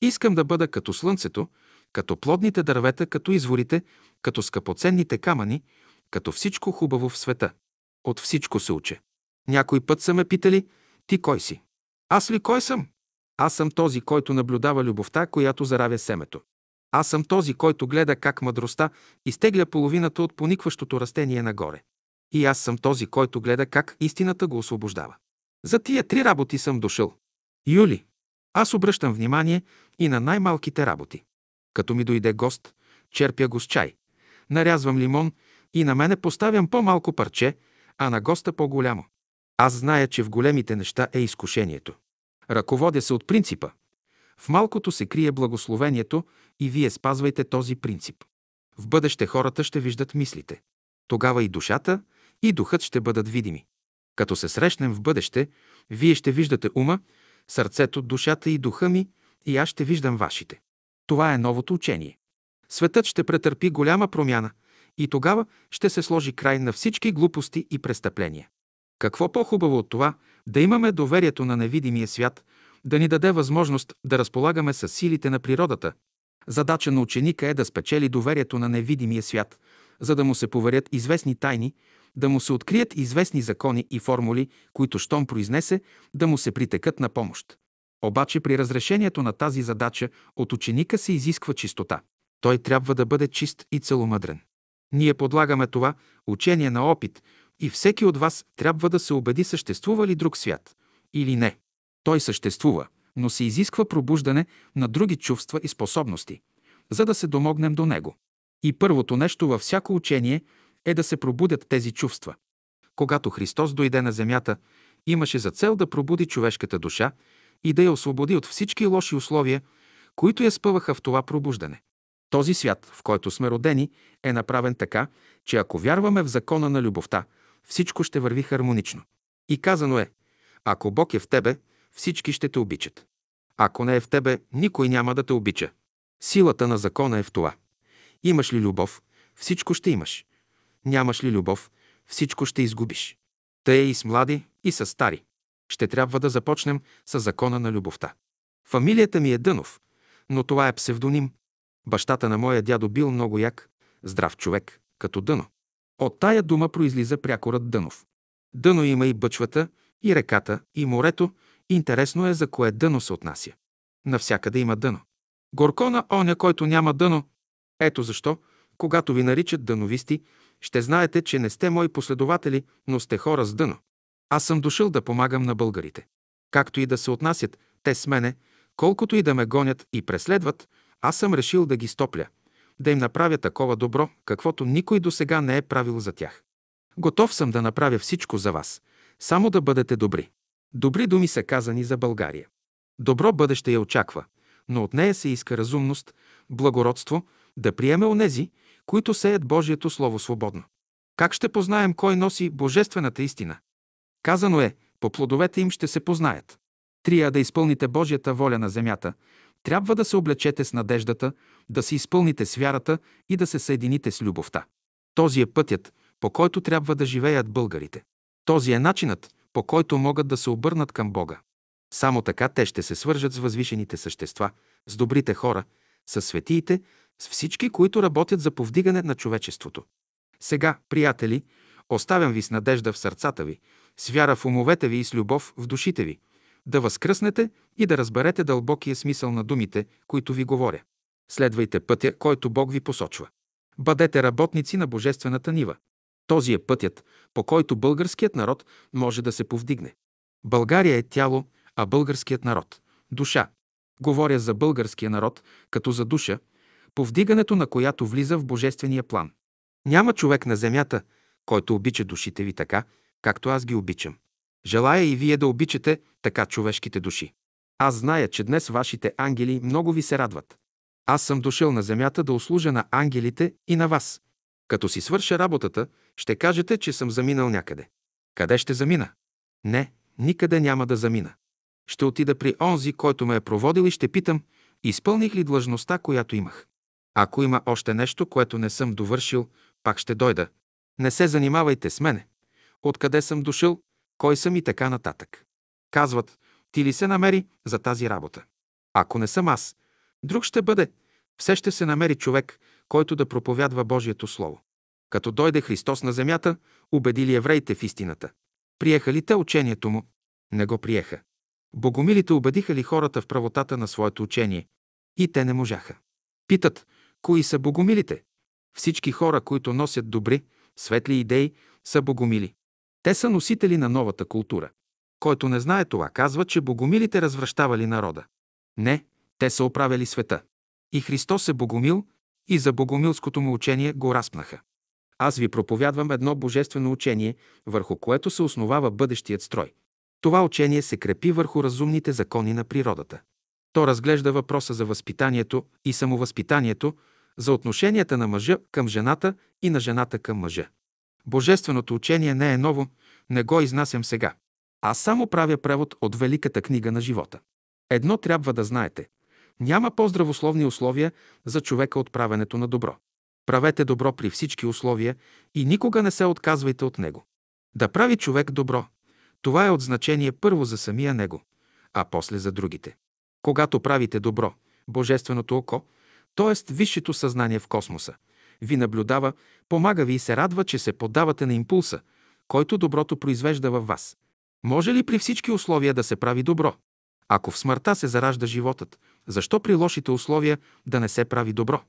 Искам да бъда като слънцето, като плодните дървета, като изворите, като скъпоценните камъни, като всичко хубаво в света. От всичко се уча. Някой път са ме питали, ти кой си? Аз ли кой съм? Аз съм този, който наблюдава любовта, която заравя семето. Аз съм този, който гледа как мъдростта изтегля половината от поникващото растение нагоре. И аз съм този, който гледа как истината го освобождава. За тия три работи съм дошъл. Юли, аз обръщам внимание и на най-малките работи. Като ми дойде гост, черпя го с чай. Нарязвам лимон и на мене поставям по-малко парче, а на госта по-голямо. Аз зная, че в големите неща е изкушението. Ръководя се от принципа. В малкото се крие благословението и вие спазвайте този принцип. В бъдеще хората ще виждат мислите. Тогава и душата, и духът ще бъдат видими. Като се срещнем в бъдеще, вие ще виждате ума, сърцето, душата и духа ми, и аз ще виждам вашите. Това е новото учение. Светът ще претърпи голяма промяна и тогава ще се сложи край на всички глупости и престъпления. Какво по-хубаво от това да имаме доверието на невидимия свят, да ни даде възможност да разполагаме с силите на природата. Задача на ученика е да спечели доверието на невидимия свят, за да му се поверят известни тайни, да му се открият известни закони и формули, които щом произнесе, да му се притекат на помощ. Обаче при разрешението на тази задача от ученика се изисква чистота. Той трябва да бъде чист и целомъдрен. Ние подлагаме това учение на опит и всеки от вас трябва да се убеди съществува ли друг свят или не. Той съществува, но се изисква пробуждане на други чувства и способности, за да се домогнем до него. И първото нещо във всяко учение е да се пробудят тези чувства. Когато Христос дойде на земята, имаше за цел да пробуди човешката душа и да я освободи от всички лоши условия, които я спъваха в това пробуждане. Този свят, в който сме родени, е направен така, че ако вярваме в закона на любовта, всичко ще върви хармонично. И казано е, ако Бог е в тебе, всички ще те обичат. Ако не е в тебе, никой няма да те обича. Силата на закона е в това. Имаш ли любов, всичко ще имаш. Нямаш ли любов, всичко ще изгубиш. Тъй е и с млади, и с стари. Ще трябва да започнем с закона на любовта. Фамилията ми е Дънов, но това е псевдоним. Бащата на моя дядо бил много як, здрав човек, като дъно. От тая дума произлиза прякорът Дънов. Дъно има и бъчвата, и реката, и морето. Интересно е за кое дъно се отнася. Навсякъде има дъно. Горко на оня, който няма дъно. Ето защо, когато ви наричат дъновисти, ще знаете, че не сте мои последователи, но сте хора с дъно. Аз съм дошъл да помагам на българите. Както и да се отнасят те с мене, колкото и да ме гонят и преследват, аз съм решил да ги стопля, да им направя такова добро, каквото никой до сега не е правил за тях. Готов съм да направя всичко за вас, само да бъдете добри. Добри думи са казани за България. Добро бъдеще я очаква, но от нея се иска разумност, благородство, да приеме онези, които сеят Божието Слово свободно. Как ще познаем кой носи Божествената истина? Казано е, по плодовете им ще се познаят. Трия да изпълните Божията воля на земята, трябва да се облечете с надеждата, да се изпълните с вярата и да се съедините с любовта. Този е пътят, по който трябва да живеят българите. Този е начинът, по който могат да се обърнат към Бога. Само така те ще се свържат с възвишените същества, с добрите хора, с светиите, с всички, които работят за повдигане на човечеството. Сега, приятели, оставям ви с надежда в сърцата ви, с вяра в умовете ви и с любов в душите ви, да възкръснете и да разберете дълбокия смисъл на думите, които ви говоря. Следвайте пътя, който Бог ви посочва. Бъдете работници на Божествената нива. Този е пътят, по който българският народ може да се повдигне. България е тяло, а българският народ – душа. Говоря за българския народ като за душа, повдигането на която влиза в божествения план. Няма човек на земята, който обича душите ви така, както аз ги обичам. Желая и вие да обичате така човешките души. Аз зная, че днес вашите ангели много ви се радват. Аз съм дошъл на земята да услужа на ангелите и на вас. Като си свърша работата, ще кажете, че съм заминал някъде. Къде ще замина? Не, никъде няма да замина. Ще отида при онзи, който ме е проводил и ще питам, изпълних ли длъжността, която имах. Ако има още нещо, което не съм довършил, пак ще дойда. Не се занимавайте с мене. Откъде съм дошъл, кой съм и така нататък. Казват, ти ли се намери за тази работа? Ако не съм аз, друг ще бъде. Все ще се намери човек, който да проповядва Божието Слово. Като дойде Христос на земята, убедили евреите в истината. Приеха ли те учението му? Не го приеха. Богомилите убедиха ли хората в правотата на своето учение? И те не можаха. Питат, кои са богомилите? Всички хора, които носят добри, светли идеи, са богомили. Те са носители на новата култура. Който не знае това, казва, че богомилите развръщавали народа. Не, те са оправили света. И Христос е богомил, и за богомилското му учение го разпнаха. Аз ви проповядвам едно божествено учение, върху което се основава бъдещият строй. Това учение се крепи върху разумните закони на природата. То разглежда въпроса за възпитанието и самовъзпитанието, за отношенията на мъжа към жената и на жената към мъжа. Божественото учение не е ново, не го изнасям сега. Аз само правя превод от Великата книга на живота. Едно трябва да знаете. Няма по-здравословни условия за човека от правенето на добро. Правете добро при всички условия и никога не се отказвайте от него. Да прави човек добро, това е от значение първо за самия него, а после за другите. Когато правите добро, Божественото око, т.е. висшето съзнание в космоса, ви наблюдава, помага ви и се радва, че се поддавате на импулса, който доброто произвежда във вас. Може ли при всички условия да се прави добро? Ако в смъртта се заражда животът, защо при лошите условия да не се прави добро?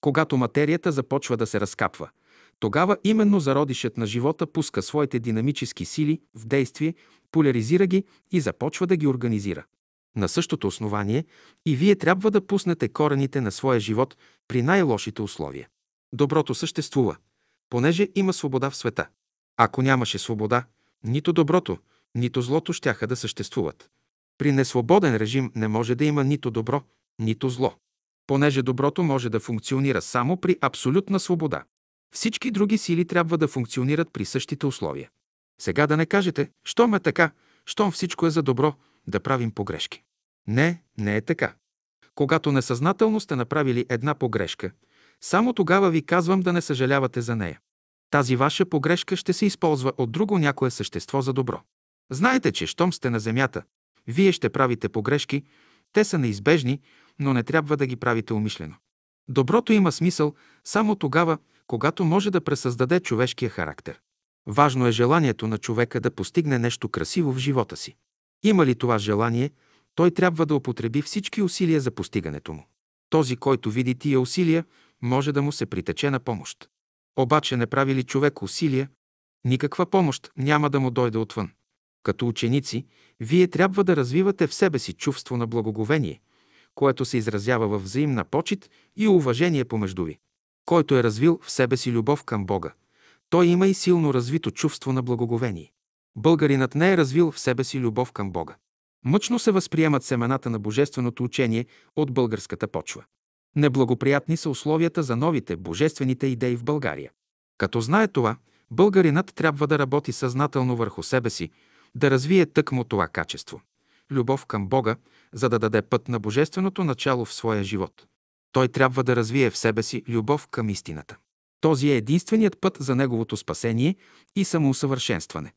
Когато материята започва да се разкапва, тогава именно зародишът на живота пуска своите динамически сили в действие, поляризира ги и започва да ги организира. На същото основание и вие трябва да пуснете корените на своя живот при най-лошите условия. Доброто съществува, понеже има свобода в света. Ако нямаше свобода, нито доброто, нито злото щяха да съществуват. При несвободен режим не може да има нито добро, нито зло. Понеже доброто може да функционира само при абсолютна свобода. Всички други сили трябва да функционират при същите условия. Сега да не кажете, щом е така, щом всичко е за добро, да правим погрешки. Не, не е така. Когато несъзнателно сте направили една погрешка, Само тогава ви казвам да не съжалявате за нея. Тази ваша погрешка ще се използва от друго някое същество за добро. Знаете, че щом сте на земята, вие ще правите погрешки, те са неизбежни, но не трябва да ги правите умишлено. Доброто има смисъл само тогава, когато може да пресъздаде човешкия характер. Важно е желанието на човека да постигне нещо красиво в живота си. Има ли това желание, той трябва да употреби всички усилия за постигането му. Този, който види тия усилия, може да му се притече на помощ. Обаче не прави ли човек усилия, никаква помощ няма да му дойде отвън. Като ученици, вие трябва да развивате в себе си чувство на благоговение, което се изразява в взаимна почет и уважение помежду ви. Който е развил в себе си любов към Бога, той има и силно развито чувство на благоговение. Българинът не е развил в себе си любов към Бога. Мъчно се възприемат семената на божественото учение от българската почва. Неблагоприятни са условията за новите божествените идеи в България. Като знае това, българинът трябва да работи съзнателно върху себе си, да развие тъкмо това качество – любов към Бога, за да даде път на божественото начало в своя живот. Той трябва да развие в себе си любов към истината. Този е единственият път за неговото спасение и самоусъвършенстване.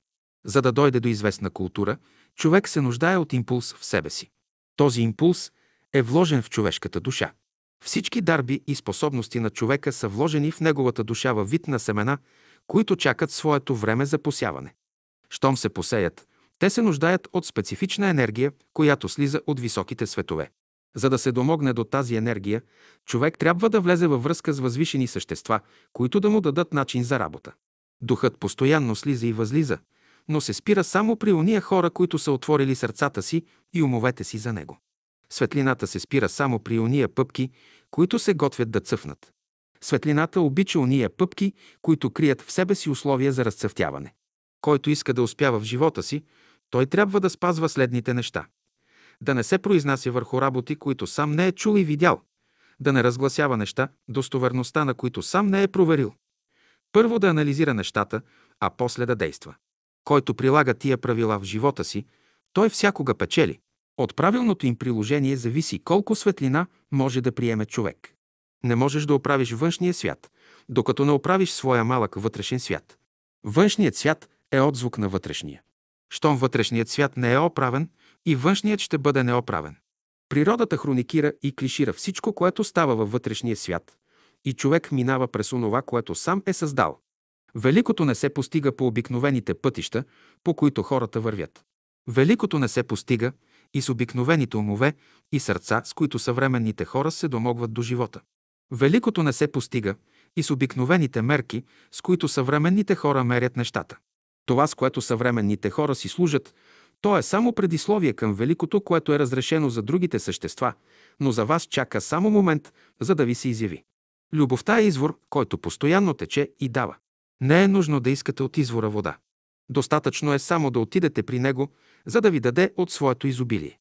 За да дойде до известна култура, човек се нуждае от импулс в себе си. Този импулс е вложен в човешката душа. Всички дарби и способности на човека са вложени в неговата душа във вид на семена, които чакат своето време за посяване. Щом се посеят, те се нуждаят от специфична енергия, която слиза от високите светове. За да се домогне до тази енергия, човек трябва да влезе във връзка с възвишени същества, които да му дадат начин за работа. Духът постоянно слиза и възлиза, но се спира само при уния хора, които са отворили сърцата си и умовете си за него. Светлината се спира само при уния пъпки, които се готвят да цъфнат. Светлината обича уния пъпки, които крият в себе си условия за разцъфтяване. Който иска да успява в живота си, той трябва да спазва следните неща. Да не се произнася върху работи, които сам не е чул и видял. Да не разгласява неща, достоверността на които сам не е проверил. Първо да анализира нещата, а после да действа. Който прилага тия правила в живота си, той всякога печели. От правилното им приложение зависи колко светлина може да приеме човек. Не можеш да оправиш външния свят, докато не оправиш своя малък вътрешен свят. Външният свят е отзвук на вътрешния. Щом вътрешният свят не е оправен, и външният ще бъде неоправен. Природата хроникира и клишира всичко, което става във вътрешния свят, и човек минава през онова, което сам е създал. Великото не се постига по обикновените пътища, по които хората вървят. Великото не се постига и с обикновените умове и сърца, с които съвременните хора се домогват до живота. Великото не се постига и с обикновените мерки, с които съвременните хора мерят нещата. Това, с което съвременните хора си служат, то е само предисловие към великото, което е разрешено за другите същества, но за вас чака само момент, за да ви се изяви. Любовта е извор, който постоянно тече и дава. Не е нужно да искате от извора вода. Достатъчно е само да отидете при него, за да ви даде от своето изобилие.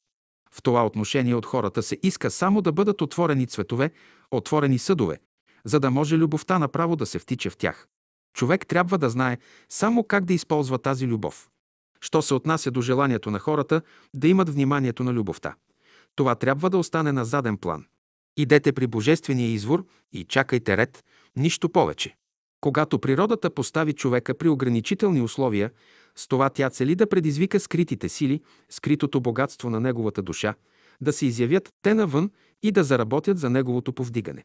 В това отношение от хората се иска само да бъдат отворени цветове, отворени съдове, за да може любовта направо да се втича в тях. Човек трябва да знае само как да използва тази любов. Що се отнася до желанието на хората да имат вниманието на любовта. Това трябва да остане на заден план. Идете при Божествения извор и чакайте ред, нищо повече. Когато природата постави човека при ограничителни условия, с това тя цели да предизвика скритите сили, скритото богатство на неговата душа, да се изявят те навън и да заработят за неговото повдигане.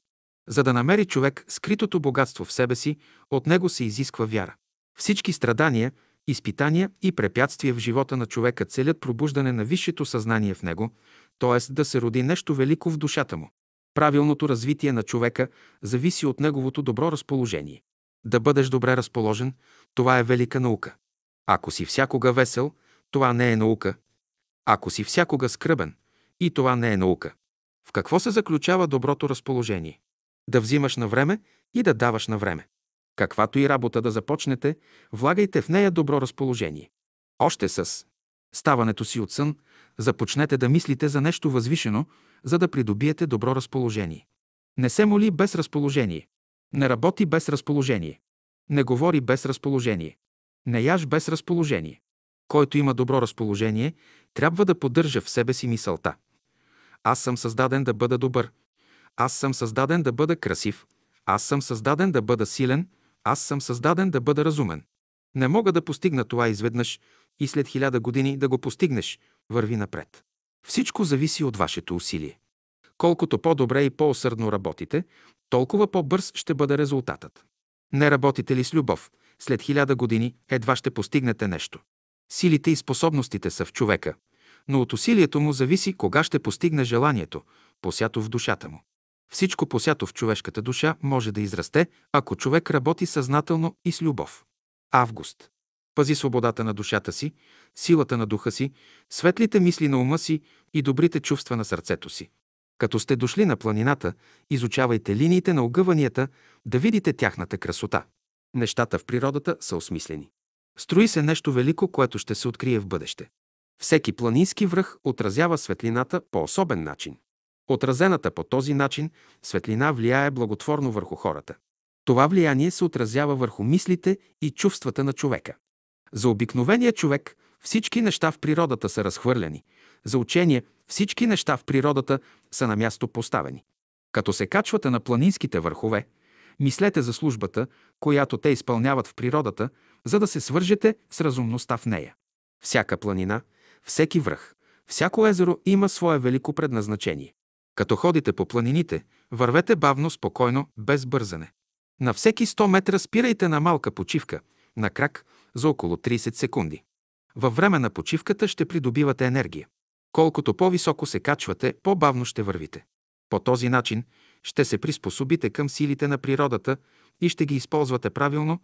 За да намери човек скритото богатство в себе си, от него се изисква вяра. Всички страдания, изпитания и препятствия в живота на човека целят пробуждане на висшето съзнание в него, т.е. да се роди нещо велико в душата му. Правилното развитие на човека зависи от неговото добро разположение. Да бъдеш добре разположен, това е велика наука. Ако си всякога весел, това не е наука. Ако си всякога скръбен, и това не е наука. В какво се заключава доброто разположение? Да взимаш на време и да даваш на време. Каквато и работа да започнете, влагайте в нея добро разположение. Още с ставането си от сън, започнете да мислите за нещо възвишено, за да придобиете добро разположение. Не се моли без разположение. Не работи без разположение. Не говори без разположение. Не яж без разположение. Който има добро разположение, трябва да поддържа в себе си мисълта. Аз съм създаден да бъда добър. Аз съм създаден да бъда красив. Аз съм създаден да бъда силен, аз съм създаден да бъда разумен. Не мога да постигна това изведнъж и след хиляда години да го постигнеш. Върви напред. Всичко зависи от вашето усилие. Колкото по-добре и по-усърдно работите, толкова по-бърз ще бъде резултатът. Не работите ли с любов, след хиляда години едва ще постигнете нещо. Силите и способностите са в човека, но от усилието му зависи кога ще постигне желанието, посято в душата му. Всичко посято в човешката душа може да израсте, ако човек работи съзнателно и с любов. Август. Пази свободата на душата си, силата на духа си, светлите мисли на ума си и добрите чувства на сърцето си. Като сте дошли на планината, изучавайте линиите на огъванията, да видите тяхната красота. Нещата в природата са осмислени. Строи се нещо велико, което ще се открие в бъдеще. Всеки планински връх отразява светлината по особен начин. Отразената по този начин светлина влияе благотворно върху хората. Това влияние се отразява върху мислите и чувствата на човека. За обикновения човек всички неща в природата са разхвърляни. За учение всички неща в природата са на място поставени. Като се качвате на планинските върхове, мислете за службата, която те изпълняват в природата, за да се свържете с разумността в нея. Всяка планина, всеки връх, всяко езеро има свое велико предназначение. Като ходите по планините, вървете бавно, спокойно, без бързане. На всеки 100 метра спирайте на малка почивка, на крак, за около 30 секунди. Във време на почивката ще придобивате енергия. Колкото по-високо се качвате, по-бавно ще вървите. По този начин ще се приспособите към силите на природата и ще ги използвате правилно,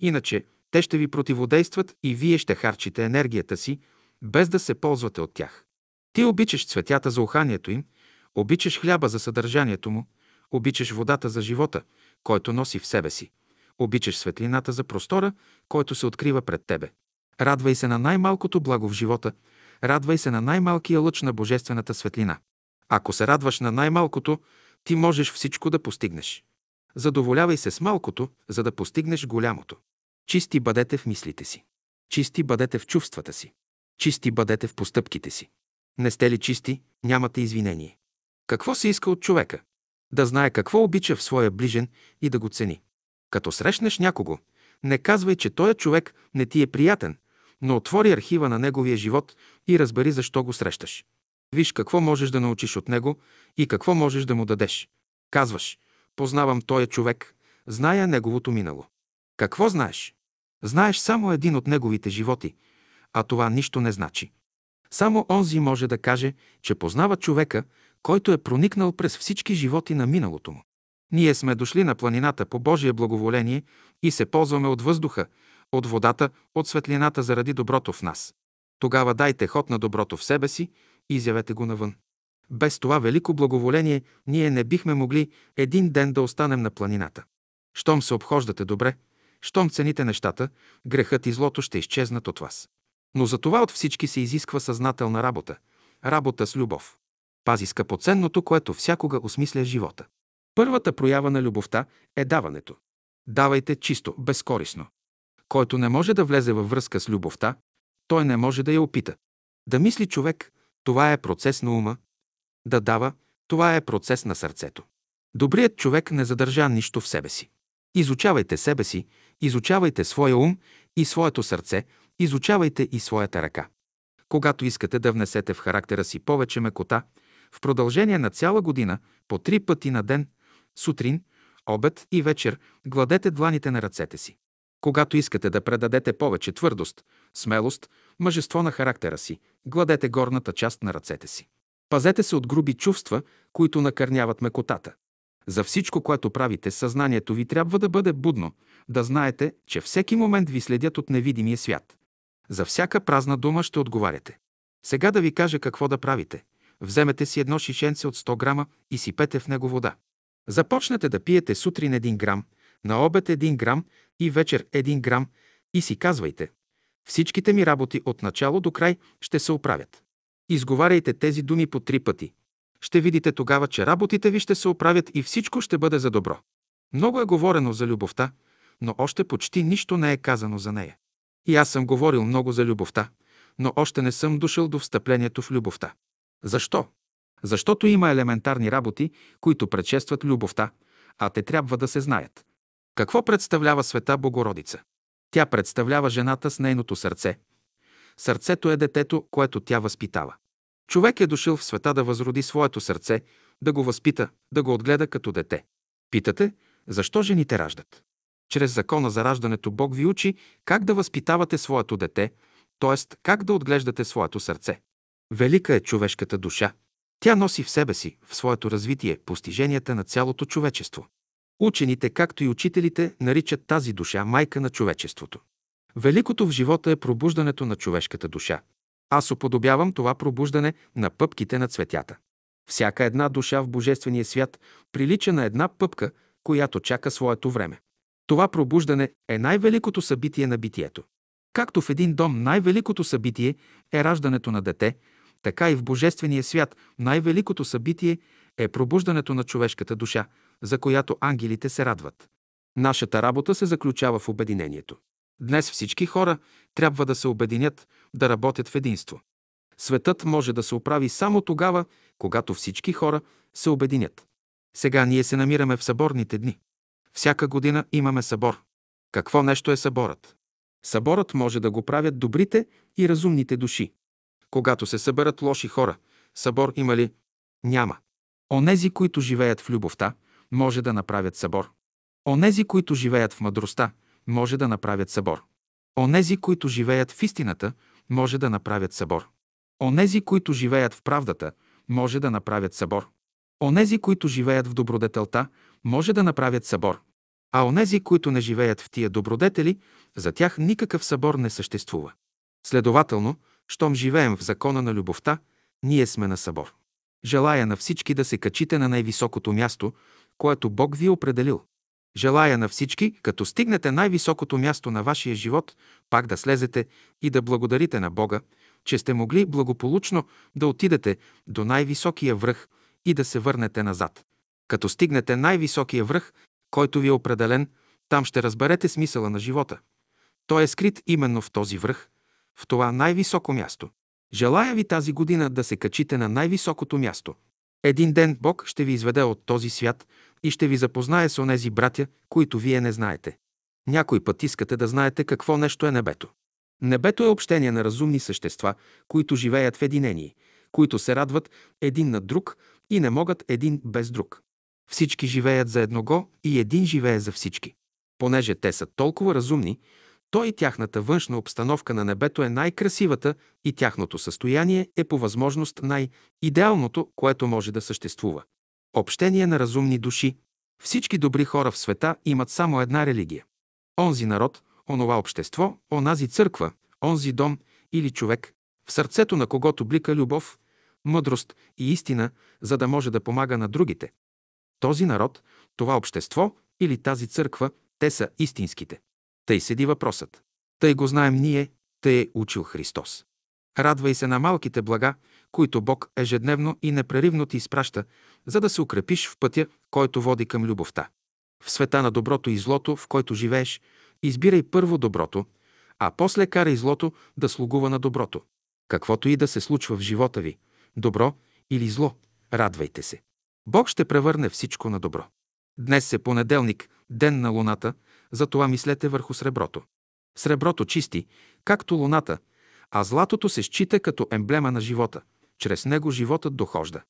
иначе те ще ви противодействат и вие ще харчите енергията си, без да се ползвате от тях. Ти обичаш цветята за уханието им, обичаш хляба за съдържанието му, обичаш водата за живота, който носи в себе си, обичаш светлината за простора, който се открива пред тебе. Радвай се на най-малкото благо в живота, радвай се на най-малкия лъч на божествената светлина. Ако се радваш на най-малкото, ти можеш всичко да постигнеш. Задоволявай се с малкото, за да постигнеш голямото. Чисти бъдете в мислите си. Чисти бъдете в чувствата си. Чисти бъдете в постъпките си. Не сте ли чисти, нямате извинение. Какво се иска от човека? Да знае какво обича в своя ближен и да го цени. Като срещнеш някого, не казвай, че този човек не ти е приятен, но отвори архива на неговия живот и разбери защо го срещаш. Виж какво можеш да научиш от него и какво можеш да му дадеш. Казваш, познавам този човек, зная неговото минало. Какво знаеш? Знаеш само един от неговите животи, а това нищо не значи. Само онзи може да каже, че познава човека, който е проникнал през всички животи на миналото му. Ние сме дошли на планината по Божие благоволение и се ползваме от въздуха, от водата, от светлината заради доброто в нас. Тогава дайте ход на доброто в себе си и изявете го навън. Без това велико благоволение ние не бихме могли един ден да останем на планината. Щом се обхождате добре, щом цените нещата, грехът и злото ще изчезнат от вас. Но за това от всички се изисква съзнателна работа, работа с любов. Пази скъпоценното, което всякога осмисля живота. Първата проява на любовта е даването. Давайте чисто, безкорисно. Който не може да влезе във връзка с любовта, той не може да я опита. Да мисли човек, това е процес на ума. Да дава, това е процес на сърцето. Добрият човек не задържа нищо в себе си. Изучавайте себе си, изучавайте своя ум и своето сърце, изучавайте и своята ръка. Когато искате да внесете в характера си повече мекота, в продължение на цяла година, по три пъти на ден, сутрин, обед и вечер, гладете дланите на ръцете си. Когато искате да предадете повече твърдост, смелост, мъжество на характера си, гладете горната част на ръцете си. Пазете се от груби чувства, които накърняват мекотата. За всичко, което правите, съзнанието ви трябва да бъде будно, да знаете, че всеки момент ви следят от невидимия свят. За всяка празна дума ще отговаряте. Сега да ви кажа какво да правите. Вземете си едно шишенце от 100 грама и сипете в него вода. Започнете да пиете сутрин 1 грам, на обед 1 грам и вечер 1 грам и си казвайте Всичките ми работи от начало до край ще се оправят. Изговаряйте тези думи по три пъти. Ще видите тогава, че работите ви ще се оправят и всичко ще бъде за добро. Много е говорено за любовта, но още почти нищо не е казано за нея. И аз съм говорил много за любовта, но още не съм дошъл до встъплението в любовта. Защо? Защото има елементарни работи, които предшестват любовта, а те трябва да се знаят. Какво представлява света Богородица? Тя представлява жената с нейното сърце. Сърцето е детето, което тя възпитава. Човек е дошъл в света да възроди своето сърце, да го възпита, да го отгледа като дете. Питате, защо жените раждат? Чрез закона за раждането Бог ви учи как да възпитавате своето дете, т.е. как да отглеждате своето сърце. Велика е човешката душа. Тя носи в себе си, в своето развитие, постиженията на цялото човечество. Учените, както и учителите, наричат тази душа майка на човечеството. Великото в живота е пробуждането на човешката душа. Аз уподобявам това пробуждане на пъпките на цветята. Всяка една душа в Божествения свят прилича на една пъпка, която чака своето време. Това пробуждане е най-великото събитие на битието. Както в един дом най-великото събитие е раждането на дете, така и в Божествения свят най-великото събитие е пробуждането на човешката душа, за която ангелите се радват. Нашата работа се заключава в обединението. Днес всички хора трябва да се обединят, да работят в единство. Светът може да се оправи само тогава, когато всички хора се обединят. Сега ние се намираме в съборните дни. Всяка година имаме събор. Какво нещо е съборът? Съборът може да го правят добрите и разумните души. Когато се съберат лоши хора, събор има ли? Няма. Онези, които живеят в любовта, може да направят събор. Онези, които живеят в мъдростта, може да направят събор. Онези, които живеят в истината, може да направят събор. Онези, които живеят в правдата, може да направят събор. Онези, които живеят в добродетелта, може да направят събор. А онези, които не живеят в тия добродетели, за тях никакъв събор не съществува. Следователно, щом живеем в закона на любовта, ние сме на събор. Желая на всички да се качите на най-високото място, което Бог ви е определил. Желая на всички, като стигнете най-високото място на вашия живот, пак да слезете и да благодарите на Бога, че сте могли благополучно да отидете до най-високия връх и да се върнете назад. Като стигнете най-високия връх, който ви е определен, там ще разберете смисъла на живота. Той е скрит именно в този връх, в това най-високо място. Желая ви тази година да се качите на най-високото място. Един ден Бог ще ви изведе от този свят и ще ви запознае с онези братя, които вие не знаете. Някой път искате да знаете какво нещо е небето. Небето е общение на разумни същества, които живеят в единение, които се радват един на друг и не могат един без друг. Всички живеят за едного и един живее за всички. Понеже те са толкова разумни, то и тяхната външна обстановка на небето е най-красивата и тяхното състояние е по възможност най-идеалното, което може да съществува. Общение на разумни души. Всички добри хора в света имат само една религия. Онзи народ, онова общество, онази църква, онзи дом или човек, в сърцето на когото блика любов, мъдрост и истина, за да може да помага на другите. Този народ, това общество или тази църква, те са истинските. Тъй седи въпросът. Тъй го знаем ние, тъй е учил Христос. Радвай се на малките блага, които Бог ежедневно и непреривно ти изпраща, за да се укрепиш в пътя, който води към любовта. В света на доброто и злото, в който живееш, избирай първо доброто, а после карай злото да слугува на доброто. Каквото и да се случва в живота ви, добро или зло, радвайте се. Бог ще превърне всичко на добро. Днес е понеделник, ден на луната, затова мислете върху среброто. Среброто чисти, както луната, а златото се счита като емблема на живота. Чрез него животът дохожда.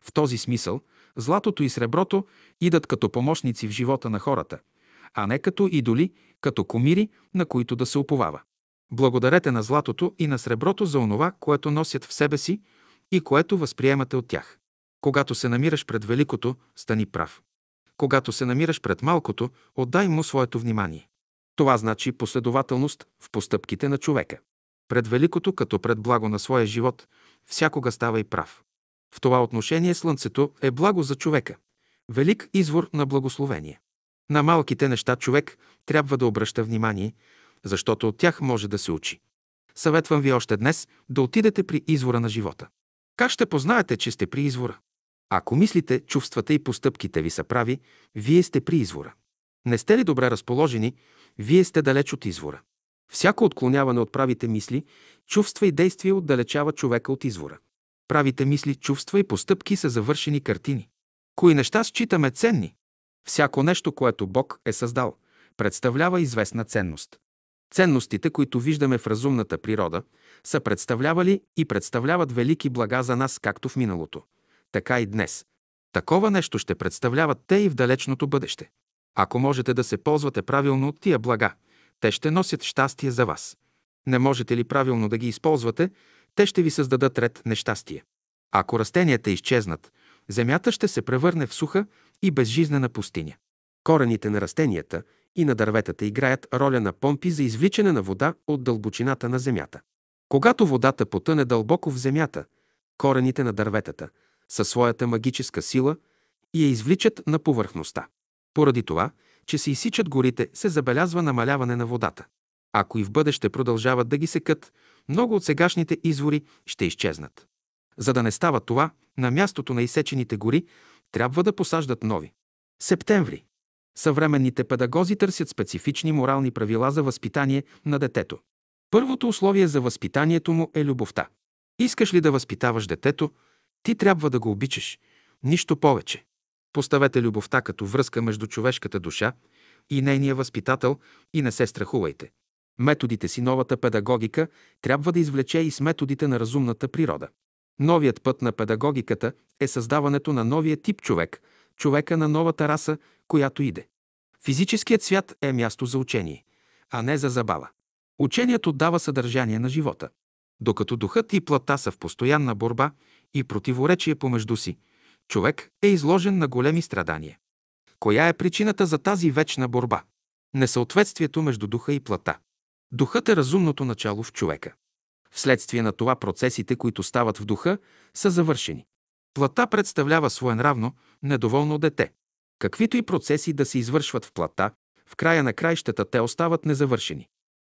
В този смисъл, златото и среброто идат като помощници в живота на хората, а не като идоли, като комири, на които да се уповава. Благодарете на златото и на среброто за онова, което носят в себе си и което възприемате от тях. Когато се намираш пред великото, стани прав. Когато се намираш пред малкото, отдай му своето внимание. Това значи последователност в постъпките на човека. Пред великото, като пред благо на своя живот, всякога става и прав. В това отношение Слънцето е благо за човека, велик извор на благословение. На малките неща човек трябва да обръща внимание, защото от тях може да се учи. Съветвам ви още днес да отидете при извора на живота. Как ще познаете, че сте при извора? Ако мислите, чувствата и постъпките ви са прави, вие сте при извора. Не сте ли добре разположени, вие сте далеч от извора. Всяко отклоняване от правите мисли, чувства и действия отдалечава човека от извора. Правите мисли, чувства и постъпки са завършени картини. Кои неща считаме ценни? Всяко нещо, което Бог е създал, представлява известна ценност. Ценностите, които виждаме в разумната природа, са представлявали и представляват велики блага за нас както в миналото, така и днес. Такова нещо ще представляват те и в далечното бъдеще. Ако можете да се ползвате правилно от тия блага, те ще носят щастие за вас. Не можете ли правилно да ги използвате, те ще ви създадат ред нещастие. Ако растенията изчезнат, земята ще се превърне в суха и безжизнена пустиня. Корените на растенията и на дърветата играят роля на помпи за извличане на вода от дълбочината на земята. Когато водата потъне дълбоко в земята, корените на дърветата, със своята магическа сила, я извличат на повърхността. Поради това, че се изсичат горите, се забелязва намаляване на водата. Ако и в бъдеще продължават да ги секат, много от сегашните извори ще изчезнат. За да не става това, на мястото на изсечените гори трябва да посаждат нови. Септември. Съвременните педагози търсят специфични морални правила за възпитание на детето. Първото условие за възпитанието му е любовта. Искаш ли да възпитаваш детето, ти трябва да го обичаш. Нищо повече. Поставете любовта като връзка между човешката душа и нейния възпитател и не се страхувайте. Методите си новата педагогика трябва да извлече и с методите на разумната природа. Новият път на педагогиката е създаването на новия тип човек, човека на новата раса, която иде. Физическият свят е място за учение, а не за забава. Учението дава съдържание на живота. Докато духът и плътта са в постоянна борба и противоречие помежду си, човек е изложен на големи страдания. Коя е причината за тази вечна борба? Несъответствието между духа и плътта. Духът е разумното начало в човека. Вследствие на това процесите, които стават в духа, са завършени. Плата представлява своенравно, недоволно дете. Каквито и процеси да се извършват в плата, в края на краищата те остават незавършени.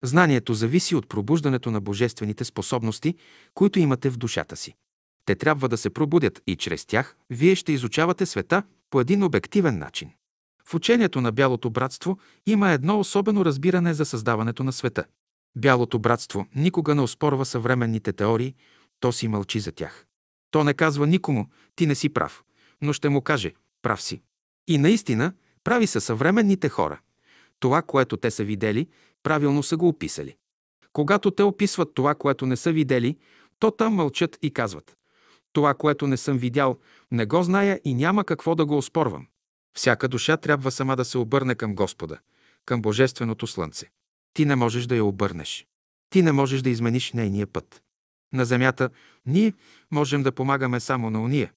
Знанието зависи от пробуждането на божествените способности, които имате в душата си. Те трябва да се пробудят и чрез тях вие ще изучавате света по един обективен начин. В учението на Бялото братство има едно особено разбиране за създаването на света. Бялото братство никога не оспорва съвременните теории, то си мълчи за тях. То не казва никому, ти не си прав, но ще му каже, прав си. И наистина, прави са съвременните хора. Това, което те са видели, правилно са го описали. Когато те описват това, което не са видели, то там мълчат и казват. Това, което не съм видял, не го зная и няма какво да го оспорвам. Всяка душа трябва сама да се обърне към Господа, към Божественото Слънце. Ти не можеш да я обърнеш. Ти не можеш да измениш нейния път. На земята ние можем да помагаме само на уния,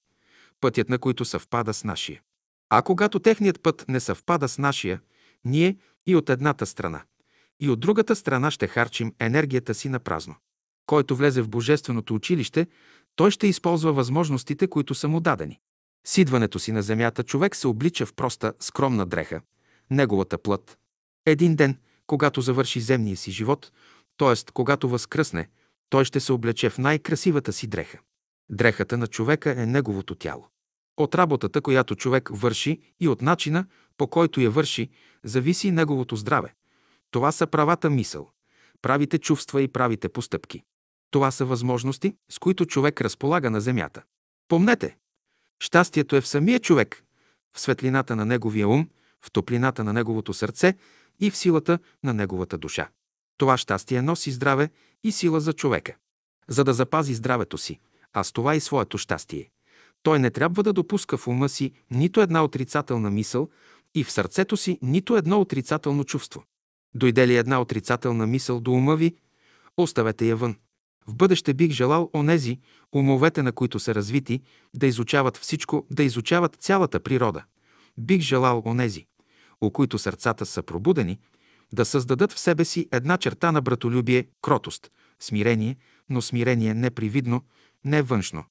пътят на които съвпада с нашия. А когато техният път не съвпада с нашия, ние и от едната страна, и от другата страна ще харчим енергията си на празно. Който влезе в Божественото училище, той ще използва възможностите, които са му дадени. С идването си на земята човек се облича в проста, скромна дреха, неговата плът. Един ден, когато завърши земния си живот, т.е. когато възкръсне, той ще се облече в най-красивата си дреха. Дрехата на човека е неговото тяло. От работата, която човек върши и от начина, по който я върши, зависи неговото здраве. Това са правата мисъл, правите чувства и правите постъпки. Това са възможности, с които човек разполага на земята. Помнете, щастието е в самия човек, в светлината на неговия ум, в топлината на неговото сърце и в силата на неговата душа. Това щастие носи здраве и сила за човека. За да запази здравето си, а с това и своето щастие, той не трябва да допуска в ума си нито една отрицателна мисъл и в сърцето си нито едно отрицателно чувство. Дойде ли една отрицателна мисъл до ума ви, оставете я вън. В бъдеще бих желал онези, умовете на които са развити, да изучават всичко, да изучават цялата природа. Бих желал онези, у които сърцата са пробудени, да създадат в себе си една черта на братолюбие, кротост, смирение, но смирение не привидно, не външно.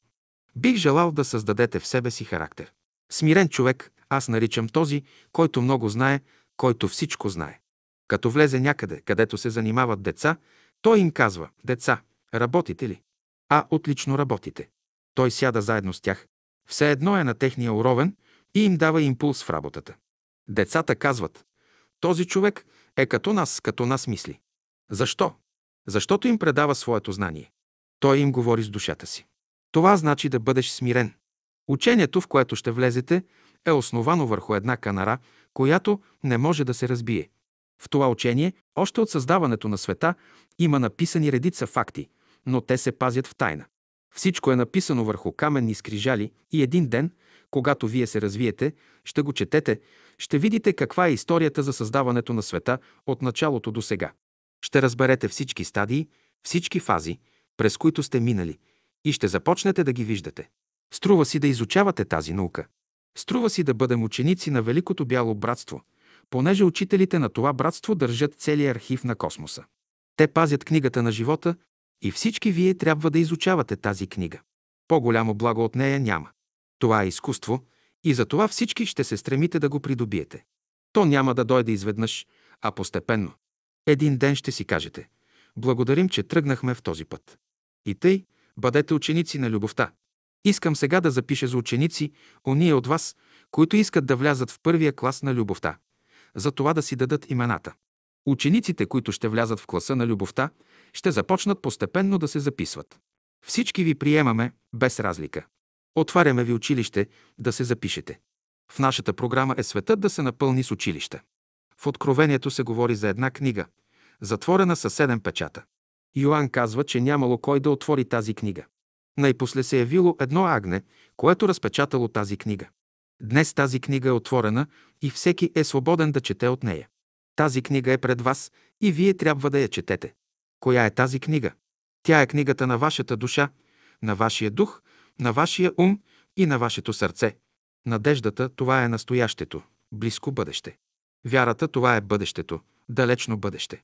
Бих желал да създадете в себе си характер. Смирен човек аз наричам този, който много знае, който всичко знае. Като влезе някъде, където се занимават деца, той им казва, деца, работите ли? А, отлично работите. Той сяда заедно с тях. Все едно е на техния уровен и им дава импулс в работата. Децата казват, този човек е като нас, като нас мисли. Защо? Защото им предава своето знание. Той им говори с душата си. Това значи да бъдеш смирен. Учението, в което ще влезете, е основано върху една канара, която не може да се разбие. В това учение, още от създаването на света, има написани редица факти, но те се пазят в тайна. Всичко е написано върху каменни скрижали и един ден, когато вие се развиете, ще го четете, ще видите каква е историята за създаването на света от началото до сега. Ще разберете всички стадии, всички фази, през които сте минали и ще започнете да ги виждате. Струва си да изучавате тази наука. Струва си да бъдем ученици на Великото бяло братство, понеже учителите на това братство държат целият архив на космоса. Те пазят книгата на живота и всички вие трябва да изучавате тази книга. По-голямо благо от нея няма. Това е изкуство и за това всички ще се стремите да го придобиете. То няма да дойде изведнъж, а постепенно. Един ден ще си кажете «Благодарим, че тръгнахме в този път». И тъй, бъдете ученици на любовта. Искам сега да запиша за ученици, ония от вас, които искат да влязат в първия клас на любовта. За това да си дадат имената. Учениците, които ще влязат в класа на любовта, ще започнат постепенно да се записват. Всички ви приемаме без разлика. Отваряме ви училище да се запишете. В нашата програма е светът да се напълни с училища. В Откровението се говори за една книга, затворена със седем печата. Йоанн казва, че нямало кой да отвори тази книга. Най-после се явило едно агне, което разпечатало тази книга. Днес тази книга е отворена и всеки е свободен да чете от нея. Тази книга е пред вас и вие трябва да я четете. Коя е тази книга? Тя е книгата на вашата душа, на вашия дух, на вашия ум и на вашето сърце. Надеждата – това е настоящето, близко бъдеще. Вярата – това е бъдещето, далечно бъдеще.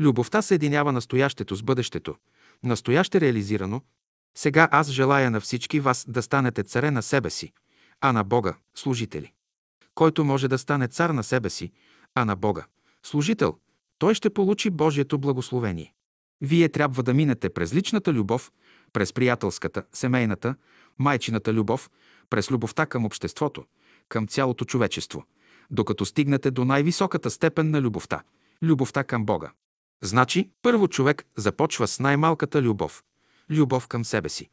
Любовта съединява настоящето с бъдещето, настояще реализирано. Сега аз желая на всички вас да станете царе на себе си, а на Бога – служители. Който може да стане цар на себе си, а на Бога – служител, той ще получи Божието благословение. Вие трябва да минете през личната любов, през приятелската, семейната, майчината любов, през любовта към обществото, към цялото човечество, докато стигнете до най-високата степен на любовта – любовта към Бога. Значи, първо човек започва с най-малката любов – любов към себе си.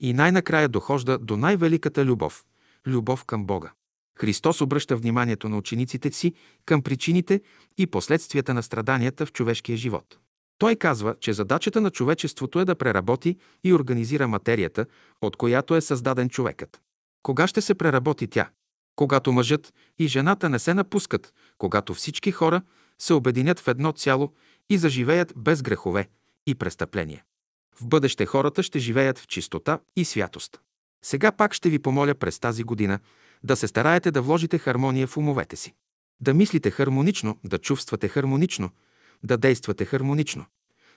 И най-накрая дохожда до най-великата любов – любов към Бога. Христос обръща вниманието на учениците си към причините и последствията на страданията в човешкия живот. Той казва, че задачата на човечеството е да преработи и организира материята, от която е създаден човекът. Кога ще се преработи тя? Когато мъжът и жената не се напускат, когато всички хора се обединят в едно цяло и заживеят без грехове и престъпления. В бъдеще хората ще живеят в чистота и святост. Сега пак ще ви помоля през тази година да се стараете да вложите хармония в умовете си. Да мислите хармонично, да чувствате хармонично, да действате хармонично.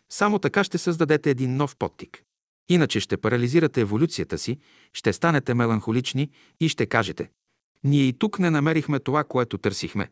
Само така ще създадете един нов подтик. Иначе ще парализирате еволюцията си, ще станете меланхолични и ще кажете «Ние и тук не намерихме това, което търсихме.